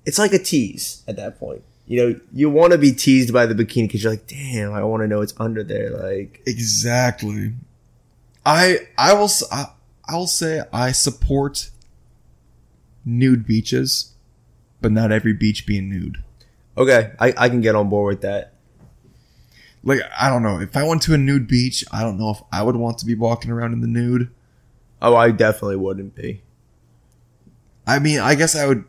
it's like a tease at that point. You know, you want to be teased by the bikini because you're like, damn, I want to know what's under there. Like, Exactly. I I will I, I will say I support nude beaches, but not every beach being nude. okay, I, I can get on board with that. Like I don't know if I went to a nude beach, I don't know if I would want to be walking around in the nude. Oh, I definitely wouldn't be. I mean, I guess I would.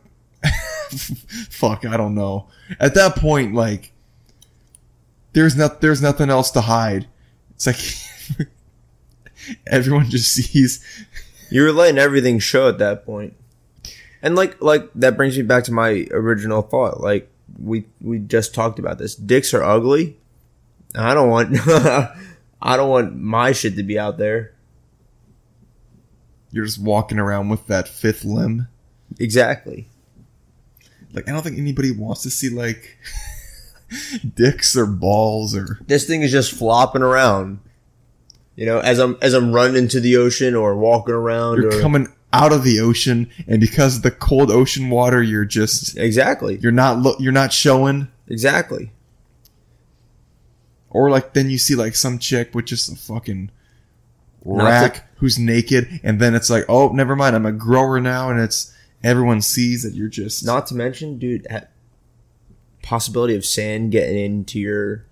fuck, I don't know. At that point, like, there's not there's nothing else to hide. It's like everyone just sees. You were letting everything show at that point. And like like that brings me back to my original thought. Like we we just talked about this. Dicks are ugly. I don't want I don't want my shit to be out there. You're just walking around with that fifth limb. Exactly. Like, I don't think anybody wants to see like dicks or balls or This thing is just flopping around. You know, as I'm as I'm running into the ocean or walking around you're or coming out of the ocean, and because of the cold ocean water, you're just Exactly. you're not look you're not showing. Exactly. Or like then you see like some chick with just a fucking rack to- who's naked, and then it's like, oh, never mind, I'm a grower now, and it's everyone sees that you're just Not to mention, dude, ha- possibility of sand getting into your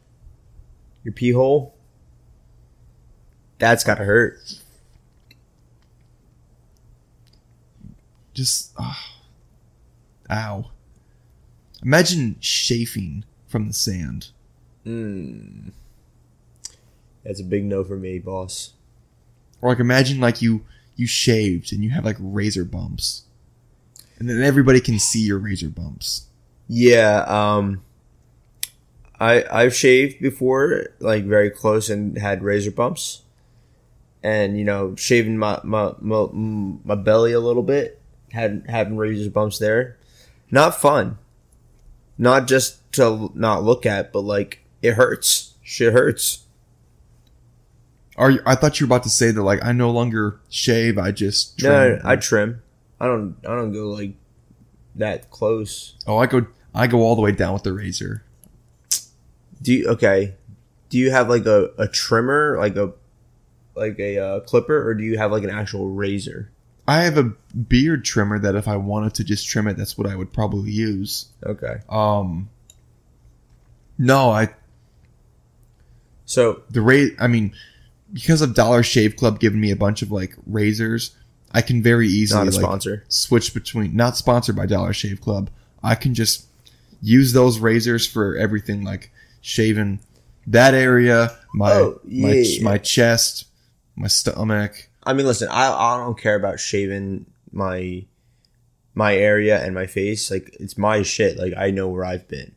your pee hole. That's gotta hurt. just ah, ow. Imagine chafing from the sand. Mm. That's a big no for me, boss. Or like imagine like you you shaved and you have like razor bumps. And then everybody can see your razor bumps. Yeah, um, I I've shaved before, like very close, and had razor bumps, and you know, shaving my my my, my belly a little bit, had having razor bumps there, not fun. Not just to not look at, but like it hurts. Shit hurts. Are you, I thought you were about to say that like I no longer shave, I just trim. No, I trim. I don't. I don't go like that close. oh, I go I go all the way down with the razor. Do you okay? Do you have like a, a trimmer, like a like a uh, clipper, or do you have like an actual razor? I have a beard trimmer that if I wanted to just trim it, that's what I would probably use. Okay. Um No, I So the rate I mean because of Dollar Shave Club giving me a bunch of like razors, I can very easily not a like sponsor. switch between not sponsored by Dollar Shave Club. I can just use those razors for everything like shaving that area, my Oh, my yeah. my chest, my stomach. I mean, listen, I I don't care about shaving my my area and my face. Like it's my shit. Like I know where I've been.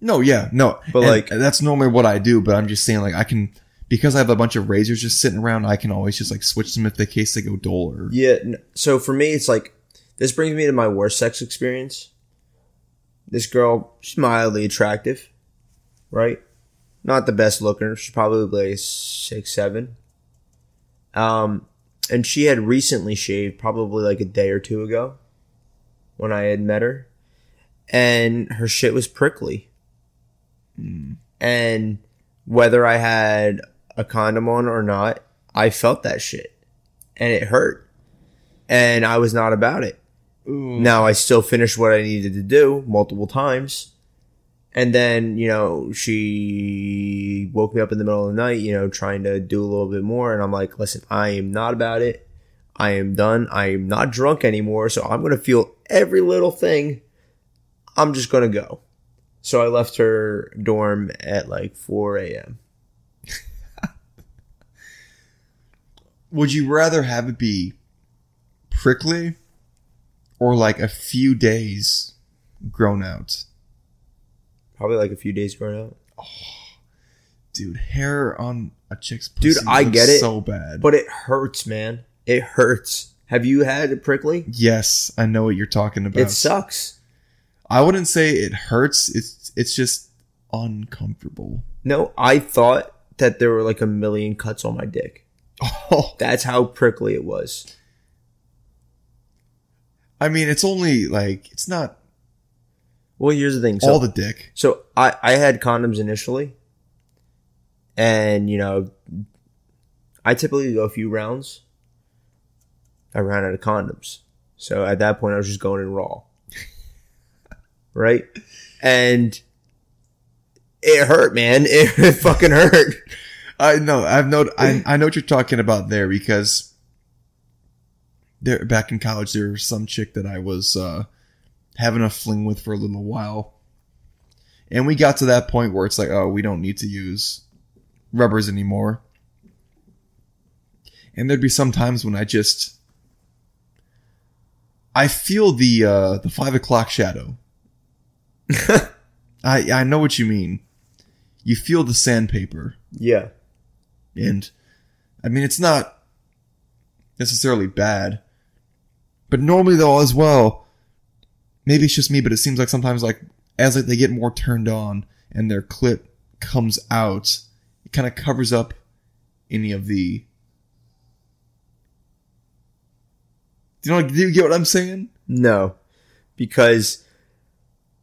No, yeah, no. But, And like- that's normally what I do, but I'm just saying like I can because I have a bunch of razors just sitting around, I can always just like switch them if the case they go dull or Yeah. So for me, it's like this brings me to my worst sex experience. This girl, she's mildly attractive, right? not the best looker. She's probably like six seven. Um, and she had recently shaved, probably like a day or two ago, when I had met her, and her shit was prickly. And whether I had a condom on or not, I felt that shit, and it hurt, and I was not about it. Now I still finished what I needed to do multiple times. And then, you know, she woke me up in the middle of the night, you know, trying to do a little bit more. And I'm like, listen, I am not about it. I am done. I am not drunk anymore. So I'm going to feel every little thing. I'm just going to go. So I left her dorm at like 4 a.m. Would you rather have it be prickly or like a few days grown out? Probably like a few days grown out. Oh, Dude, hair on a chick's Dude, pussy I get it, so bad. But it hurts, man. It hurts. Have you had it prickly? yes, I know what you're talking about. It sucks. I wouldn't say it hurts. It's it's just uncomfortable. No, I thought that there were like a million cuts on my dick. Oh, That's how prickly it was. I mean, it's only like it's not Well, here's the thing. So, all the dick. so I, I had condoms initially. And, you know, I typically go a few rounds. I ran out of condoms. So at that point, I was just going in raw. right? And it hurt, man. It fucking hurt. I know. I've know. I I know what you're talking about there because there back in college there was some chick that I was uh, having a fling with for a little while, and we got to that point where it's like, oh, we don't need to use rubbers anymore. And there'd be some times when I just I feel the uh, the five o'clock shadow. I I know what you mean. You feel the sandpaper. Yeah. And I mean, it's not necessarily bad, but normally though as well, maybe it's just me, but it seems like sometimes like as like they get more turned on and their clit comes out, it kind of covers up any of the. Do you know? Do you get what I'm saying? No, because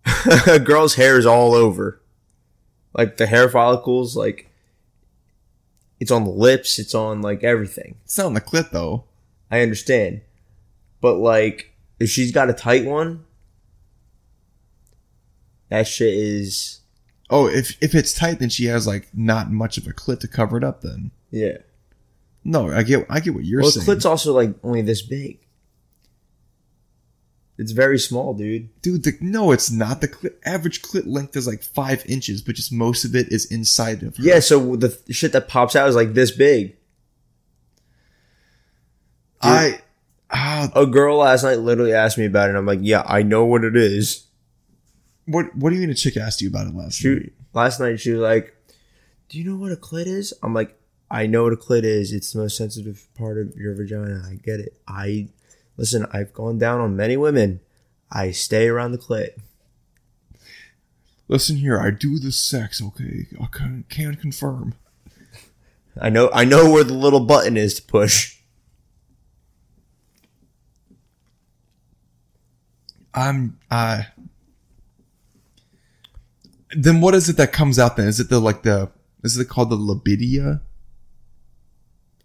a girl's hair is all over. Like the hair follicles, like it's on the lips, it's on like everything. It's not on the clit though. I understand, but like if she's got a tight one, that shit is Oh, if if it's tight, then she has like not much of a clit to cover it up. Then yeah. no, I get I get what you're Well, saying. Well, clit's also like only this big. It's very small, dude. Dude, the, no, it's not. The clit, average clit length is like five inches, but just most of it is inside of her. Yeah, so the th- shit that pops out is like this big. I, ah, A girl last night literally asked me about it, and I'm like, yeah, I know what it is. what, what do you mean a chick asked you about it last night? Last night she was like, do you know what a clit is? I'm like, I know what a clit is. It's the most sensitive part of your vagina. I get it. I, listen, I've gone down on many women. I stay around the clit. Listen here, I do the sex, okay? I can, can confirm. I know, I know where the little button is to push. I'm, I. Then what is it that comes out then? Is it the, like the, is it called the libidia?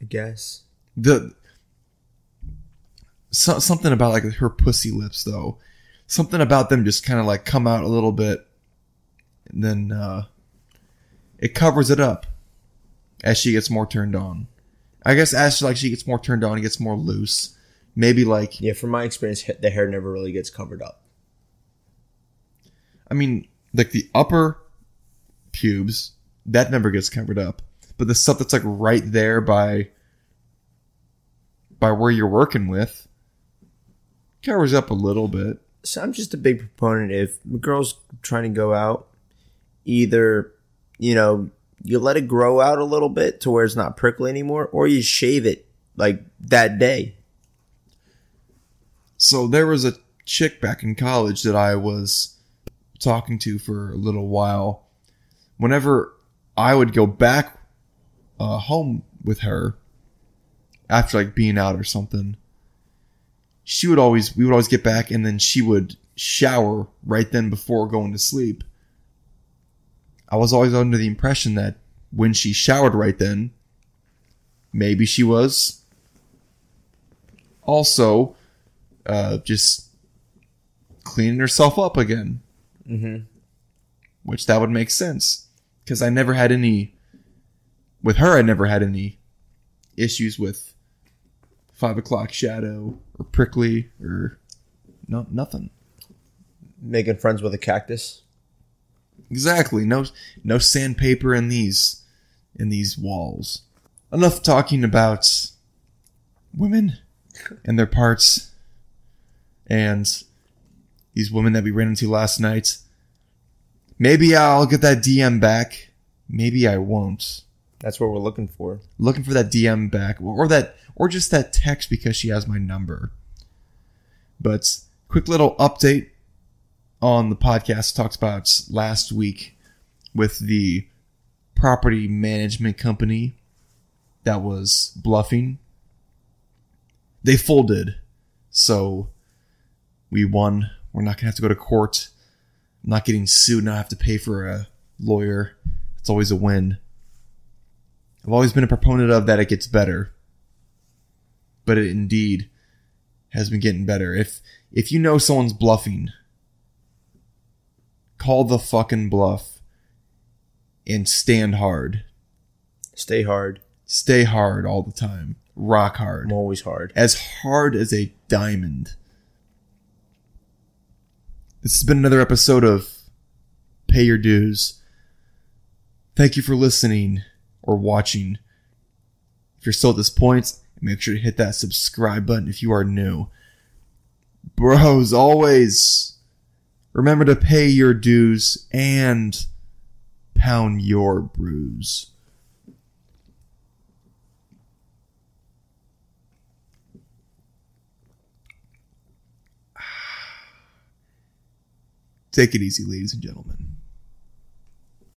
I guess. the so, something about like her pussy lips though. Something about them just kind of like come out a little bit and then uh it covers it up as she gets more turned on. I guess as like she gets more turned on it gets more loose maybe like Yeah, from my experience, the hair never really gets covered up. i mean like the upper pubes that never gets covered up. But the stuff that's like right there by by where you're working with covers up a little bit So I'm just a big proponent if a girl's trying to go out, either, you know, you let it grow out a little bit to where it's not prickly anymore, or you shave it like that day. So there was a chick back in college that I was talking to for a little while. Whenever I would go back uh, home with her after like being out or something. She would always we would always get back and then she would shower right then before going to sleep. I was always under the impression that when she showered right then, maybe she was also uh, just cleaning herself up again. Mm-hmm. Which that would make sense because I never had any. With her, I never had any issues with five o'clock shadow or prickly or no nothing. Making friends with a cactus. Exactly. No no sandpaper in these in these walls. Enough talking about women and their parts and these women that we ran into last night. Maybe I'll get that DM back. Maybe I won't. That's what we're looking for. Looking for that DM back or that or just that text because she has my number. But quick little update on the podcast talks about last week with the property management company that was bluffing. They folded. So we won. We're not going to have to go to court. I'm not getting sued, not have to pay for a lawyer. It's always a win. I've always been a proponent of that it gets better. But it indeed has been getting better. If if you know someone's bluffing, call the fucking bluff and stand hard. Stay hard. Stay hard all the time. Rock hard. I'm always hard. As hard as a diamond. This has been another episode of Pay Your Dues. Thank you for listening or watching. If you're still at this point, make sure to hit that subscribe button if you are new. Bros, always remember to pay your dues and pound your brews. Take it easy, ladies and gentlemen.